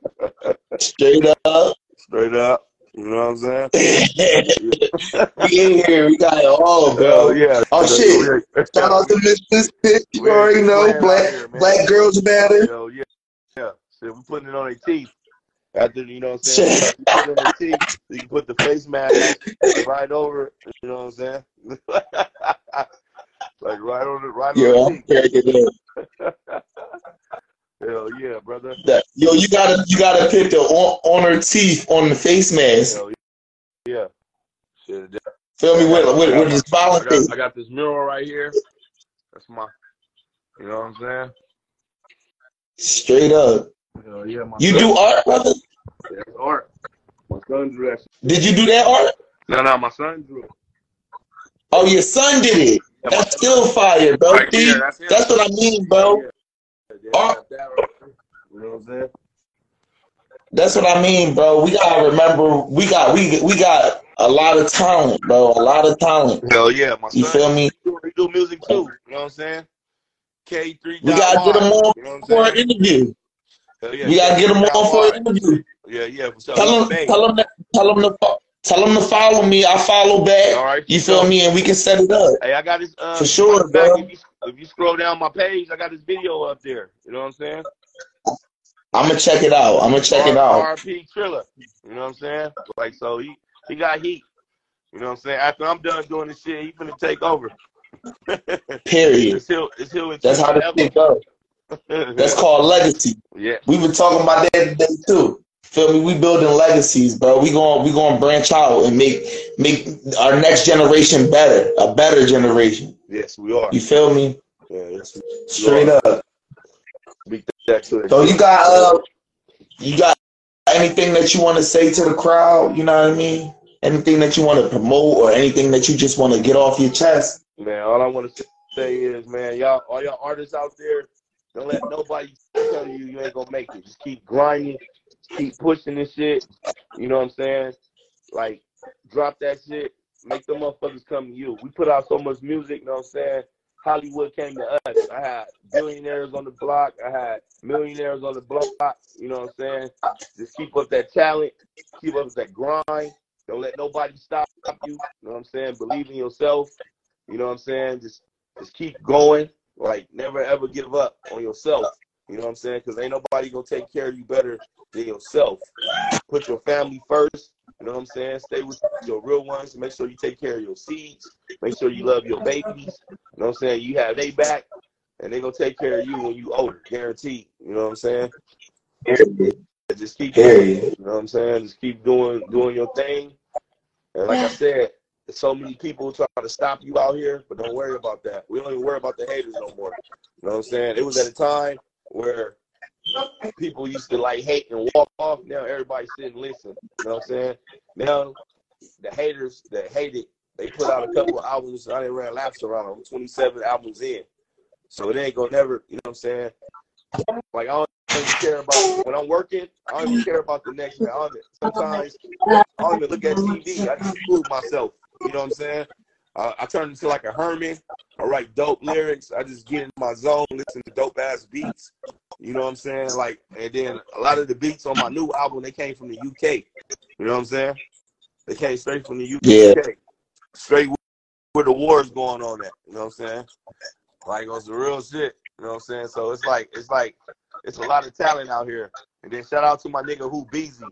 Straight up. Straight up. You know what I'm saying? we in here. We got it all, bro. Yeah. Oh shit! Shout out to Miss Miss Pitch. You already know Black Black Girls Matter. Hell yeah. Yeah. Shit, we're putting it on their teeth. After you know what I'm saying? You put it on their teeth. You can put the face mask right over. You know what I'm saying? like right on the right Yo, on I'm cracking up. Hell yeah, brother. That- Yo, you gotta you gotta put the on, on her teeth on the face mask. Hell yeah. Shit, Feel me with with, with his I got, I got this mural right here. That's my, you know what I'm saying? Straight up. Hell yeah, my You son- do art, brother? That's art. My son drew that. Did you do that art? No, no, my son drew it. Oh, your son did it. That's still fire, bro. Right See, there, that's that's what I mean, bro. Art, You know what I'm saying? That's what I mean, bro. We gotta remember we got we we got a lot of talent, bro. A lot of talent. Hell yeah, my You son. feel me? He do music too. You know what I'm saying? K3. We gotta get them on You know for an interview. Hell yeah, We gotta get them K3 on for Wide. an interview. Yeah, yeah, for sure. Tell them, tell them, to, tell them to, fo- tell him to follow me. I follow back. All right, You feel me? And we can set it up. Hey, I got this. Uh, For sure, matter of fact, bro. If you, if you scroll down my page, I got this video up there. You know what I'm saying? I'm gonna check it out. I'm gonna check it out. RP Triller. You know what I'm saying? Like so, he he got heat. You know what I'm saying? After I'm done doing this shit, he finna take over. Period. It's he'll, it's he'll That's how the shit go. That's called legacy. Yeah. We been talking about that today too. Feel me? We building legacies, bro. We going we going to branch out and make make our next generation better, a better generation. Yes, we are. You feel me? Yeah, yes, Straight are. up. Big that to it. So you got uh, you got anything that you want to say to the crowd? You know what I mean? Anything that you want to promote or anything that you just want to get off your chest? Man, all I want to say is, man, y'all, all y'all artists out there, don't let nobody tell you you ain't gonna make it. Just keep grinding, keep pushing this shit. You know what I'm saying? Like, drop that shit, make the motherfuckers come to you. We put out so much music. You know what I'm saying? Hollywood came to us. I had billionaires on the block. I had millionaires on the block. You know what I'm saying? Just keep up that talent. Keep up that grind. Don't let nobody stop you. You know what I'm saying? Believe in yourself. You know what I'm saying? Just just keep going. Like never ever give up on yourself. You know what I'm saying? Because ain't nobody gonna take care of you better than yourself. Put your family first. You know what I'm saying? Stay with your real ones. Make sure you take care of your seeds. Make sure you love your babies. You know what I'm saying? You have they back, and they gonna take care of you when you older, guaranteed. You know what I'm saying? Just keep Period. You know what I'm saying? Just keep doing doing your thing. And like I said, there's so many people trying to stop you out here, but don't worry about that. We don't even worry about the haters no more. You know what I'm saying? It was at a time where people used to like hate and walk off. Now everybody sit and listen. You know what I'm saying? Now the haters that hate it, they put out a couple of albums. I didn't ran laps around them. 27 albums in. So it ain't gonna never, you know what I'm saying? Like I don't even care about when I'm working. I don't even care about the next man. Sometimes I don't even look at TV. I just fool myself. You know what I'm saying? Uh, I turn into like a hermit. I write dope lyrics. I just get in my zone, listen to dope ass beats. You know what I'm saying? Like, and then a lot of the beats on my new album they came from the UK. You know what I'm saying? They came straight from the UK. Yeah. Straight where the war's going on at. You know what I'm saying? Like on some real shit. You know what I'm saying? So it's like it's like it's a lot of talent out here. And then shout out to my nigga who Beezy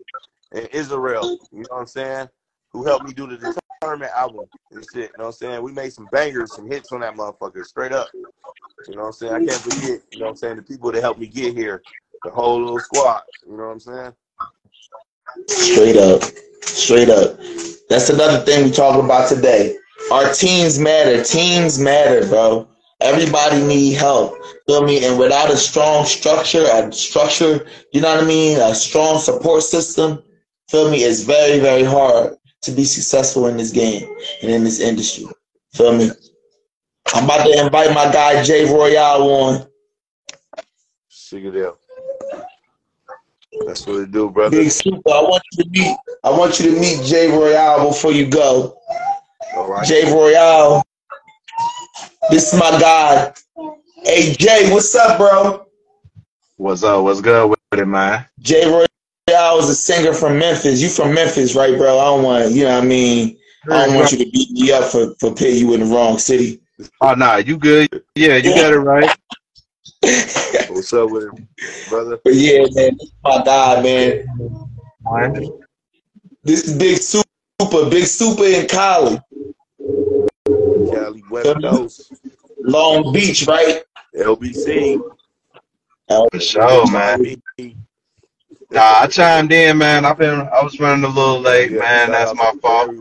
and Israel. You know what I'm saying? Who helped me do the determinant album and shit. You know what I'm saying? We made some bangers, some hits on that motherfucker, straight up. You know what I'm saying? I can't forget, you know what I'm saying, the people that helped me get here. The whole little squad. You know what I'm saying? Straight up. Straight up. That's another thing we talk about today. Our teams matter. Teams matter, bro. Everybody need help. Feel me? And without a strong structure, a structure, you know what I mean? A strong support system, feel me? It's very, very hard to be successful in this game and in this industry. Feel me? I'm about to invite my guy Jay Royale on. Sigadale. That's what it do, brother. Big Supa. I want you to meet. I want you to meet Jay Royale before you go. All right. Jay Royale. This is my guy. Hey Jay, what's up, bro? What's up? What's good with it, man? Jay Royale is a singer from Memphis. You from Memphis, right, bro? I don't want you know what I mean. I don't want you to beat me up for for putting you in the wrong city. Oh, nah, you good? Yeah, you got it right. What's up with him, brother? But yeah, man, this is my guy, man. This is Big Supa, Big Supa in Cali, Cali West Coast, Long Beach, right? LBC. For sure, man. Nah, I chimed in, man. I've been, I was running a little late, man. That's my fault.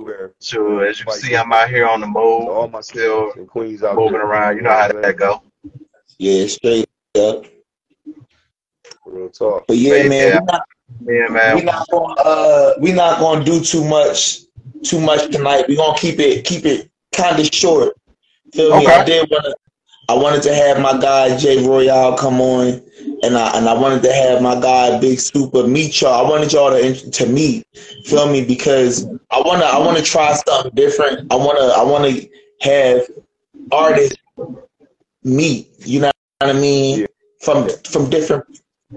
Sure, as you can see, I'm out here on the move. All my still and Queens out moving there. around. You know how that go. Yeah, straight up. Real talk. But yeah, Yeah, man, yeah. we not Yeah, man. we not gonna uh we not gonna do too much too much tonight. We're gonna keep it keep it kind of short. Feel me? I did wanna I wanted to have my guy Jay Royale come on, and I and I wanted to have my guy Big Supa meet y'all. I wanted y'all to to meet. Feel me? Because I wanna I wanna try something different. I wanna I wanna have artists meet. You know what I mean? From from different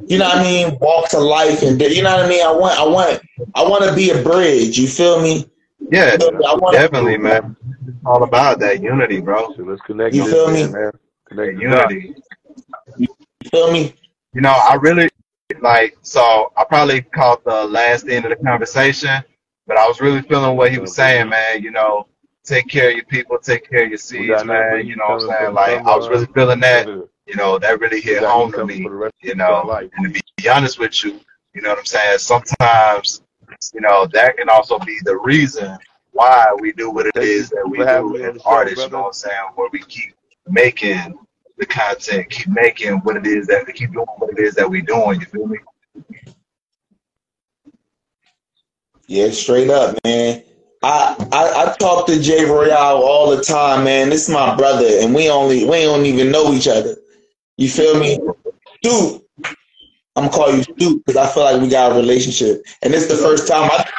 you know what I mean, walks of life and you know what I mean. I want, I want, I want to be a bridge. You feel me? Yeah? I want definitely, man. It's all about that unity, bro. So let's connect You feel me? man. Connect That unity. You feel me? You know, I really like. So I probably caught the last end of the conversation, but I was really feeling what he was saying, man. You know, take care of your people, take care of your We seeds, man. but You you know what I'm saying? from Like I was really feeling that. You know, that really hit home you to me. for the rest You know, and to be honest with you, you know what I'm saying. Sometimes, you know, that can also be the reason why we do what it Thank is that we for having do as artists. You know what I'm saying? Where we keep making the content, keep making what it is that we keep doing what it is that we doing. You feel me? Yeah, straight up, man. I, I I talk to Jay Royale all the time, man. This is my brother, and we only we don't even know each other. You feel me? Dude, I'm gonna call you Stu because I feel like we got a relationship, and it's the first time I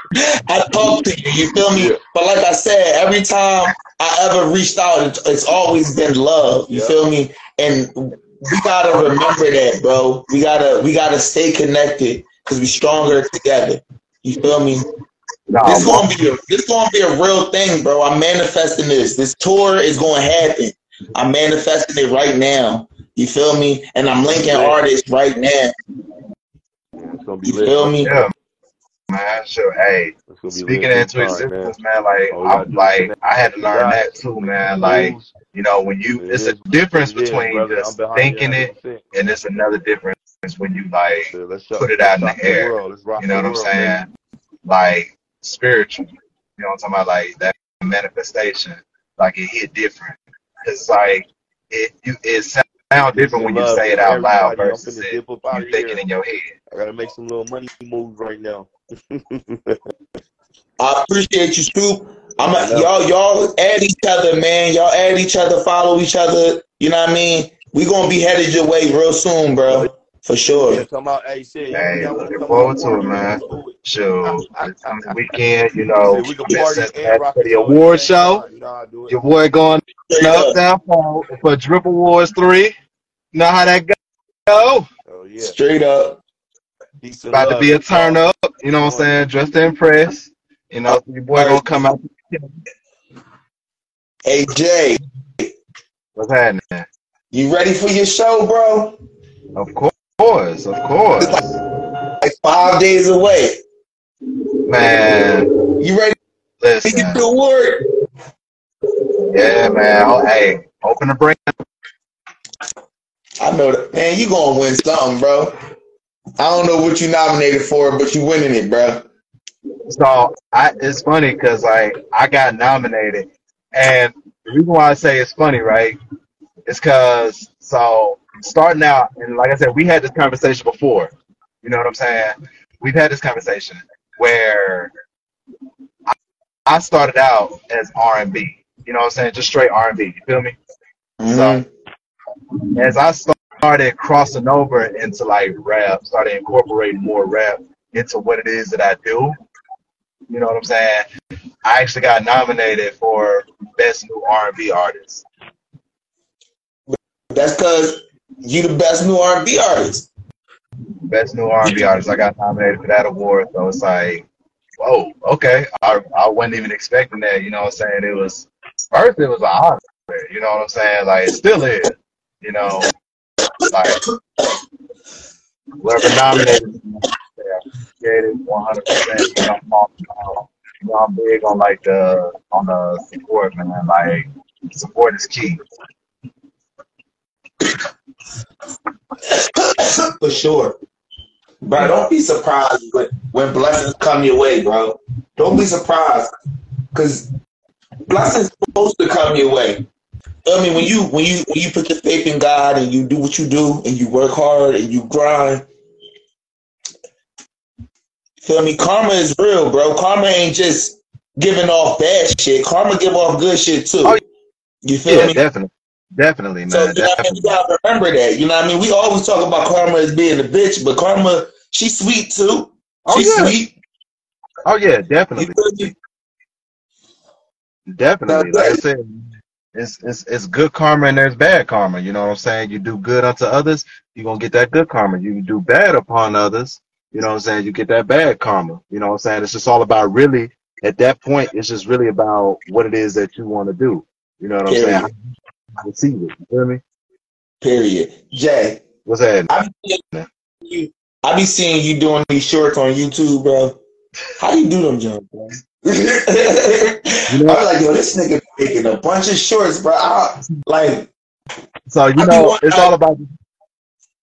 I talk to you. You feel me? But like I said, every time I ever reached out, it's, always been love. You Yeah. feel me? And we gotta remember that, bro. We gotta we gotta stay connected because we stronger together. You feel me? Nah, This gonna be a this gonna be a real thing, bro. I'm manifesting this. This tour is gonna happen. I'm manifesting it right now. You feel me? And I'm linking artists right now. Yeah, it's gonna be You lit. feel me? Yeah, man. Sure. Hey, It's speaking lit into big time, man. man. Like oh, All I'm like I had to learn that too, man. Like you know, when you It it's is a difference what it is, between brother. Just thinking it 100%. and it's another difference when you like So let's put it let's out in the the air. world. You know what I'm world, baby. saying? Like spiritual. You know what I'm talking about? Like that manifestation, like it hit different. It's like it you it sound different when you Love say it out loud everybody. I'm versus it dip up out you thinking here. in your head. I gotta make some little money moves right now. I appreciate you, Scoop. I'm I a, know. y'all y'all add each other, man. Y'all add each other, follow each other. You know what I mean? We gonna be headed your way real soon, bro. For Yeah, sure. talking about hey shit, y'all, Hey, y'all looking forward to to it, man. let's do. Sure. It's coming weekend, you know. We can I'm party and rock for the the show at award the show. time. You know how I do it. Your boy going Straight up up. down for, for Drip Awards 3. You know how that go? Oh yeah. Straight up. Peace and About to be a turn up. You know what I'm saying? Dressed to impress. You know, your boy gonna come out. Hey Jay, What's happening? you ready for your show, bro? Of course, of course. Of course. Like five days away. Man, You ready to listen. get the award? Yeah, man. Oh, hey, open the brain. I know that man, you gonna win something, bro. I don't know what you nominated for, but you winning it, bro. So I, it's funny because like I got nominated, and the reason why I say it's funny, right, is because so starting out, and like I said, we had this conversation before. You know what I'm saying? We've had this conversation where I, I started out as R&B. You know what I'm saying? Just straight R&B. You feel me? Mm-hmm. So as I started crossing over into like rap, started incorporating more rap into what it is that I do. You know what I'm saying? I actually got nominated for best new R&B artist. That's because you the best new R&B artist. Best new R&B artist. I got nominated for that award, so it's like, whoa, okay. I I wasn't even expecting that. You know what I'm saying? It was first it was an honor. You know what I'm saying? Like it still is. You know, like whoever nominated me, yeah, appreciate it 100. percent You know, I'm, you know, I'm big on like the on the support, man. Like support is key. For sure. Bro, don't be surprised when, when blessings come your way, bro. Don't be surprised. Cause blessings supposed to come your way. I mean when you when you when you put your faith in God and you do what you do and you work hard and you grind. Feel me? Karma is real, bro. Karma ain't just giving off bad shit. Karma give off good shit too. Oh, you feel Yeah, me? definitely, definitely, man. So you know definitely. You gotta remember that. You know what I mean? We always talk about Karma as being a bitch, but Karma, she's sweet too. Oh, She's yeah. sweet. Oh yeah, definitely, definitely. Like I said, it's it's it's good karma and there's bad karma. You know what I'm saying? You do good unto others, you're gonna get that good karma. You do bad upon others, you know what I'm saying? You get that bad karma. You know what I'm saying? It's just all about really at that point. It's just really about what it is that you want to do. You know what I'm saying? How you. You feel me? Period. Jay, What's that? I be seeing you. I be seeing you doing these shorts on YouTube, bro. How you do them, John? Bro? I was like, yo, this nigga making a bunch of shorts, bro. I, like, So you I know, it's all about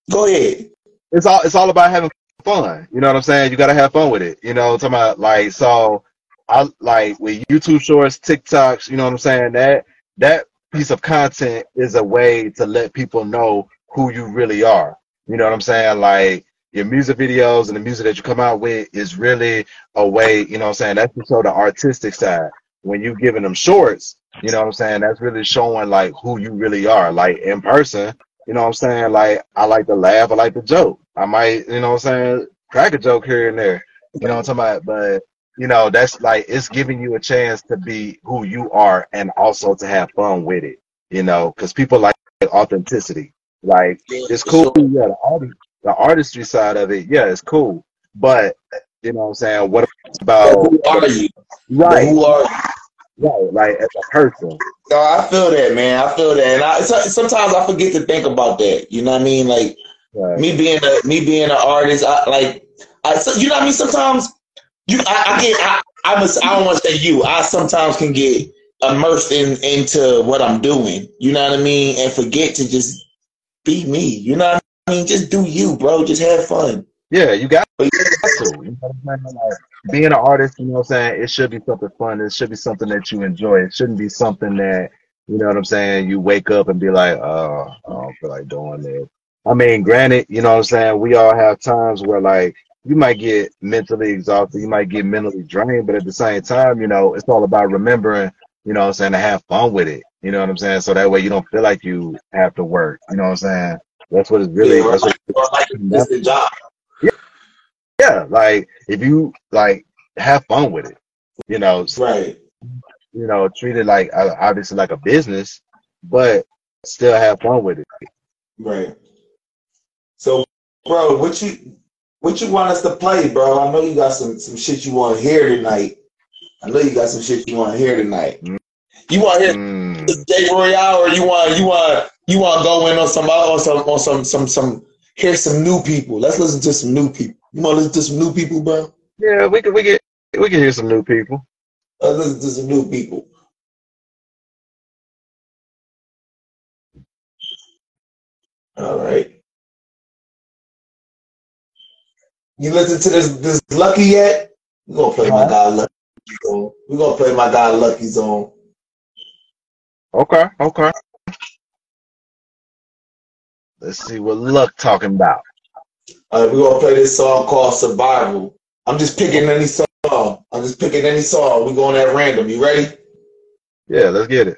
go ahead. it's all it's all about having fun. You know what I'm saying? You gotta have fun with it. You know, talking about like so I like with YouTube shorts, TikToks, you know what I'm saying? That that piece of content is a way to let people know who you really are. You know what I'm saying? Like your music videos and the music that you come out with is really a way, you know what I'm saying? That's to show the artistic side. When you giving them shorts, you know what I'm saying? That's really showing like who you really are. Like in person, you know what I'm saying? Like I like to laugh, I like to joke. I might, you know what I'm saying, crack a joke here and there. You know what I'm talking about? But you know, that's like it's giving you a chance to be who you are and also to have fun with it. You know, because people like authenticity. Like it's cool, yeah, the artist, the artistry side of it, yeah, it's cool. But you know what I'm saying? What about Who are you? Right. Who are Right, like as a person. No, I feel that, man. I feel that, and I so, sometimes I forget to think about that. You know what I mean? Like me being a me being an artist, I like I you know what I mean. Sometimes you I, I get I I, must, I don't want to say you. I sometimes can get immersed in into what I'm doing. You know what I mean, and forget to just be me. You know what I mean? Just do you, bro. Just have fun. Yeah, you got But you got hustle. You know what I'm saying? Like being an artist, you know what I'm saying? It should be something fun. It should be something that you enjoy. It shouldn't be something that you know what I'm saying. You wake up and be like, oh, I don't feel like doing this. I mean, granted, you know what I'm saying. We all have times where like you might get mentally exhausted, you might get mentally drained, but at the same time, you know, it's all about remembering, you know what I'm saying, to have fun with it. You know what I'm saying? So that way you don't feel like you have to work. You know what I'm saying? That's what it's really. Yeah, that's like, what, like the job. yeah, like if you like have fun with it, you know, Right. you know, treat it like uh, obviously like a business, but still have fun with it. Right. So, bro, what you what you want us to play, bro? I know you got some some shit you want to hear tonight. I know you got some shit you want to hear tonight. You want to hear Mm. Jay Royale, or you want you want you want to go in on some on some on some some some hear some new people. Let's listen to some new people. You want to listen to some new people, bro? Yeah, we can we can we can hear some new people. Let's listen to some new people. All right. You listen to this this Lucky yet? We're gonna play my guy Lucky Zone. We're gonna play my guy Lucky Zone. Okay, okay. Let's see what luck talking about. Right, we're gonna play this song called Survival. I'm just picking any song. I'm just picking any song. We're going at random. You ready? Yeah, let's get it.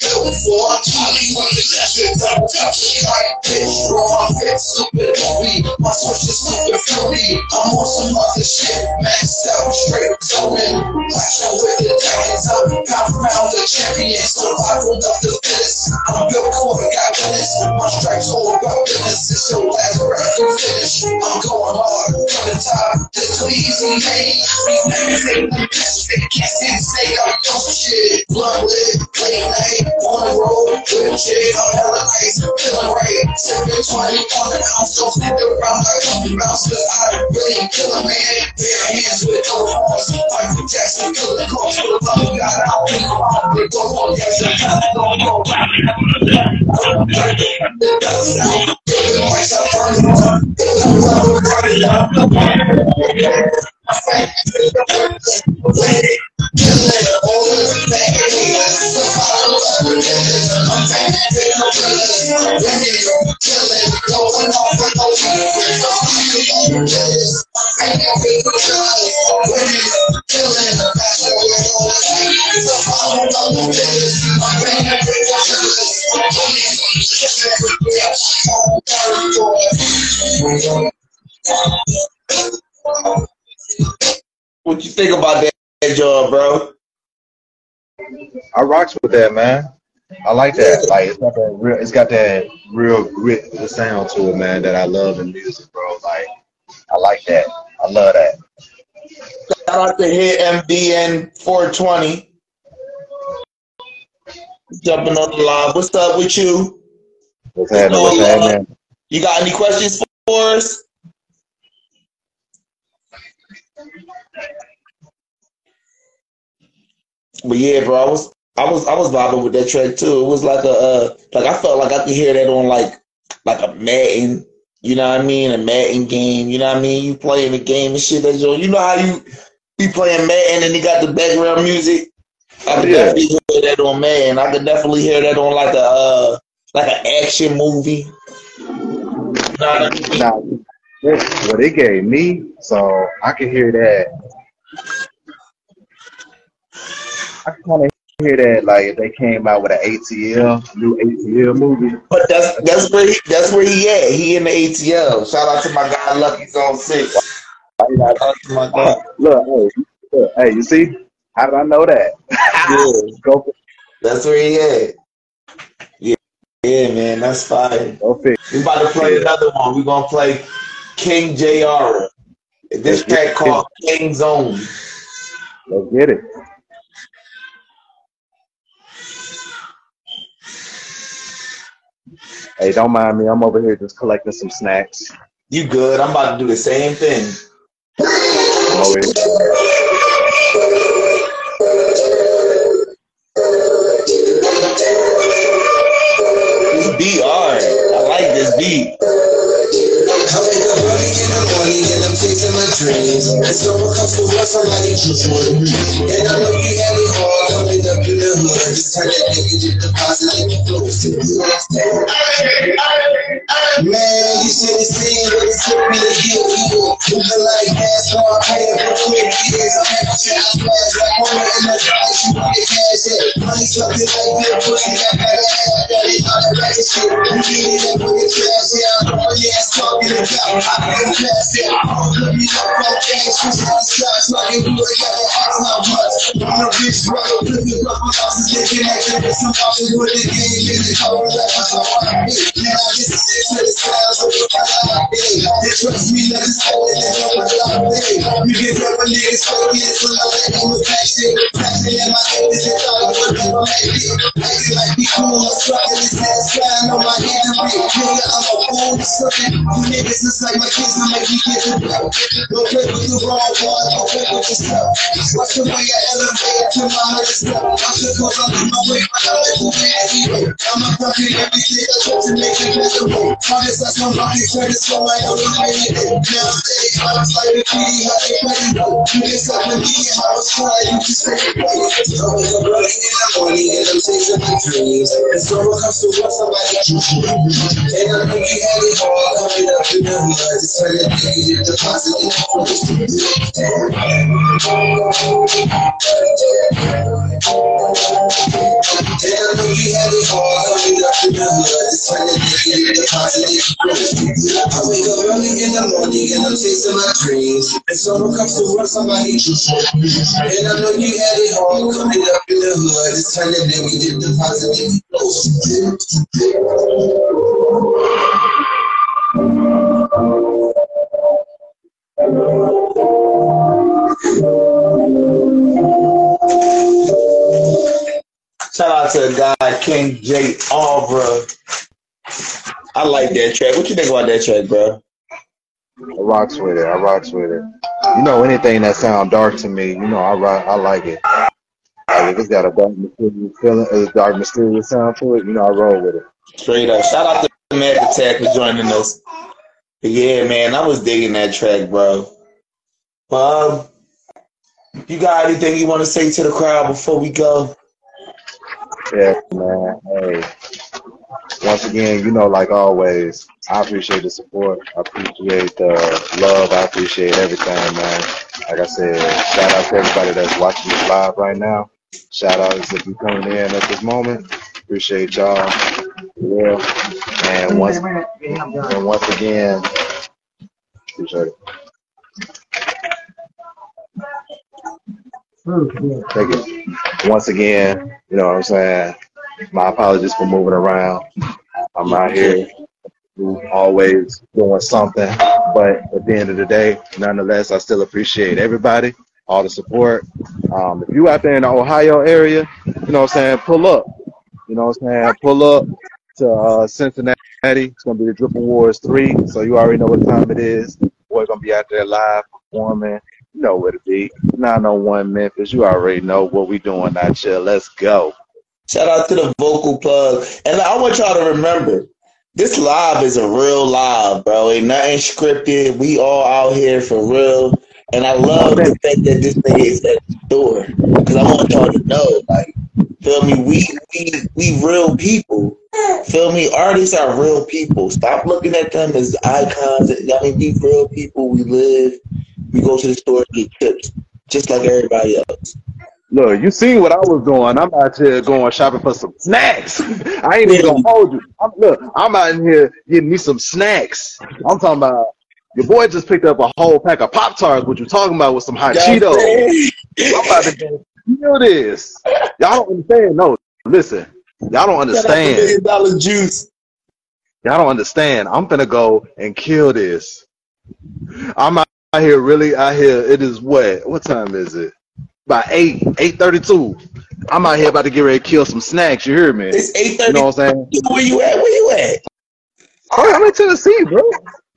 I'm on some other shit, maxed out, straight going. Watch out with the giants up, compound the champion, survival of the fittest. I'm built for the godliness, my stripes all about business. It's your last breath to finish. I'm going hard, to the top, this too easy, hey. These niggas ain't the best, they can't stand to say I'm dope shit. Blood lit, late night, on the road, a chick, I'm hella nice, feeling right. Sipping 20 on the ounce, don't stick around like a mouse, cause I really am killing, man. Bare hands with no horns, Michael Jackson, killing corpse with a love God, I don't think I'm gonna go on, yes, I'm gonna go What you think about that, job, bro? I rocks with that, man. I like that. Like it's got that real, it's got that real grit the sound to it, man. That I love in music, bro. Like I like that. I love that. Shout out to Hit MDN 420. Jumping on the live. What's up with you? What's happening? What's oh, happening? You got any questions for us? But yeah, bro, I was I was I was vibing with that track too. It was like a uh, like I felt like I could hear that on like like a Madden, you know what I mean, a Madden game, you know what I mean. You playing the game and shit. That you you know how you be playing Madden and you got the background music. I could Yeah. definitely hear that on Madden. I could definitely hear that on like a uh, like an action movie. Nah, Nah, well, they gave me, so I could hear that. I can kind of hear that, like they came out with an ATL, new ATL movie. But that's that's where he, that's where he at. He in the ATL. Shout out to my guy Lucky Zone Six. Shout out to my guy. Look, hey, look, hey, you see? How did I know that? Yeah. go, That's where he at. Yeah, yeah, man, that's fire. We about to play another one. We gonna play King Jr. This track called King Zone. Let's get it. Hey, don't mind me. I'm over here just collecting some snacks. You good? I'm about to do the same thing. This beat. I like this beat. I up in the morning and I'm chasing my dreams. And someone comes to work, somebody just wanna me. And I know you had it hard coming up in the hood. Just turn that negative deposit and it flows to you. Man, you should have seen what it took me to get here. Moving like NASCAR, paying for quick years. I'm at the chance flash like woman in the drive. She want the cash in. Money something like good pussy. I gotta have that. It's all that racket shit. You get it put it trash down. All your ass talking about. I can pass it. Let cash. Switch to the shots like it would. Gotta ask how much. I'm a bitch, brother. Prison, but my house is active. With some options with the game. In the cover, how I wanna be. Man, I just to the styles of what I like. They trust me, let us hold it. Know what I'm doing. You get up a nigga, so get full of that in the back shit. Passion in my head, is it thought it be my baby. Acting like be cool, I'm struggling, this man's flying on my hand and. Nigga, I'm a fool, something. You niggas just like my kids, I make you blow. Don't play with the wrong one, don't play with yourself. Watch the way I elevate to my higher step. I'm just cause I'm in my way, I'm like, who man, anyway. I'm a fucking everything I try to make it way. Promise that's my fucking credit, so I the way it. Nowadays, I was like a how they play it. You get something to me, and I was crying, you just take it away. I wake up early in the morning, and I'm chasing my dreams. And someone comes to work, somebody. And I know you had it hard, coming up in the hood. That negative to positive. And I know you had it hard, coming up in the positive. I wake up early in the morning, and I'm chasing my dreams. And someone comes to somebody. And I know you had it hard, coming up in the hood. Just turn that negative to positive. Shout out to a guy, King J. Albra. I like that track. What you think about that track, bro? I rocks with it. I rocks with it. You know, anything that sound dark to me, you know, I rock, I like it. Like if it's got a dark mysterious feeling, a dark mysterious sound to it, you know, I roll with it. Straight up. Shout out to Mac Attack for joining us. Yeah, man, I was digging that track, bro. Um, you got anything you want to say to the crowd before we go? Yeah, man. Hey, once again, you know, like always, I appreciate the support. I appreciate the love. I appreciate everything, man. Like I said, shout out to everybody that's watching this live right now. Shout out if you coming in at this moment. Appreciate y'all. Yeah. And once and once again. Take it. Once again, you know what I'm saying? My apologies for moving around. I'm out here always doing something. But at the end of the day, nonetheless, I still appreciate everybody, all the support. Um, if you out there in the Ohio area, you know what I'm saying, pull up. You know what I'm saying? Pull up to uh, Cincinnati. It's gonna be the Drip Awards three, so you already know what time it is. Boy, gonna be out there live performing. You know where to be. 901 Memphis. You already know what we doing out here. Let's go. Shout out to the vocal plug. And I want y'all to remember, this live is a real live, bro. Ain't nothing scripted. We all out here for real. And I love the fact that this thing is at the door. Because I want y'all to know, like, feel me, we we we real people. Feel me? Artists are real people. Stop looking at them as icons. I mean, we real people. We live. We go to the store and get chips, just like everybody else. Look, you see what I was doing. I'm out here going shopping for some snacks. I ain't even gonna hold you. I'm, look, I'm out in here getting me some snacks. I'm talking about your boy just picked up a whole pack of Pop Tarts, what you talking about with some hot Cheetos. I'm about to go feel this. Y'all don't understand, no. listen, y'all don't Shout out to understand. Million Dollar Juice. Y'all don't understand. I'm finna go and kill this. I'm out here really out here. It is what? What time is it? By eight, eight thirty-two. I'm out here about to get ready to kill some snacks. You hear me? It's eight You know what I'm saying? Where you at? Where you at? Oh, I'm in Tennessee, bro.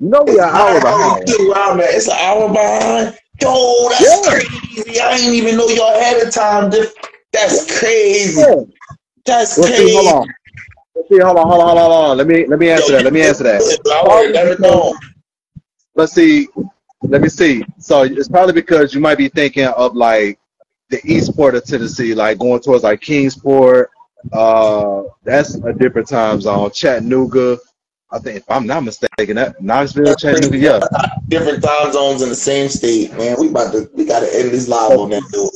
You know we are an hour behind. Get around that. It's an hour behind. Yo, that's Yeah. crazy. I didn't even know y'all had a time That's crazy. That's Let's see. crazy. Hold on. Let's see. Hold on. Hold on. Hold on. Hold on. Let me let me answer that. Let me answer that. I would have. Let's see. Let me see. So it's probably because you might be thinking of like the east port of Tennessee, like going towards like Kingsport. Uh, that's a different time zone. Chattanooga. I think if I'm not mistaken, that Knoxville, Chattanooga. Yeah. Different time zones in the same state, man. We about to we gotta end this live on that dude.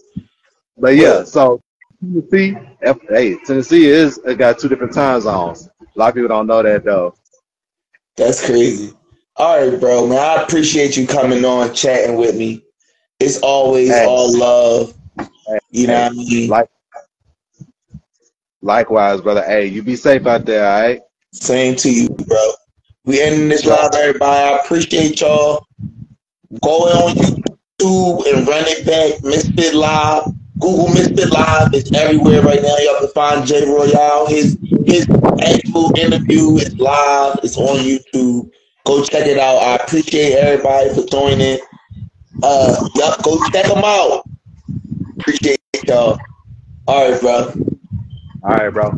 But yeah, so Tennessee, F- hey, Tennessee is it got two different time zones. A lot of people don't know that though. That's crazy. All right, bro, man. I appreciate you coming on, chatting with me. It's always Hey. all love. You know what I mean? Like, likewise, brother. Hey, you be safe out there, all right? Same to you, bro. We ending this live, everybody. I appreciate y'all. Go on YouTube and run it back. Mysfit Live. Google Mysfit Live. It's everywhere right now. Y'all can find Jay Royale. His his actual interview is live. It's on YouTube. Go check it out. I appreciate everybody for joining. Uh, yup, go check them out. Appreciate y'all. All right, bro. All right, bro.